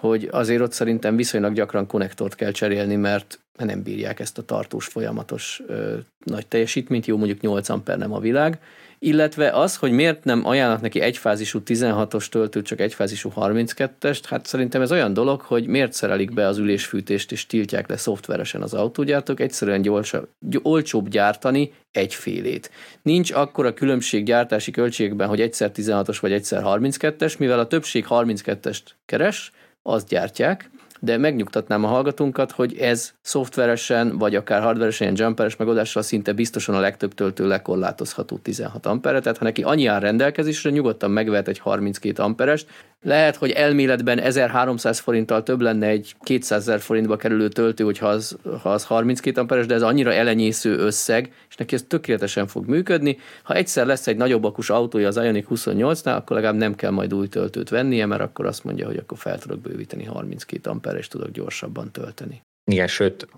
hogy azért ott szerintem viszonylag gyakran konnektort kell cserélni, mert nem bírják ezt a tartós, folyamatos ö, nagy teljesítményt, jó mondjuk 8 amper nem a világ, illetve az, hogy miért nem ajánlnak neki egyfázisú 16-os töltőt, csak egyfázisú 32-est, hát szerintem ez olyan dolog, hogy miért szerelik be az ülésfűtést és tiltják le szoftveresen az autógyártók, egyszerűen gyorsabb, olcsóbb gyártani egyfélét. Nincs akkora különbség gyártási költségben, hogy egyszer 16-os vagy egyszer 32-es, mivel a többség 32-est keres, azt gyártják, de megnyugtatnám a hallgatónkat, hogy ez szoftveresen, vagy akár hardveresen ilyen jumperes megoldással szinte biztosan a legtöbb töltő lekorlátozható 16 ampere, tehát ha neki annyi áll rendelkezésre, nyugodtan megvehet egy 32 amperest, lehet, hogy elméletben 1300 forinttal több lenne egy 200 ezer forintba kerülő töltő, hogyha az, ha az 32 amperes, de ez annyira elenyésző összeg, és neki ez tökéletesen fog működni. Ha egyszer lesz egy nagyobb akus autója az Ioniq 28-nál, akkor legalább nem kell majd új töltőt vennie, mert akkor azt mondja, hogy akkor fel tudok bővíteni 32 amperes, és tudok gyorsabban tölteni. Igen, sőt,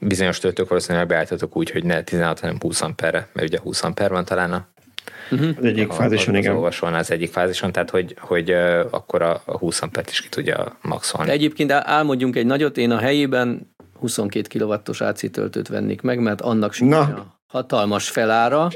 bizonyos töltők valószínűleg beálltatok úgy, hogy ne 16, hanem 20 amperre, mert ugye 20 amper van talán a Uh-huh. Az egyik fázison, igen. Olvasolna az egyik fázison, tehát hogy, hogy akkor a 20 ampert is ki tudja maxolni. Egyébként álmodjunk egy nagyot, én a helyében 22 kW-os AC töltőt vennék meg, mert annak sem a hatalmas felára.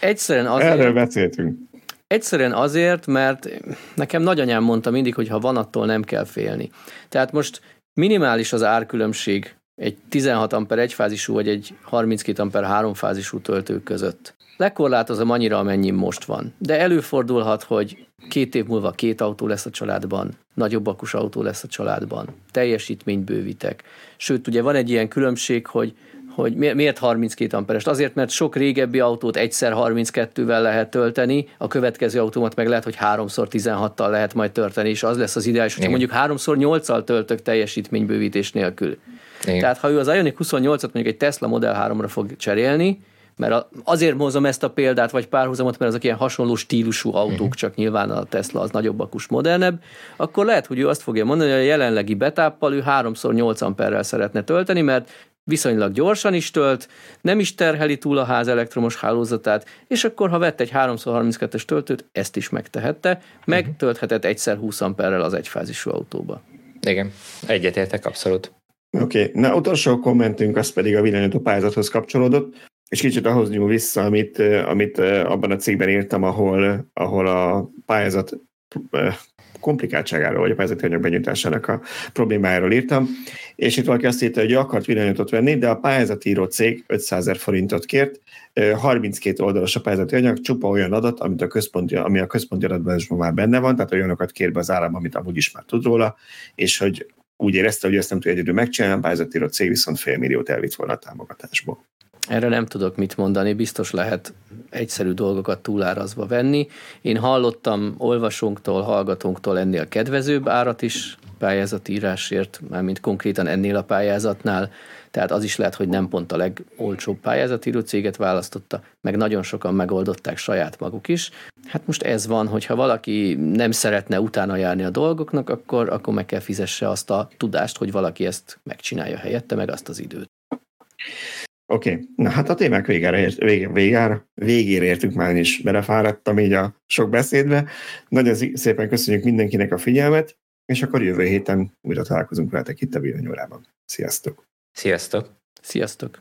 Egyszerűen azért... Erről beszéltünk. Egyszerűen azért, mert nekem nagyanyám mondta mindig, hogy ha van, attól nem kell félni. Tehát most minimális az árkülönbség egy 16 amper egyfázisú vagy egy 32 amper háromfázisú töltő között. Lekorlátozom annyira, amennyi most van. De előfordulhat, hogy két év múlva két autó lesz a családban, nagyobb akus autó lesz a családban, teljesítményt bővítek. Sőt, ugye van egy ilyen különbség, hogy hogy miért 32 amperest? Azért, mert sok régebbi autót egyszer 32-vel lehet tölteni, a következő autómat meg lehet, hogy 3x16-tal lehet majd tölteni, és az lesz az ideális, hogyha mondjuk 3x8-al töltök teljesítménybővítés nélkül. Igen. Tehát ha ő az Ioniq 28-at mondjuk egy Tesla Model 3-ra fog cserélni, mert azért hozom ezt a példát, vagy párhuzamot, mert azok ilyen hasonló stílusú autók, uh-huh. csak nyilván a Tesla az nagyobb akus, modernebb, akkor lehet, hogy ő azt fogja mondani, hogy a jelenlegi betáppal ő 3x8 amperrel szeretne tölteni, mert viszonylag gyorsan is tölt, nem is terheli túl a ház elektromos hálózatát, és akkor, ha vett egy 3x32-es töltőt, ezt is megtehette, meg tölthetett egyszer 20 amperrel az egyfázisú autóba. Igen, egyetértek abszolút. Oké, okay. na utolsó kommentünk az pedig a villanyító pályázathoz kapcsolódott, és kicsit ahhoz nyúl vissza, amit, amit abban a cikkben írtam, ahol, ahol a pályázat komplikáltságáról, vagy a pályázati anyag benyújtásának a problémájáról írtam, és itt valaki azt írta, hogy akart villanyautót venni, de a pályázatíró cég 500 ezer forintot kért, 32 oldalas a pályázati anyag, csupa olyan adat, amit a központi, ami a központi adatban is már benne van, tehát olyanokat kér be az állam, amit amúgy is már tud róla, és hogy úgy érezte, hogy ezt nem tudja egyedül megcsinálni, a pályázatíró cég viszont fél milliót elvitt volna a támogatásból. Erre nem tudok mit mondani, biztos lehet egyszerű dolgokat túlárazva venni. Én hallottam olvasónktól, hallgatónktól ennél kedvezőbb árat is pályázatírásért, mármint konkrétan ennél a pályázatnál, tehát az is lehet, hogy nem pont a legolcsóbb pályázatíró céget választotta, meg nagyon sokan megoldották saját maguk is. Hát most ez van, hogyha valaki nem szeretne utána járni a dolgoknak, akkor, akkor meg kell fizesse azt a tudást, hogy valaki ezt megcsinálja helyette, meg azt az időt. Oké, okay. na hát a témák végére, ért, vége, végére, végére értünk már is, belefáradtam így a sok beszédbe. Nagyon szépen köszönjük mindenkinek a figyelmet, és akkor jövő héten újra találkozunk veletek itt a villanyórában. Sziasztok! Sziasztok! Sziasztok!